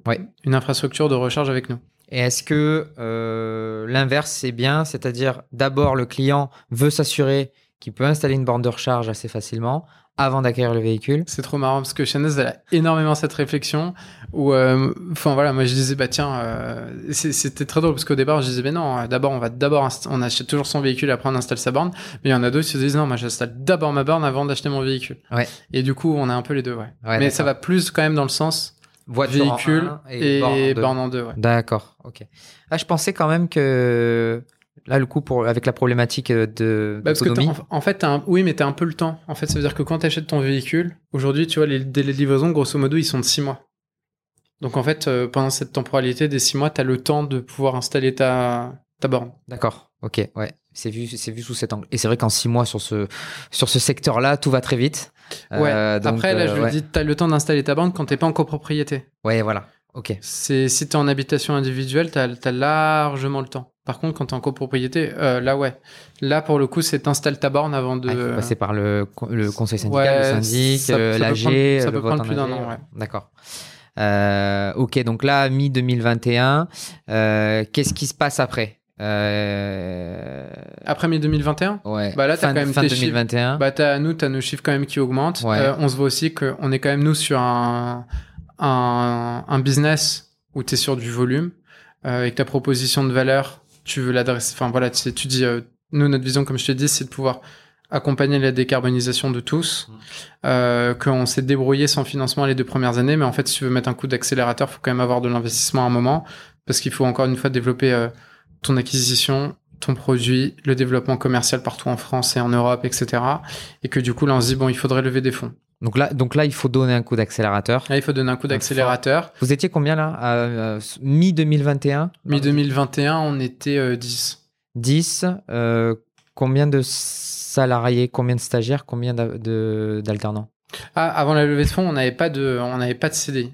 Ouais. une infrastructure de recharge avec nous. Et est-ce que euh, l'inverse, c'est bien? C'est-à-dire, d'abord, le client veut s'assurer qu'il peut installer une borne de recharge assez facilement avant d'acquérir le véhicule. C'est trop marrant parce que Chanez, elle a énormément cette réflexion où, euh, enfin voilà, moi je disais, bah tiens, euh, c'était très drôle parce qu'au départ je disais, mais non, euh, d'abord on va d'abord, on achète toujours son véhicule après on installe sa borne. Mais il y en a d'autres qui se disent, non, moi j'installe d'abord ma borne avant d'acheter mon véhicule. Ouais. Et du coup, on a un peu les deux, ouais. Ouais, mais ça va plus quand même dans le sens Voiture en véhicule un et, borne en deux. ouais. D'accord, ok. Ah, je pensais quand même que là, le coup pour avec la problématique euh, de Bah, parce que en, en fait, un, oui, mais t'as un peu le temps. En fait, ça veut dire que quand t'achètes ton véhicule, aujourd'hui, tu vois, les délais de livraison, grosso modo, ils sont de 6 mois. Donc, en fait, euh, pendant cette temporalité des 6 mois, t'as le temps de pouvoir installer ta, ta borne. D'accord, ok, ouais. C'est vu, c'est vu sous cet angle. Et c'est vrai qu'en six mois sur ce sur ce secteur-là, tout va très vite. Ouais. Euh, donc, Après, là, euh, je ouais. le dis, t'as le temps d'installer ta borne quand t'es pas en copropriété. Ouais, voilà. Ok. Si t'es en habitation individuelle, t'as as largement le temps. Par contre, quand t'es en copropriété, euh, là, ouais. Là, pour le coup, c'est t'installes ta borne avant de. Ah, il faut passer par le, co- le conseil syndical, Ouais, le syndic, euh, ça peut l'AG, prendre- ça le peut prendre en plus d'un an, ouais. D'accord. Euh, ok, donc là, mi-2021, euh, qu'est-ce qui se passe après? Euh, Après mai 2021, Ouais. Bah là, t'as fin, quand même fin tes 2021. Bah, t'as, nous, t'as nos chiffres quand même qui augmentent. Ouais. On se voit aussi qu'on est quand même, nous, sur un, un, un business où tu es sur du volume, avec ta proposition de valeur, tu veux l'adresser. Enfin, voilà, tu, sais, tu dis, euh, nous, notre vision, comme je te dis, c'est de pouvoir accompagner la décarbonisation de tous, euh, qu'on s'est débrouillé sans financement les deux premières années, mais en fait, si tu veux mettre un coup d'accélérateur, faut quand même avoir de l'investissement à un moment, parce qu'il faut encore une fois développer euh, ton acquisition, ton produit, le développement commercial partout en France et en Europe, etc. Et que du coup, là, on se dit, bon, il faudrait lever des fonds. Donc là, donc là, il faut donner un coup d'accélérateur. Là, il faut donner un coup d'accélérateur. Vous étiez combien là à, euh, Mi-2021 Mi-2021, on était euh, 10. 10. euh, combien de salariés, combien de stagiaires, combien d'alternants? Ah, avant la levée de fonds, on n'avait pas de, on pas de CDI.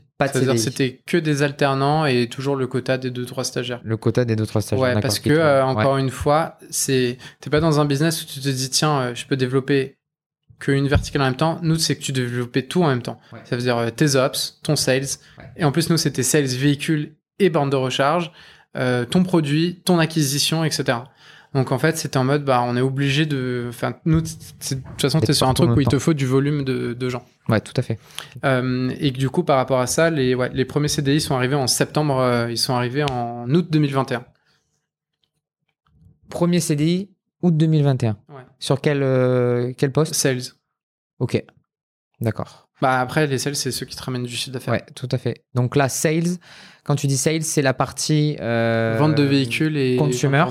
C'était que des alternants et toujours le quota des deux, trois stagiaires. Le quota des deux trois stagiaires. Ouais, parce que euh, ouais. encore une fois, c'est t'es pas dans un business où tu te dis tiens, euh, je peux développer qu'une verticale en même temps. Nous, c'est que tu développes tout en même temps. Ouais. Ça veut dire euh, tes ops, ton sales, Ouais. et en plus nous c'était sales, véhicule et borne de recharge, euh, ton produit, ton acquisition, etc. Donc en fait, c'était en mode bah on est obligé de, enfin nous, de toute façon t'es sur un truc où il te faut du volume de, de gens. Ouais, tout à fait. Euh, et que du coup, par rapport à ça, les, ouais, les premiers CDI sont arrivés en septembre, euh, ils sont arrivés en août 2021. Premier CDI, août 2021. Sur quel, euh, quel poste? Sales. Ok. D'accord. Bah après, les sales, c'est ceux qui te ramènent du chiffre d'affaires. Ouais, tout à fait. Donc là, sales, quand tu dis sales, c'est la partie. euh, Vente de véhicules et consumer.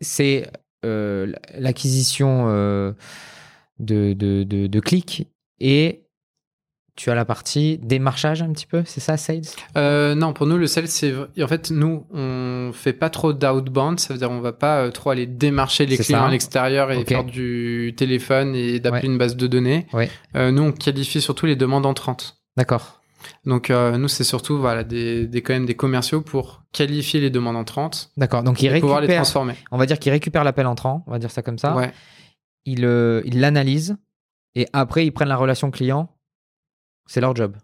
C'est euh, l'acquisition de, de, de, de clics et tu as la partie démarchage un petit peu, c'est ça, sales? Euh, non, pour nous, le sales, c'est en fait nous, on fait pas trop d'outbound. Ça veut dire on va pas euh, trop aller démarcher les clients ça. à l'extérieur et faire du téléphone et d'appeler Ouais. une base de données. Ouais. Euh, nous, on qualifie surtout les demandes entrantes. D'accord. Donc euh, nous, c'est surtout voilà des, des quand même des commerciaux pour qualifier les demandes entrantes D'accord. Donc il et pouvoir les transformer. on va dire qu'il récupère l'appel entrant, on va dire ça comme ça. Ouais. Il euh, il l'analyse et après ils prennent la relation client. C'est leur job.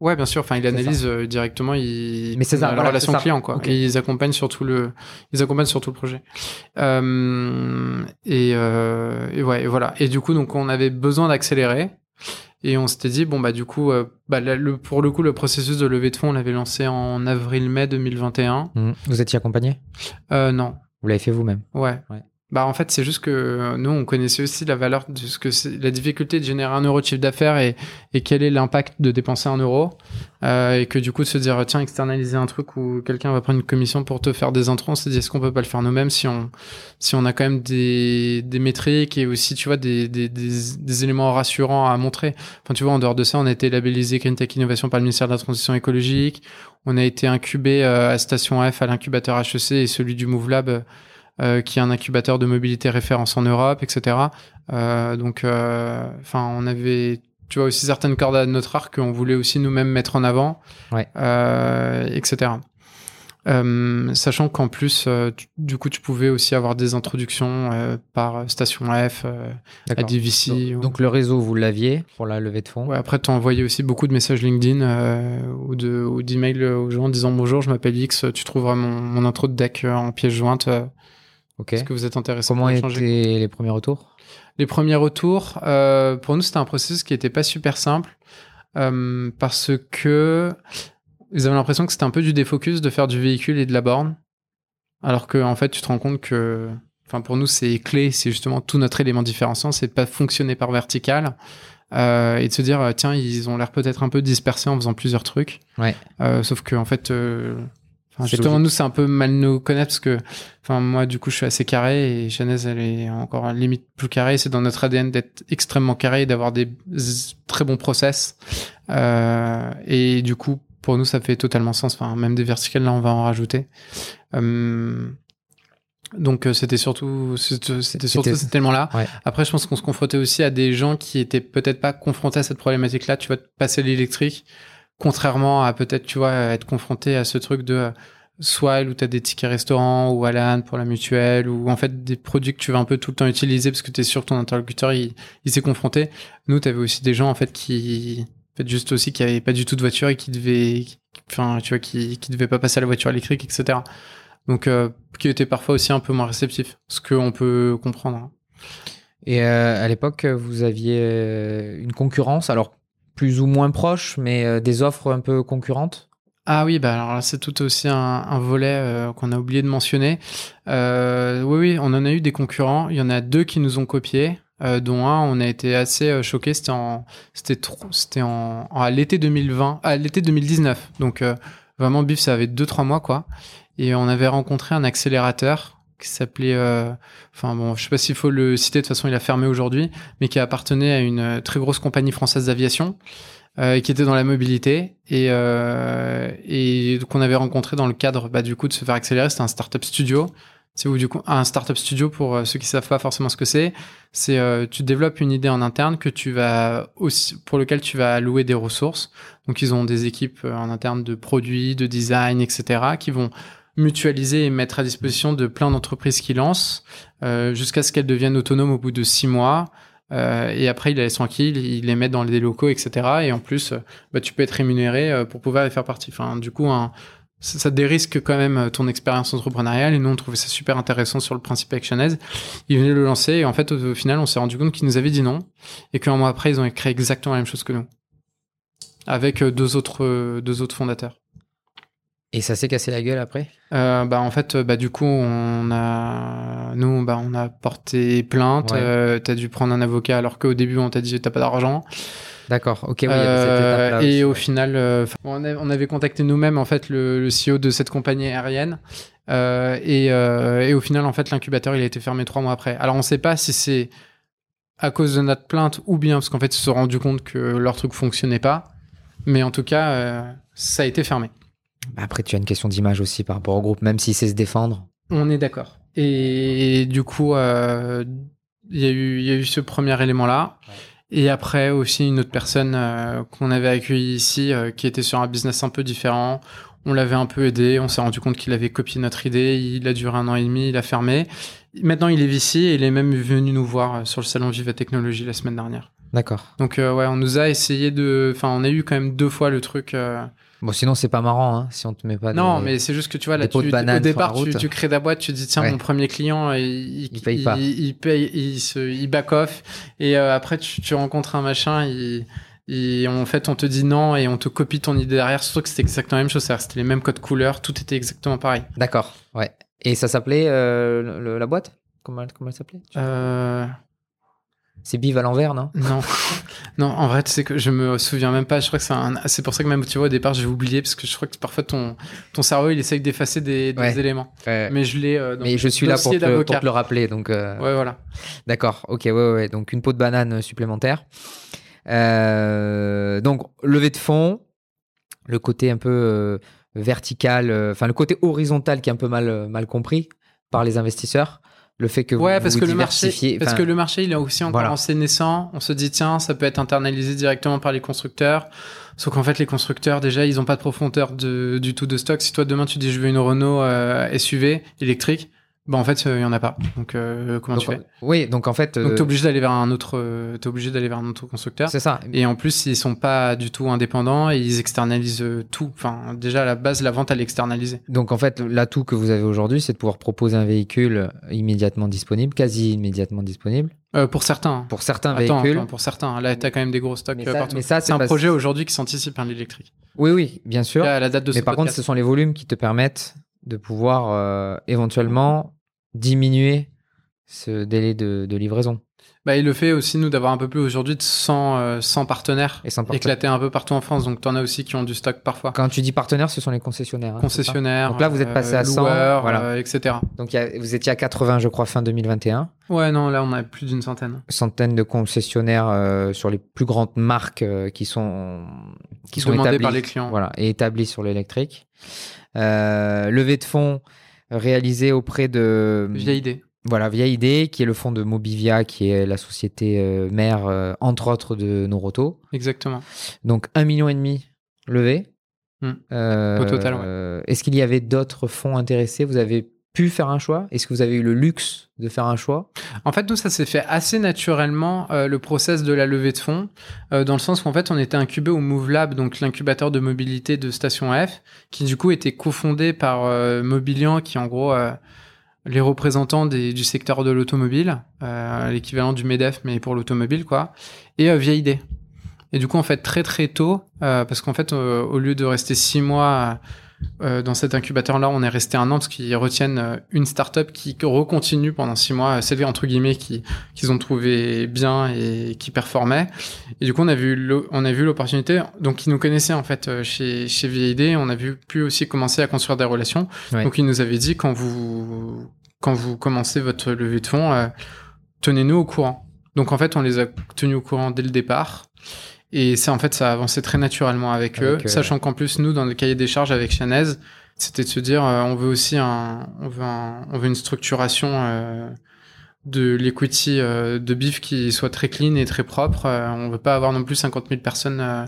Ouais, bien sûr. Enfin, ils analysent euh, directement. Ils Mais c'est ça, la voilà, relation client, quoi. Et ils accompagnent sur tout le, ils accompagnent sur tout le projet. Euh, et, euh, et ouais, et voilà. Et du coup, donc, on avait besoin d'accélérer. Et on s'était dit, bon, bah, du coup, euh, bah, là, le, pour le coup, le processus de levée de fonds, on l'avait lancé en avril-mai 2021. Mhm. Vous étiez accompagné? Non. Vous l'avez fait vous-même? Ouais. Ouais. Bah en fait c'est juste que euh, nous on connaissait aussi la valeur de ce que c'est la difficulté de générer un euro de chiffre d'affaires et, et quel est l'impact de dépenser un euro. Euh, et que du coup de se dire tiens externaliser un truc où quelqu'un va prendre une commission pour te faire des s'est dit est-ce qu'on peut pas le faire nous-mêmes si on si on a quand même des, des métriques et aussi tu vois des, des, des, des éléments rassurants à montrer. Enfin tu vois en dehors de ça on a été labellisé Green Tech Innovation par le ministère de la Transition écologique. On a été incubé euh, à Station F à l'incubateur HEC et celui du Move Lab euh, qui est un incubateur de mobilité référence en Europe, etc. Euh, donc, euh, enfin, on avait, tu vois, aussi certaines cordes à notre arc qu'on voulait aussi nous-mêmes mettre en avant, Ouais. etc. Sachant qu'en plus, tu- du coup, tu pouvais aussi avoir des introductions par Station F, à. DVC. Donc, ou- donc le réseau, vous l'aviez pour la levée de fonds? Ouais, après, tu envoyé aussi beaucoup de messages LinkedIn ou de ou d'emails aux gens en disant bonjour, je m'appelle X, tu trouveras mon, mon intro de deck en pièce jointe. Est-ce que vous êtes intéressé Comment étaient les premiers retours? Les premiers retours, euh, pour nous, c'était un processus qui n'était pas super simple euh, parce que ils avaient l'impression que c'était un peu du défocus de faire du véhicule et de la borne, alors que en fait, tu te rends compte que, enfin, pour nous, c'est clé, c'est justement tout notre élément différenciant, c'est de pas fonctionner par vertical. euh, et de se dire tiens ils ont l'air peut-être un peu dispersés en faisant plusieurs trucs Ouais. Sauf que en fait enfin, justement logique. nous c'est un peu mal nous connaître parce que enfin moi du coup je suis assez carré et Chanez elle est encore limite plus carrée c'est dans notre ADN d'être extrêmement carré et d'avoir des très bons process. Euh, et du coup pour nous ça fait totalement sens. Enfin même des verticales là on va en rajouter. Euh, donc euh, c'était surtout c'était surtout C'était- cet élément là. Ouais. après je pense qu'on se confrontait aussi à des gens qui étaient peut-être pas confrontés à cette problématique là tu vas passer l'électrique contrairement à peut-être tu vois être confronté à ce truc de euh, Swile où tu as des tickets restaurants ou Alan pour la mutuelle ou en fait des produits que tu vas un peu tout le temps utiliser parce que tu es sûr que ton interlocuteur il, s'est confronté. Nous, tu avais aussi des gens en fait qui en juste aussi qui avaient pas du tout de voiture et qui devaient enfin tu vois qui qui devaient pas passer à la voiture électrique etc. Donc euh, qui étaient parfois aussi un peu moins réceptifs, ce qu'on peut comprendre. hein. Et euh, à l'époque, vous aviez une concurrence, alors plus ou moins proche, mais euh, des offres un peu concurrentes? Ah oui, bah alors c'est tout aussi un, volet euh, qu'on a oublié de mentionner. Euh, oui, oui, on en a eu des concurrents. Il y en a deux qui nous ont copiés, dont un, on a été assez choqués. C'était en, c'était c'était en, à l'été 2020, à l'été 2019. Donc vraiment, Bif, ça avait deux trois mois quoi. Et on avait rencontré un accélérateur qui s'appelait, euh, enfin bon, je sais pas s'il faut le citer. De toute façon, il a fermé aujourd'hui, mais qui appartenait à une euh, très grosse compagnie française d'aviation euh, qui était dans la mobilité et, euh, et qu'on avait rencontré dans le cadre bah, du coup de se faire accélérer. C'était un startup studio. C'est du coup un startup studio pour euh, ceux qui savent pas forcément ce que c'est, c'est euh, tu développes une idée en interne que tu vas aussi pour lequel tu vas allouer des ressources. Donc ils ont des équipes en interne de produits, de design, etc. qui vont mutualiser et mettre à disposition de plein d'entreprises qui lancent euh, jusqu'à ce qu'elles deviennent autonomes au bout de six mois. Euh, et après, il les laisse tranquilles, il les met dans des locaux, etc. Et en plus, euh, bah, tu peux être rémunéré pour pouvoir y faire partie. Enfin, du coup, un, ça, dérisque quand même ton expérience entrepreneuriale. Et nous, on trouvait ça super intéressant sur le principe Actionaise. Ils venaient le lancer. Et en fait, au, final, on s'est rendu compte qu'ils nous avaient dit non. Et qu'un mois après, ils ont créé exactement la même chose que nous. Avec deux autres, deux autres fondateurs. Et ça s'est cassé la gueule après? Euh, bah en fait bah du coup on a nous bah on a porté plainte Ouais. euh, t'as dû prendre un avocat alors qu'au début on t'a dit t'as pas d'argent. D'accord, ok, oui, Euh, et aussi, au ouais. final euh, on, a- on avait contacté nous-mêmes en fait le, le CEO de cette compagnie aérienne. Et, et au final en fait l'incubateur il a été fermé trois mois après. Alors on sait pas si c'est à cause de notre plainte ou bien parce qu'en fait ils se sont rendus compte que leur truc fonctionnait pas. Mais en tout cas ça a été fermé Après, tu as une question d'image aussi par rapport au groupe, même s'il sait se défendre. On est d'accord. Et, du coup, euh, il y, a eu- il y a eu ce premier élément-là. Ouais. Et après aussi une autre personne euh, qu'on avait accueillie ici, euh, qui était sur un business un peu différent. On l'avait un peu aidé. On s'est rendu compte qu'il avait copié notre idée. Il a duré un an et demi. Il a fermé. Maintenant, il est ici et il est même venu nous voir sur le salon Viva Technologie la semaine dernière. D'accord. Donc ouais, on nous a essayé de. Enfin, on a eu quand même deux fois le truc. Bon, sinon, c'est pas marrant hein, si on te met pas non, des- mais c'est juste que tu vois, là, tu, au départ, tu, tu crées ta boîte, tu te dis, tiens, Ouais. mon premier client, il, il, Il paye pas. Il, il paye, il, se, il back off. Et euh, après, tu, tu rencontres un machin, il, il- en fait, on te dit non et on te copie ton idée derrière. Surtout que c'était exactement la même chose. C'était les mêmes codes couleurs, tout était exactement pareil. D'accord, ouais. Et ça s'appelait euh, la boîte? Comment, comment elle s'appelait? Euh, C'est Biv à l'envers, non? Non, non, en vrai, tu sais que je me souviens même pas. Je crois que c'est un, c'est pour ça que même, tu vois, au départ, j'ai oublié parce que je crois que parfois ton, ton cerveau, il essaye d'effacer des, des Ouais. éléments. Ouais. Mais je l'ai. euh, dans Mais je suis là pour te, pour d'avocat. te le rappeler, donc euh, Ouais, voilà. d'accord, ok, ouais, ouais, ouais. donc une peau de banane supplémentaire. Euh, donc levée de fonds, le côté un peu vertical, enfin le côté horizontal qui est un peu mal, mal compris par les investisseurs. Le fait que vous Ouais, parce vous que le marché, parce que le marché, il est aussi encore voilà. naissant. On se dit tiens, ça peut être internalisé directement par les constructeurs. Sauf qu'en fait, les constructeurs déjà, ils ont pas de profondeur de, du tout de stock. Si toi demain tu dis je veux une Renault euh, SUV électrique, bah en fait, il y en a pas. Donc euh, comment donc, tu fais Oui, donc en fait, Donc euh, t'es obligé d'aller vers un autre, euh, t'es obligé d'aller vers un autre constructeur. c'est ça. Et en plus, ils sont pas du tout indépendants et ils externalisent euh, tout. Enfin, déjà à la base, la vente elle est externalisée. Donc en fait, l'atout que vous avez aujourd'hui, c'est de pouvoir proposer un véhicule immédiatement disponible, quasi immédiatement disponible, Euh, pour certains. pour certains Attends, véhicules. pour certains. Là, t'as quand même des gros stocks Mais euh, ça- partout. mais ça, c'est un projet aujourd'hui qui s'anticipe, hein, l'électrique. Oui, oui, bien sûr. Là, à la date de Mais par contre, ce sont les volumes qui te permettent de pouvoir euh, éventuellement diminuer ce délai de, de livraison. Bah, il le fait aussi, nous, d'avoir un peu plus aujourd'hui de 100, euh, 100 partenaires Et éclatés un peu partout en France. Donc, t'en as aussi qui ont du stock parfois. Quand tu dis partenaire, ce sont les concessionnaires. hein, Concessionnaires. Donc là, vous êtes passé à 100, loueurs, voilà. euh, etc. Donc il y a- vous étiez à 80, je crois, fin 2021. Ouais, non, là, on a plus d'une centaine. Centaines de concessionnaires euh, sur les plus grandes marques euh, qui sont qui sont établies, par les clients. Voilà, et établis sur l'électrique. Euh, levée de fonds réalisée auprès de Vieille idée. Voilà, Via ID, qui est le fonds de Mobivia, qui est la société euh, mère, euh, entre autres, de Noroto. Exactement. Donc, un million et demi levé. Hmm. Euh, Au total, ouais. Est-ce qu'il y avait d'autres fonds intéressés? Vous avez pu faire un choix? Est-ce que vous avez eu le luxe de faire un choix? En fait, nous, ça s'est fait assez naturellement, euh, le process de la levée de fonds, euh, dans le sens qu'en fait, on était incubé au Move Lab, donc l'incubateur de mobilité de Station F, qui du coup était cofondé par euh, Mobilian, qui en gros les représentants du secteur de l'automobile, l'équivalent du MEDEF, mais pour l'automobile, quoi, et Vieille Idée. Et du coup, en fait, très très tôt, parce qu'en fait, au lieu de rester six mois euh, dans cet incubateur-là, on est resté un an parce qu'ils retiennent euh, une startup qui recontinue pendant six mois, celle entre guillemets qui qu'ils ont trouvé bien et qui performait. Et du coup, on a vu on a vu l'opportunité. Donc, ils nous connaissaient en fait euh, chez chez VID. On a vu pu aussi commencer à construire des relations. Ouais. Donc, ils nous avaient dit quand vous quand vous commencez votre levée de fonds, euh, tenez-nous au courant. Donc, en fait, on les a tenus au courant dès le départ. Et ça, en fait, ça a avancé très naturellement avec, Avec eux, eux, sachant qu'en plus, nous, dans le cahier des charges avec Chanez, c'était de se dire, euh, on veut aussi un, on veut un, on veut une structuration euh, de l'equity euh, de BIF qui soit très clean et très propre. Euh, on veut pas avoir non plus 50 000 personnes euh,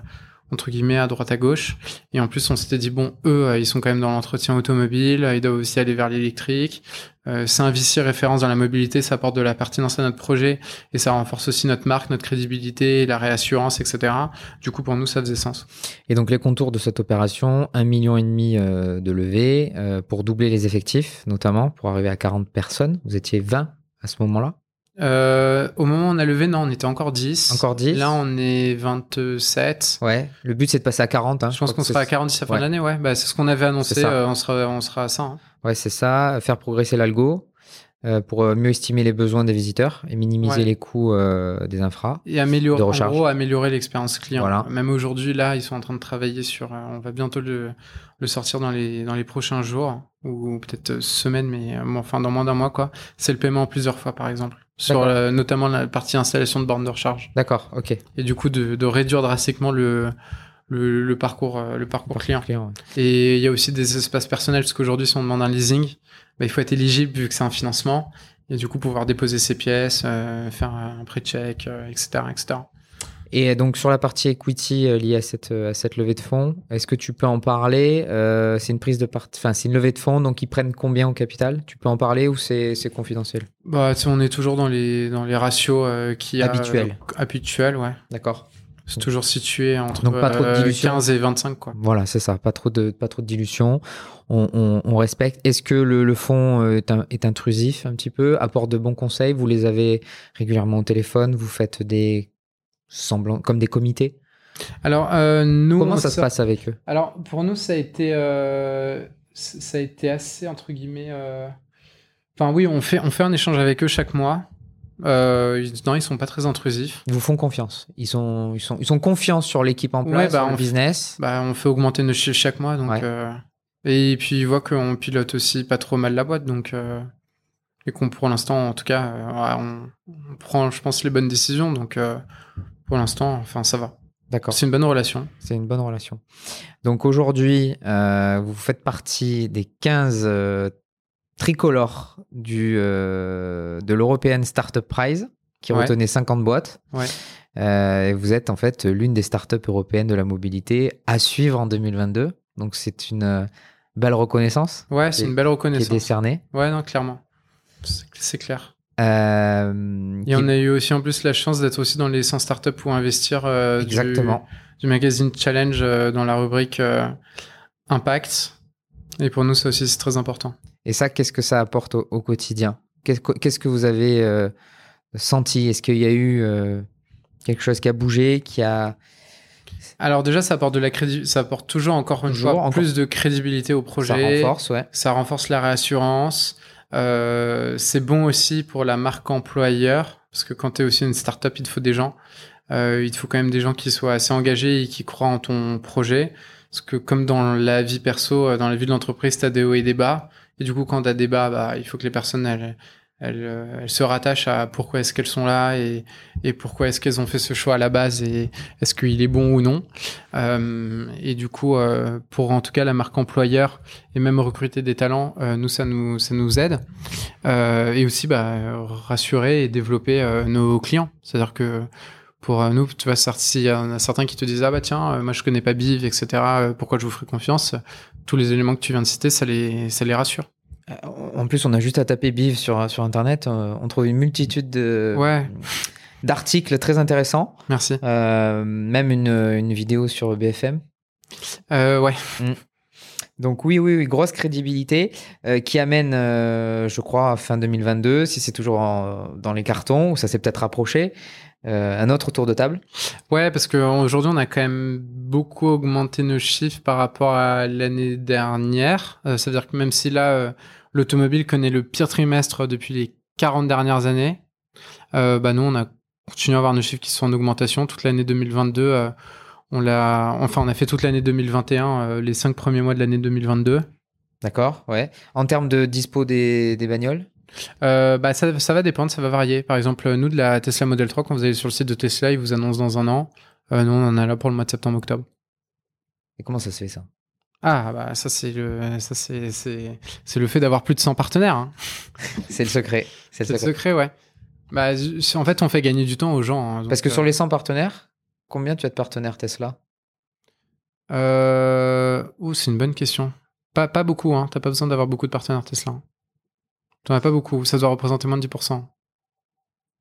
entre guillemets à droite à gauche. Et en plus, on s'était dit bon, eux, euh, ils sont quand même dans l'entretien automobile, euh, ils doivent aussi aller vers l'électrique. Euh, c'est un VC référence dans la mobilité, ça apporte de la pertinence à notre projet et ça renforce aussi notre marque, notre crédibilité, la réassurance, etc. Du coup, pour nous, ça faisait sens. Et donc, les contours de cette opération, un million et demi euh, de levée pour doubler les effectifs, notamment pour arriver à 40 personnes. Vous étiez 20 à ce moment-là Euh, au moment où on a levé, non, on était encore 10. Encore 10 Là, on est 27. Ouais, le but c'est de passer à 40. Hein, je, pense qu'on sera à c'est- 40 d'ici la fin Ouais. de l'année, ouais. Bah, c'est ce qu'on avait annoncé, euh, on, sera, on sera à ça. hein. Ouais, c'est ça, faire progresser l'algo euh, pour mieux estimer les besoins des visiteurs et minimiser Ouais. les coûts euh, des infras. Et améliorer, en gros, améliorer l'expérience client. Voilà. Même aujourd'hui, là, ils sont en train de travailler sur. euh, on va bientôt le, le sortir dans les, dans les prochains jours, ou peut-être semaines, mais enfin dans moins d'un mois, quoi. C'est le paiement en plusieurs fois, par exemple. Sur D'accord. euh, notamment la partie installation de bornes de recharge. D'accord, ok. Et du coup, de, de réduire drastiquement le, le, le parcours, euh, le parcours client. Client, Et il y a aussi des espaces personnels, parce qu'aujourd'hui, si on demande un leasing, bah, il faut être éligible vu que c'est un financement. Et du coup, pouvoir déposer ses pièces, euh, faire un pré-check, euh, etc., etc. Et donc sur la partie equity euh, liée à cette, euh, à cette levée de fonds, est-ce que tu peux en parler Euh, C'est une prise de part... enfin c'est une levée de fonds, donc ils prennent combien au capital? Tu peux en parler ou c'est confidentiel? Bah, on est toujours dans les, dans les ratios euh, qui Habituels. habituels, ouais. D'accord. C'est toujours situé entre Donc, pas trop de euh, dilution. 15 et 25, quoi. Voilà, c'est ça. Pas trop de pas trop de dilution. On, on- on respecte. Est-ce que le, le fonds est, un- est intrusif un petit peu? Apporte de bons conseils? Vous les avez régulièrement au téléphone? Vous faites des semblants comme des comités Alors, euh, nous. Comment ça se passe avec eux? Alors, pour nous, ça a été, euh, ça a été assez, entre guillemets. euh, Enfin, oui, on fait, on fait un échange avec eux chaque mois. Euh, ils- non, ils sont pas très intrusifs. Ils vous font confiance. Ils sont ils sont ils sont confiants sur l'équipe en Ouais, place, bah, sur le on- business. Bah, on fait augmenter nos chiffres chaque mois, donc. Ouais. euh, Et puis, ils voient qu'on pilote aussi pas trop mal la boîte, donc. euh, Et qu'on, pour l'instant, en tout cas, ouais, on, on prend, je pense, les bonnes décisions, donc. Pour l'instant, enfin, ça va. D'accord. C'est une bonne relation. C'est une bonne relation. Donc aujourd'hui, euh, vous faites partie des 15 euh, tricolores du, euh, de l'European Startup Prize, qui Ouais. retenait 50 boîtes. Ouais. Et vous êtes en fait l'une des startups européennes de la mobilité à suivre en 2022. Donc c'est une belle reconnaissance Ouais, c'est une belle qui est reconnaissance. décernée. Ouais, non, clairement. C'est clair. Euh, Et qui- on a eu aussi en plus la chance d'être aussi dans les 100 startups pour investir euh, du- Exactement. Du, magazine Challenge euh, dans la rubrique euh, Impact. Et pour nous, ça aussi, c'est très important. Et ça, qu'est-ce que ça apporte au, au quotidien? Qu'est-ce que- vous avez senti? Est-ce qu'il y a eu quelque chose qui a bougé, qui a Alors déjà, ça apporte de la crédi- ça apporte toujours encore une Toujours, fois encore. plus de crédibilité au ça projet. renforce Ouais. Ça renforce la réassurance. Euh, c'est bon aussi pour la marque employeur, parce que quand tu es aussi une startup, il te faut des gens. Euh, il te faut quand même des gens qui soient assez engagés et qui croient en ton projet. Parce que comme dans la vie perso, euh, dans la vie de l'entreprise, tu as des hauts et des bas. Et du coup, quand tu as des bas, bah, il faut que les personnes, elles, euh, elles se rattachent à pourquoi est-ce qu'elles sont là et, et pourquoi est-ce qu'elles ont fait ce choix à la base et est-ce qu'il est bon ou non. Euh, et du coup, euh, pour en tout cas la marque employeur et même recruter des talents, euh, nous ça nous ça nous aide Euh, et aussi bah, rassurer et développer euh, nos clients. C'est-à-dire que pour nous, tu vois, s'il y en a certains qui te disent ah bah tiens, moi je connais pas Biv, etc. pourquoi je vous ferai confiance? Tous les éléments que tu viens de citer, ça les ça les rassure. Euh, En plus, on a juste à taper BIV sur, sur Internet. euh, On trouve une multitude de, Ouais, d'articles très intéressants. merci. Euh, même une, une vidéo sur BFM. Euh, ouais, Donc oui, oui, oui, grosse crédibilité euh, qui amène, euh, je crois, à fin 2022, si c'est toujours en- dans les cartons, ou ça s'est peut-être rapproché, euh, un autre tour de table. Ouais, parce qu'aujourd'hui, on a quand même beaucoup augmenté nos chiffres par rapport à l'année dernière. Ça veut dire que même si là, l'automobile connaît le pire trimestre depuis les 40 dernières années, euh, bah nous, on a continué à avoir nos chiffres qui sont en augmentation. Toute l'année 2022, euh, on l'a, enfin, on a fait toute l'année 2021, euh, les cinq premiers mois de l'année 2022. D'accord, ouais. En termes de dispo des, des bagnoles? Bah ça, ça va dépendre, ça va varier. Par exemple, nous, de la Tesla Model 3, quand vous allez sur le site de Tesla, ils vous annoncent dans un an. Nous, on en a là pour le mois de septembre-octobre. Et comment ça se fait ça? Ah bah ça c'est le ça c'est c'est c'est le fait d'avoir plus de 100 partenaires. hein. C'est le secret. C'est le le secret. ouais. Bah en fait on fait gagner du temps aux gens. hein, Parce que sur euh, les 100 partenaires, combien tu as de partenaires Tesla? Euh... ouh, c'est une bonne question. Pas pas beaucoup hein. T'as pas besoin d'avoir beaucoup de partenaires Tesla. hein. T'en as pas beaucoup. Ça doit représenter moins de 10%.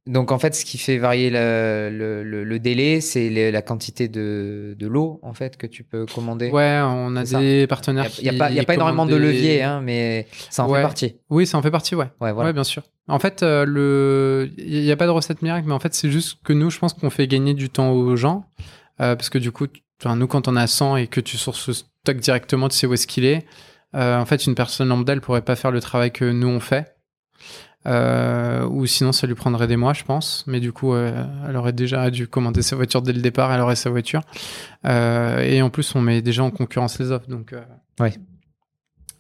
Donc en fait, ce qui fait varier le, le- le- le délai, c'est la quantité de, de l'eau en fait que tu peux commander. Ouais, on a ça. des Il partenaires n'y a, pas, y a pas énormément de leviers, hein, mais ça en Ouais. fait partie. Oui, ça en fait partie, ouais. Ouais, voilà. Ouais, bien sûr. En fait, euh, le, il n'y a pas de recette miracle, mais en fait, c'est juste que nous, je pense qu'on fait gagner du temps aux gens, euh, parce que du coup, nous, quand on a 100 et que tu sources ce stock directement, tu sais où est-ce qu'il est. euh, en fait, une personne lambda, elle pourrait pas faire le travail que nous on fait. Euh, ou sinon, ça lui prendrait des mois, je pense. Mais du coup, euh, elle aurait déjà dû commander sa voiture dès le départ, elle aurait sa voiture. Euh, et en plus, on met déjà en concurrence les offres. Donc, Ouais.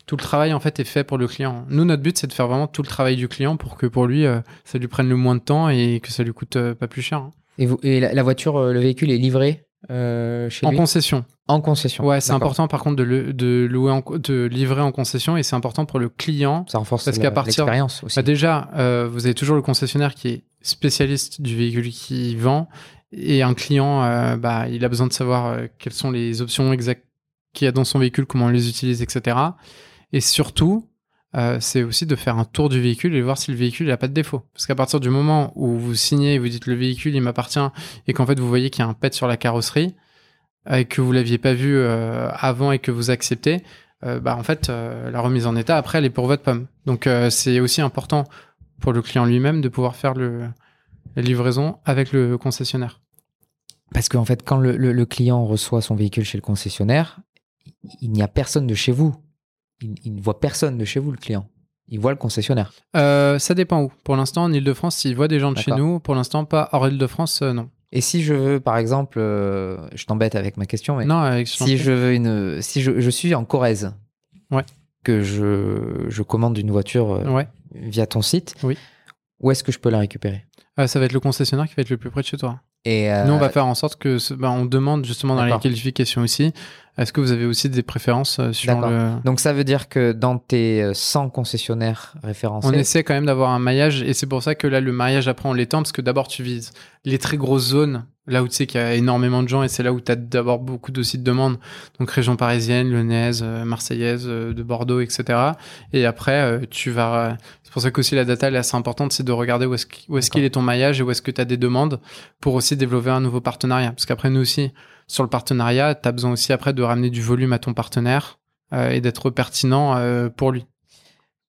tout le travail en fait est fait pour le client. Nous, notre but, c'est de faire vraiment tout le travail du client pour que pour lui, ça lui prenne le moins de temps et que ça lui coûte pas plus cher. hein. Et, vous, et la, la voiture, le véhicule est livré euh, chez En lui concession. En concession. Ouais, c'est important par contre de, le- de louer, en, de livrer en concession et c'est important pour le client. Ça renforce Parce qu'à partir- l'expérience aussi. Bah, déjà, euh, vous avez toujours le concessionnaire qui est spécialiste du véhicule qu'il vend et un client, euh, bah, il a besoin de savoir quelles sont les options exactes qu'il y a dans son véhicule, comment on les utilise, etc. Et surtout, euh, c'est aussi de faire un tour du véhicule et voir si le véhicule n'a pas de défaut. Parce qu'à partir du moment où vous signez et vous dites le véhicule il m'appartient et qu'en fait vous voyez qu'il y a un pet sur la carrosserie euh, et que vous l'aviez pas vu euh, avant et que vous acceptez, bah en fait la remise en état après elle est pour votre pomme. Donc c'est aussi important pour le client lui-même de pouvoir faire le, la livraison avec le concessionnaire. Parce qu'en fait, quand le, client reçoit son véhicule chez le concessionnaire, il n'y a personne de chez vous. Il, il ne voit personne de chez vous, le client. Il voit le concessionnaire. Euh, ça dépend où. Pour l'instant en Ile-de-France, s'il voit des gens de chez nous, pour l'instant pas hors Ile-de-France, euh, non. Et si je veux, par exemple, euh, je t'embête avec ma question, mais Non, avec si je veux une, si je, je suis en Corrèze, Ouais. que je, je commande une voiture Ouais. via ton site, Oui. où est-ce que je peux la récupérer? Ça va être le concessionnaire qui va être le plus près de chez toi. Et euh, Nous, on va faire en sorte que, bah, on demande justement dans les qualifications aussi, est-ce que vous avez aussi des préférences euh, sur le... donc ça veut dire que dans tes euh, 100 concessionnaires référencés, On essaie quand même d'avoir un maillage et c'est pour ça que là, le maillage, après, on l'étend parce que d'abord, tu vises les très grosses zones, là où tu sais qu'il y a énormément de gens et c'est là où tu as d'abord beaucoup aussi de demandes. Donc, région parisienne, lyonnaise, euh, marseillaise, euh, de Bordeaux, etc. Et après, euh, tu vas. C'est pour ça qu'aussi la data elle est assez importante, c'est de regarder où est-ce qu'- où est-ce qu'il est ton maillage et où est-ce que tu as des demandes pour aussi développer un nouveau partenariat. Parce qu'après, nous aussi, sur le partenariat, tu as besoin aussi après de ramener du volume à ton partenaire euh, et d'être pertinent euh, pour lui.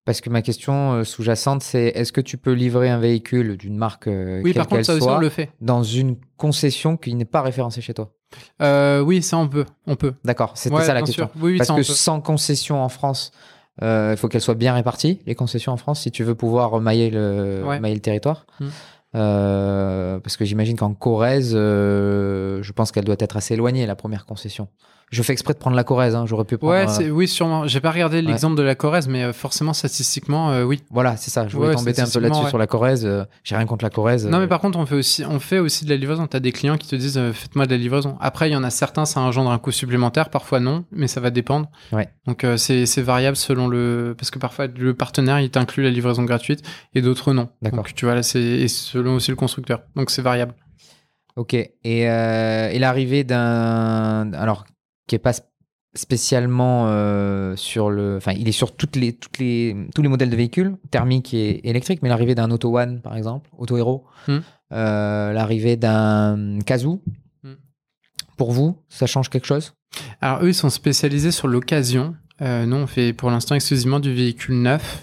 parce que ma question euh, sous-jacente, c'est est-ce que tu peux livrer un véhicule d'une marque euh, Oui, quelle par contre, qu'elle ça aussi, soit on le fait. dans une concession qui n'est pas référencée chez toi? Oui, ça on peut, on peut. D'accord, c'était Ouais, ça la question. Oui, oui, Parce que sans concession en France, il faut qu'elles soient bien réparties, les concessions en France, si tu veux pouvoir mailler le, Ouais. mailler le territoire. Mm. Euh, parce que j'imagine qu'en Corrèze, euh, je pense qu'elle doit être assez éloignée, la première concession. Je fais exprès de prendre la Corrèze, hein, j'aurais pu prendre... Ouais, euh, oui, sûrement. J'ai pas regardé l'exemple de la Corrèze, mais euh, forcément, statistiquement, euh, oui. Voilà, c'est ça, je voulais t'embêter un peu là-dessus sur la Corrèze. euh, J'ai rien contre la Corrèze. Non, mais par contre, on fait aussi, on fait aussi de la livraison. T'as des clients qui te disent, faites-moi de la livraison. Après, il y en a certains, ça engendre un coût supplémentaire, parfois non, mais ça va dépendre. Ouais. Donc, c'est variable selon le, parce que parfois, le partenaire, il t'inclut la livraison gratuite et d'autres non. D'accord. Donc, tu vois, là, c'est selon aussi le constructeur. Donc, c'est variable. Ok. Et, euh, et l'arrivée d'un. Alors, qui est pas sp- spécialement euh, sur le. Enfin, il est sur toutes les, toutes les, tous les modèles de véhicules, thermiques et électriques, mais l'arrivée d'un Auto One, par exemple, Auto Hero, Hmm. euh, l'arrivée d'un Kazoo, Hmm. pour vous, ça change quelque chose? Alors, eux, ils sont spécialisés sur l'occasion. Euh, nous, on fait pour l'instant exclusivement du véhicule neuf.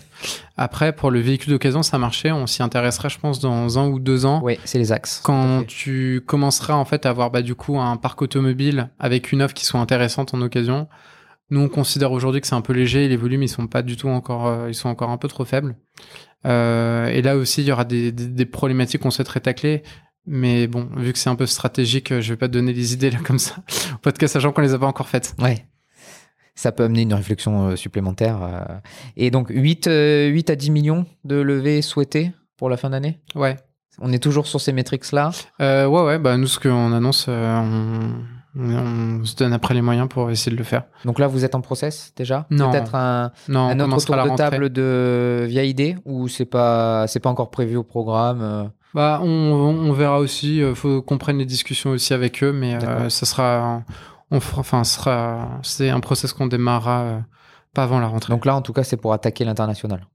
Après, pour le véhicule d'occasion, ça marchait. On s'y intéressera, je pense, dans un ou deux ans. Oui, c'est les axes. Quand tu commenceras en fait à avoir bah, du coup un parc automobile avec une offre qui soit intéressante en occasion, nous on considère aujourd'hui que c'est un peu léger et les volumes ils sont pas du tout encore, euh, ils sont encore un peu trop faibles. Euh, et là aussi il y aura des, des, des problématiques qu'on souhaiterait tacler. Mais bon, vu que c'est un peu stratégique, euh, je vais pas te donner les idées là comme ça au podcast, sachant qu'on les a pas encore faites. Ouais. Ça peut amener une réflexion euh, supplémentaire. euh. Et donc, 8, euh, 8 à 10 millions de levées souhaitées pour la fin d'année? Ouais. On est toujours sur ces métriques-là? Euh, ouais, ouais, bah nous ce qu'on annonce, euh, on, on se donne après les moyens pour essayer de le faire. Donc là, vous êtes en process déjà? Non. Peut-être un, Non, un autre tour de rentrée. table de via idée ou c'est pas c'est pas encore prévu au programme euh, Bah, on, on verra aussi. Il faut qu'on prenne les discussions aussi avec eux, mais euh, ça sera, on fera, enfin, sera, c'est un process qu'on démarrera euh, pas avant la rentrée. Donc là, en tout cas, c'est pour attaquer l'international.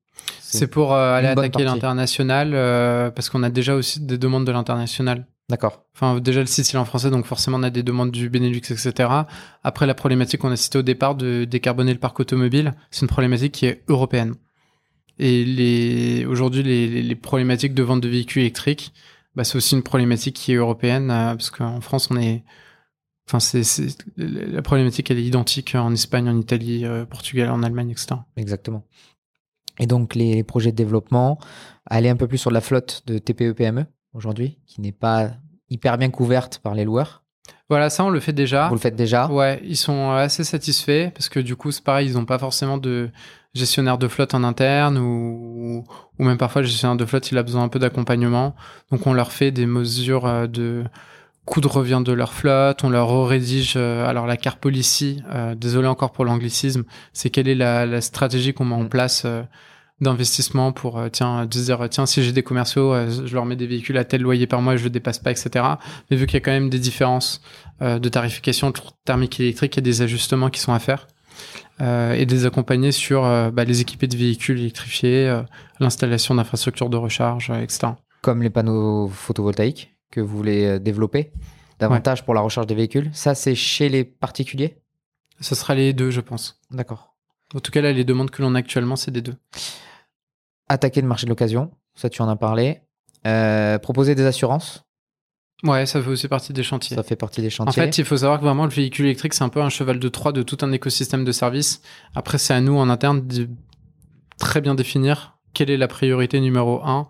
C'est pour euh, aller attaquer l'international euh, parce qu'on a déjà aussi des demandes de l'international. D'accord. Enfin, déjà le site il est en français, donc forcément on a des demandes du Benelux, etc. Après la problématique qu'on a citée au départ de décarboner le parc automobile, c'est une problématique qui est européenne. Et les aujourd'hui les, les- les problématiques de vente de véhicules électriques, bah, c'est aussi une problématique qui est européenne euh, parce qu'en France on est, enfin c'est la problématique elle est identique en Espagne, en Italie, euh, Portugal, en Allemagne, etc. Exactement. Et donc, les, les projets de développement, aller un peu plus sur la flotte de TPE-PME E aujourd'hui, qui n'est pas hyper bien couverte par les loueurs. Voilà, ça on le fait déjà. Vous le faites déjà? Ouais, ils sont assez satisfaits parce que du coup, c'est pareil, ils n'ont pas forcément de gestionnaire de flotte en interne ou, ou même parfois le gestionnaire de flotte, il a besoin un peu d'accompagnement. Donc, on leur fait des mesures euh, de coût de revient de leur flotte, on leur rédige euh, alors la car policy, euh, désolé encore pour l'anglicisme, c'est quelle est la, la stratégie qu'on met en Mm. place euh, d'investissement pour euh, tiens dire tiens si j'ai des commerciaux euh, je leur mets des véhicules à tel loyer par mois je le dépasse pas etc mais vu qu'il y a quand même des différences euh, de tarification thermique et électrique, il y a des ajustements qui sont à faire euh, et de les accompagner sur euh, bah, les équipés de véhicules électrifiés, euh, l'installation d'infrastructures de recharge, euh, etc. Comme les panneaux photovoltaïques que vous voulez euh, développer davantage pour la recharge des véhicules. Ça, c'est chez les particuliers? Ce sera les deux, je pense. D'accord. En tout cas, là, les demandes que l'on a actuellement, c'est des deux. Attaquer le marché de l'occasion, ça, tu en as parlé. Euh, proposer des assurances, Ouais, ça fait aussi partie des chantiers. ça fait partie des En chantiers. fait, il faut savoir que vraiment le véhicule électrique, c'est un peu un cheval de Troie de tout un écosystème de services. Après, c'est à nous en interne de très bien définir quelle est la priorité numéro un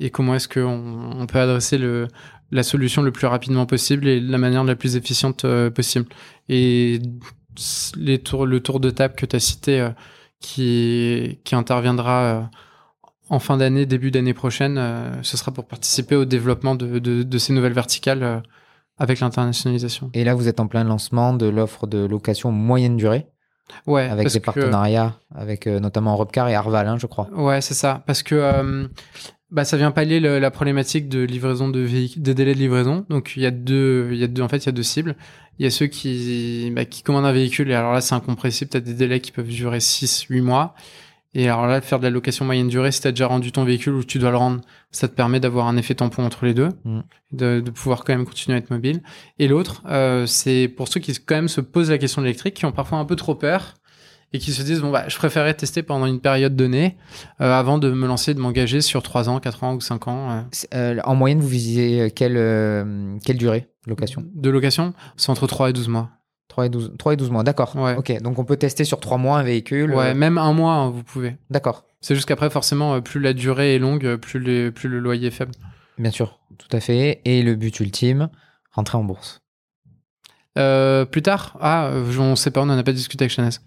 et comment est-ce qu'on on peut adresser le, la solution le plus rapidement possible et de la manière la plus efficiente euh, possible. Et les tours, le tour de table que tu as cité, euh, qui, qui interviendra euh, en fin d'année, début d'année prochaine, ce sera pour participer au développement de, de, de ces nouvelles verticales avec l'internationalisation. Et là, vous êtes en plein lancement de l'offre de location moyenne durée, Ouais, avec des que- partenariats avec notamment Europcar et Arval, hein, je crois. Ouais, c'est ça. Parce que bah, ça vient pallier le- la problématique de livraison de véhicules, des délais de livraison. Donc il y a deux, il y a deux, en fait, il y a deux cibles. Il y a ceux qui, bah, qui commandent un véhicule et alors là c'est incompressible. T'as des délais qui peuvent durer 6, 8 mois. Et alors là, faire de la location moyenne durée, si t'as déjà rendu ton véhicule ou tu dois le rendre, ça te permet d'avoir un effet tampon entre les deux, Mm. de, de pouvoir quand même continuer à être mobile. Et l'autre, euh, c'est pour ceux qui quand même se posent la question de l'électrique, qui ont parfois un peu trop peur et qui se disent bon bah je préférerais tester pendant une période donnée euh, avant de me lancer, de m'engager sur 3 ans, 4 ans ou 5 ans euh, euh, en moyenne, vous visez quelle, quelle durée de location? De location. C'est entre 3 et 12 mois. 3 et 12, 3 et 12 mois, d'accord. Ouais. Ok, donc on peut tester sur 3 mois un véhicule. Ouais, même un mois, hein, vous pouvez. D'accord, C'est juste qu'après, forcément, plus la durée est longue, plus, les- plus le loyer est faible. bien sûr, tout à fait. Et le but ultime, rentrer en bourse. Euh, plus tard, ah, on sait pas, on en a pas discuté avec Chanès.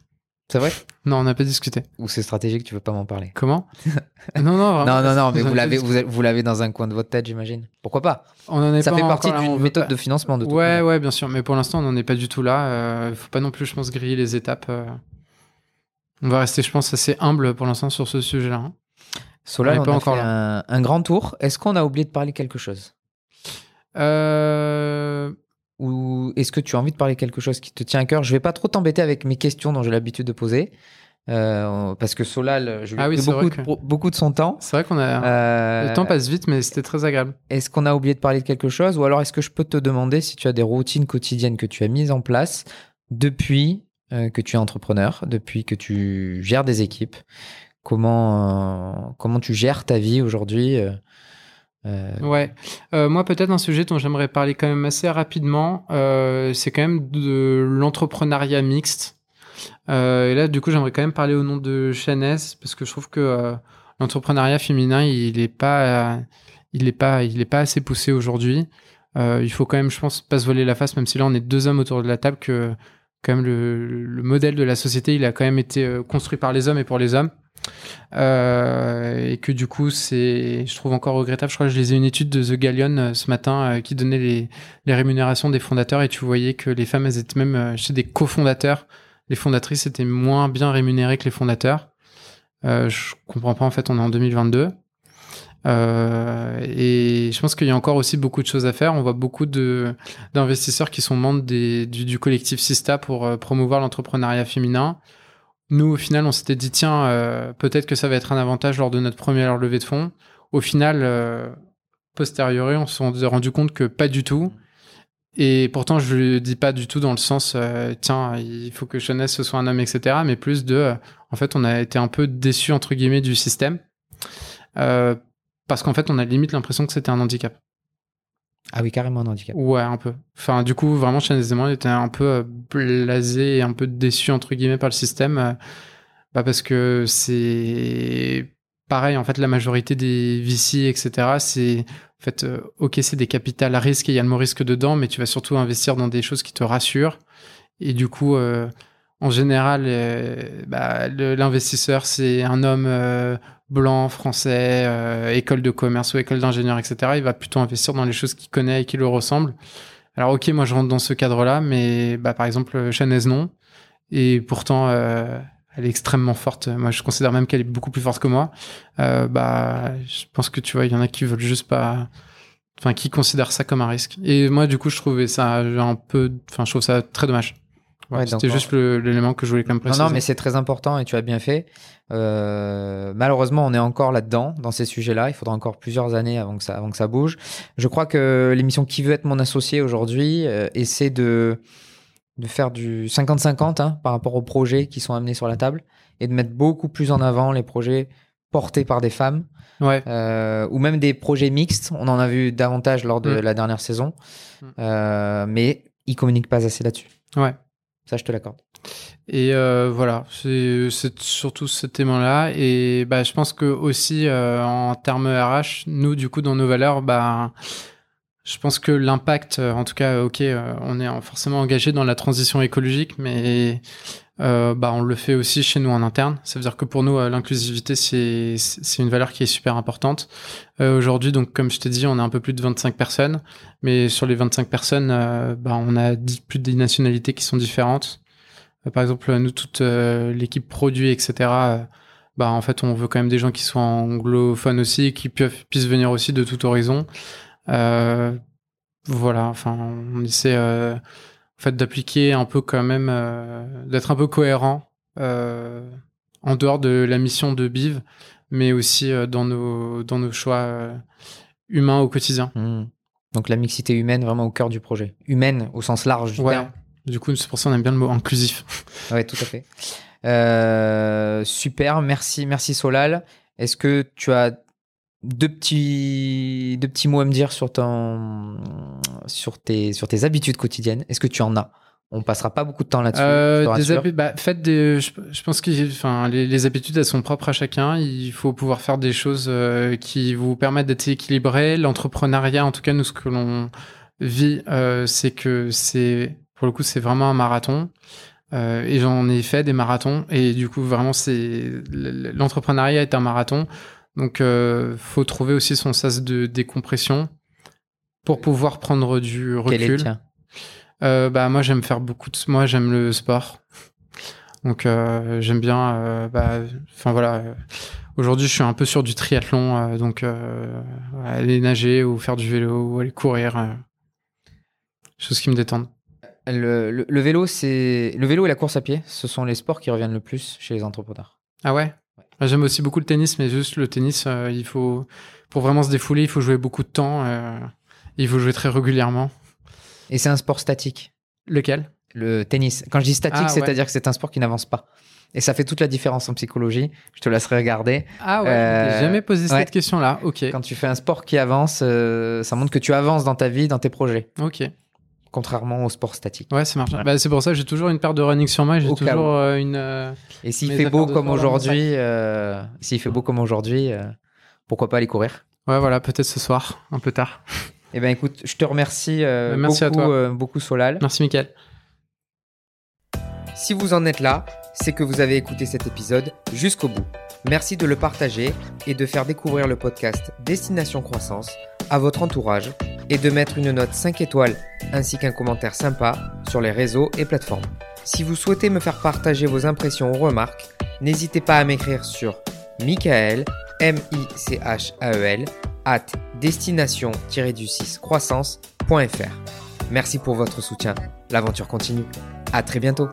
C'est vrai? Non, on n'a pas discuté. Ou c'est stratégique, tu veux pas m'en parler? Comment? Non, non, vraiment. Non, non, non, mais vous l'avez, vous, l'avez dans un coin de votre tête, j'imagine. Pourquoi pas? On en est Ça pas fait partie d'une méthode pas- de financement de toute Ouais, ouais, bien sûr. Mais pour l'instant, on n'en est pas du tout là. Il faut pas non plus, je pense, griller les étapes. euh. On va rester, je pense, assez humble pour l'instant sur ce sujet-là. hein. Solal, On pas a encore fait un, un grand tour. Est-ce qu'on a oublié de parler quelque chose? Euh, Ou est-ce que tu as envie de parler quelque chose qui te tient à cœur? Je vais pas trop t'embêter avec mes questions dont j'ai l'habitude de poser. euh, parce que Solal, je lui ai Ah oui, beaucoup, de, beaucoup de son temps. C'est vrai qu'on a. Euh, Le temps passe vite, mais c'était très agréable. Est-ce qu'on a oublié de parler de quelque chose? Ou alors est-ce que je peux te demander si tu as des routines quotidiennes que tu as mises en place depuis euh, que tu es entrepreneur, depuis que tu gères des équipes? Comment, comment tu gères ta vie aujourd'hui euh, Ouais. Euh, moi, peut-être un sujet dont j'aimerais parler quand même assez rapidement, euh, c'est quand même de l'entrepreneuriat mixte. Et là, du coup, j'aimerais quand même parler au nom de Chanès parce que je trouve que l'entrepreneuriat féminin, il est pas, il est pas, il est pas assez poussé aujourd'hui. Il faut quand même, je pense, pas se voiler la face, même si là, on est deux hommes autour de la table, que quand même le, le modèle de la société, il a quand même été construit par les hommes et pour les hommes. Euh, et que du coup, c'est, je trouve encore regrettable. Je crois que je lisais une étude de The Galleon euh, ce matin euh, qui donnait les, les rémunérations des fondateurs et tu voyais que les femmes, elles étaient même chez des cofondateurs. Les fondatrices étaient moins bien rémunérées que les fondateurs. Je comprends pas en fait, on est en 2022. Euh, et je pense qu'il y a encore aussi beaucoup de choses à faire. On voit beaucoup de d'investisseurs qui sont membres des, du, collectif Sista pour promouvoir l'entrepreneuriat féminin. Nous, au final, on s'était dit, tiens, euh, peut-être que ça va être un avantage lors de notre première levée de fonds. Au final, euh, posteriori, on s'est rendu compte que pas du tout. Et pourtant, je ne le dis pas du tout dans le sens, euh, tiens, il faut que Jeunesse soit un homme, etc. Mais plus de, en fait, on a été un peu déçu entre guillemets du système. parce qu'en fait, on a limite l'impression que c'était un handicap. Ah oui, carrément un handicap. Ouais, un peu. Enfin, du coup, vraiment, Chanel moi était un peu euh, blasé et un peu déçu, entre guillemets, par le système. Euh, bah parce que c'est pareil, en fait, la majorité des VC, etc., c'est, en fait, euh, ok, c'est des capitales à risque et il y a le mot risque dedans, mais tu vas surtout investir dans des choses qui te rassurent. Et du coup, en général, bah, l'investisseur, c'est un homme blanc, français, euh, école de commerce ou école d'ingénieur, etc. Il va plutôt investir dans les choses qu'il connaît et qui le ressemblent. Alors ok, moi je rentre dans ce cadre-là, mais bah, par exemple, Chanez non. Et pourtant, euh, elle est extrêmement forte. Moi, je considère même qu'elle est beaucoup plus forte que moi. Euh, bah, je pense que tu vois, il y en a qui veulent juste pas, enfin, qui considèrent ça comme un risque. Et moi, du coup, je trouvais ça un peu, enfin, je trouve ça très dommage. Ouais, C'était juste l'élément que je voulais quand même préciser. Non, non, mais c'est très important et tu as bien fait. Euh, malheureusement, on est encore là-dedans, dans ces sujets-là. Il faudra encore plusieurs années avant que ça, avant que ça bouge. Je crois que l'émission Qui veut être mon associé aujourd'hui euh, essaie de, de faire du 50-50 hein, par rapport aux projets qui sont amenés sur la table et de mettre beaucoup plus en avant les projets portés par des femmes. Ouais. Euh, ou même des projets mixtes. On en a vu davantage lors de mm. la dernière saison. Mm. Mais ils communiquent pas assez là-dessus. Ouais. Ça, je te l'accorde. Et euh, voilà, c'est surtout ce témoin-là. Et bah, je pense que aussi euh, en termes RH, nous, du coup, dans nos valeurs, bah, je pense que l'impact, en tout cas, ok, euh, on est forcément engagé dans la transition écologique, mais euh, bah, on le fait aussi chez nous en interne. Ça veut dire que pour nous, euh, l'inclusivité, c'est, une valeur qui est super importante. Euh, aujourd'hui, donc, comme je t'ai dit, on a un peu plus de 25 personnes, mais sur les 25 personnes, bah, on a plus de nationalités qui sont différentes. Par exemple, nous, toute l'équipe produit, etc., bah, en fait, on veut quand même des gens qui soient anglophones aussi, qui puissent venir aussi de tout horizon. voilà, enfin, on essaie en fait d'appliquer un peu quand même, euh, d'être un peu cohérent euh, en dehors de la mission de Biv, mais aussi euh, dans nos dans nos choix humains au quotidien. Mmh. Donc la mixité humaine vraiment au cœur du projet, humaine au sens large du ouais. Du coup, c'est pour ça qu'on aime bien le mot inclusif. ouais, tout à fait. Euh, super, merci, merci Solal. Est-ce que tu as deux petits, deux petits mots à me dire sur, ton, sur, tes, sur tes habitudes quotidiennes? Est-ce que tu en as? On passera pas beaucoup de temps là-dessus. Euh, des bah, faites des, je, pense que enfin, les, les, habitudes, elles sont propres à chacun. Il faut pouvoir faire des choses euh, qui vous permettent d'être équilibré. L'entrepreneuriat, en tout cas, nous, ce que l'on vit, euh, c'est que c'est, pour le coup, c'est vraiment un marathon. Euh, et j'en ai fait des marathons. Et du coup, vraiment, c'est l'entrepreneuriat est un marathon. Donc, euh, faut trouver aussi son sas de décompression pour pouvoir prendre du recul. Quel est euh, bah moi j'aime faire beaucoup de moi j'aime le sport. Donc euh, j'aime bien bah enfin voilà aujourd'hui je suis un peu sur du triathlon donc aller nager ou faire du vélo ou aller courir choses qui me détendent. Le, le, le vélo c'est le vélo et la course à pied, ce sont les sports qui reviennent le plus chez les entrepreneurs. Ah ouais? J'aime aussi beaucoup le tennis, mais juste le tennis, euh, il faut pour vraiment se défouler, il faut jouer beaucoup de temps. Euh, il faut jouer très régulièrement. Et c'est un sport statique. Lequel? Le tennis. Quand je dis statique, ah, c'est-à-dire que c'est un sport qui n'avance pas. Et ça fait toute la différence en psychologie. Je te laisserai regarder. Ah ouais, euh, jamais posé cette question-là. Ok. Quand tu fais un sport qui avance, euh, ça montre que tu avances dans ta vie, dans tes projets. Ok contrairement au sport statique. Ouais, c'est marche. Bah, c'est pour ça que j'ai toujours une paire de running sur moi. J'ai toujours euh, une. Euh, et s'il fait beau comme aujourd'hui, euh, s'il fait beau comme aujourd'hui, pourquoi pas aller courir? Ouais, voilà, peut-être ce soir, un peu tard. Eh ben, écoute, je te remercie Merci beaucoup, à toi. beaucoup, Solal. Merci, Mickaël. Si vous en êtes là, c'est que vous avez écouté cet épisode jusqu'au bout. Merci de le partager et de faire découvrir le podcast Destination Croissance à votre entourage et de mettre une note 5 étoiles ainsi qu'un commentaire sympa sur les réseaux et plateformes. Si vous souhaitez me faire partager vos impressions ou remarques, n'hésitez pas à m'écrire sur Michael, m i c h a e l at destination-du6 croissance.fr. Merci pour votre soutien. L'aventure continue. À très bientôt.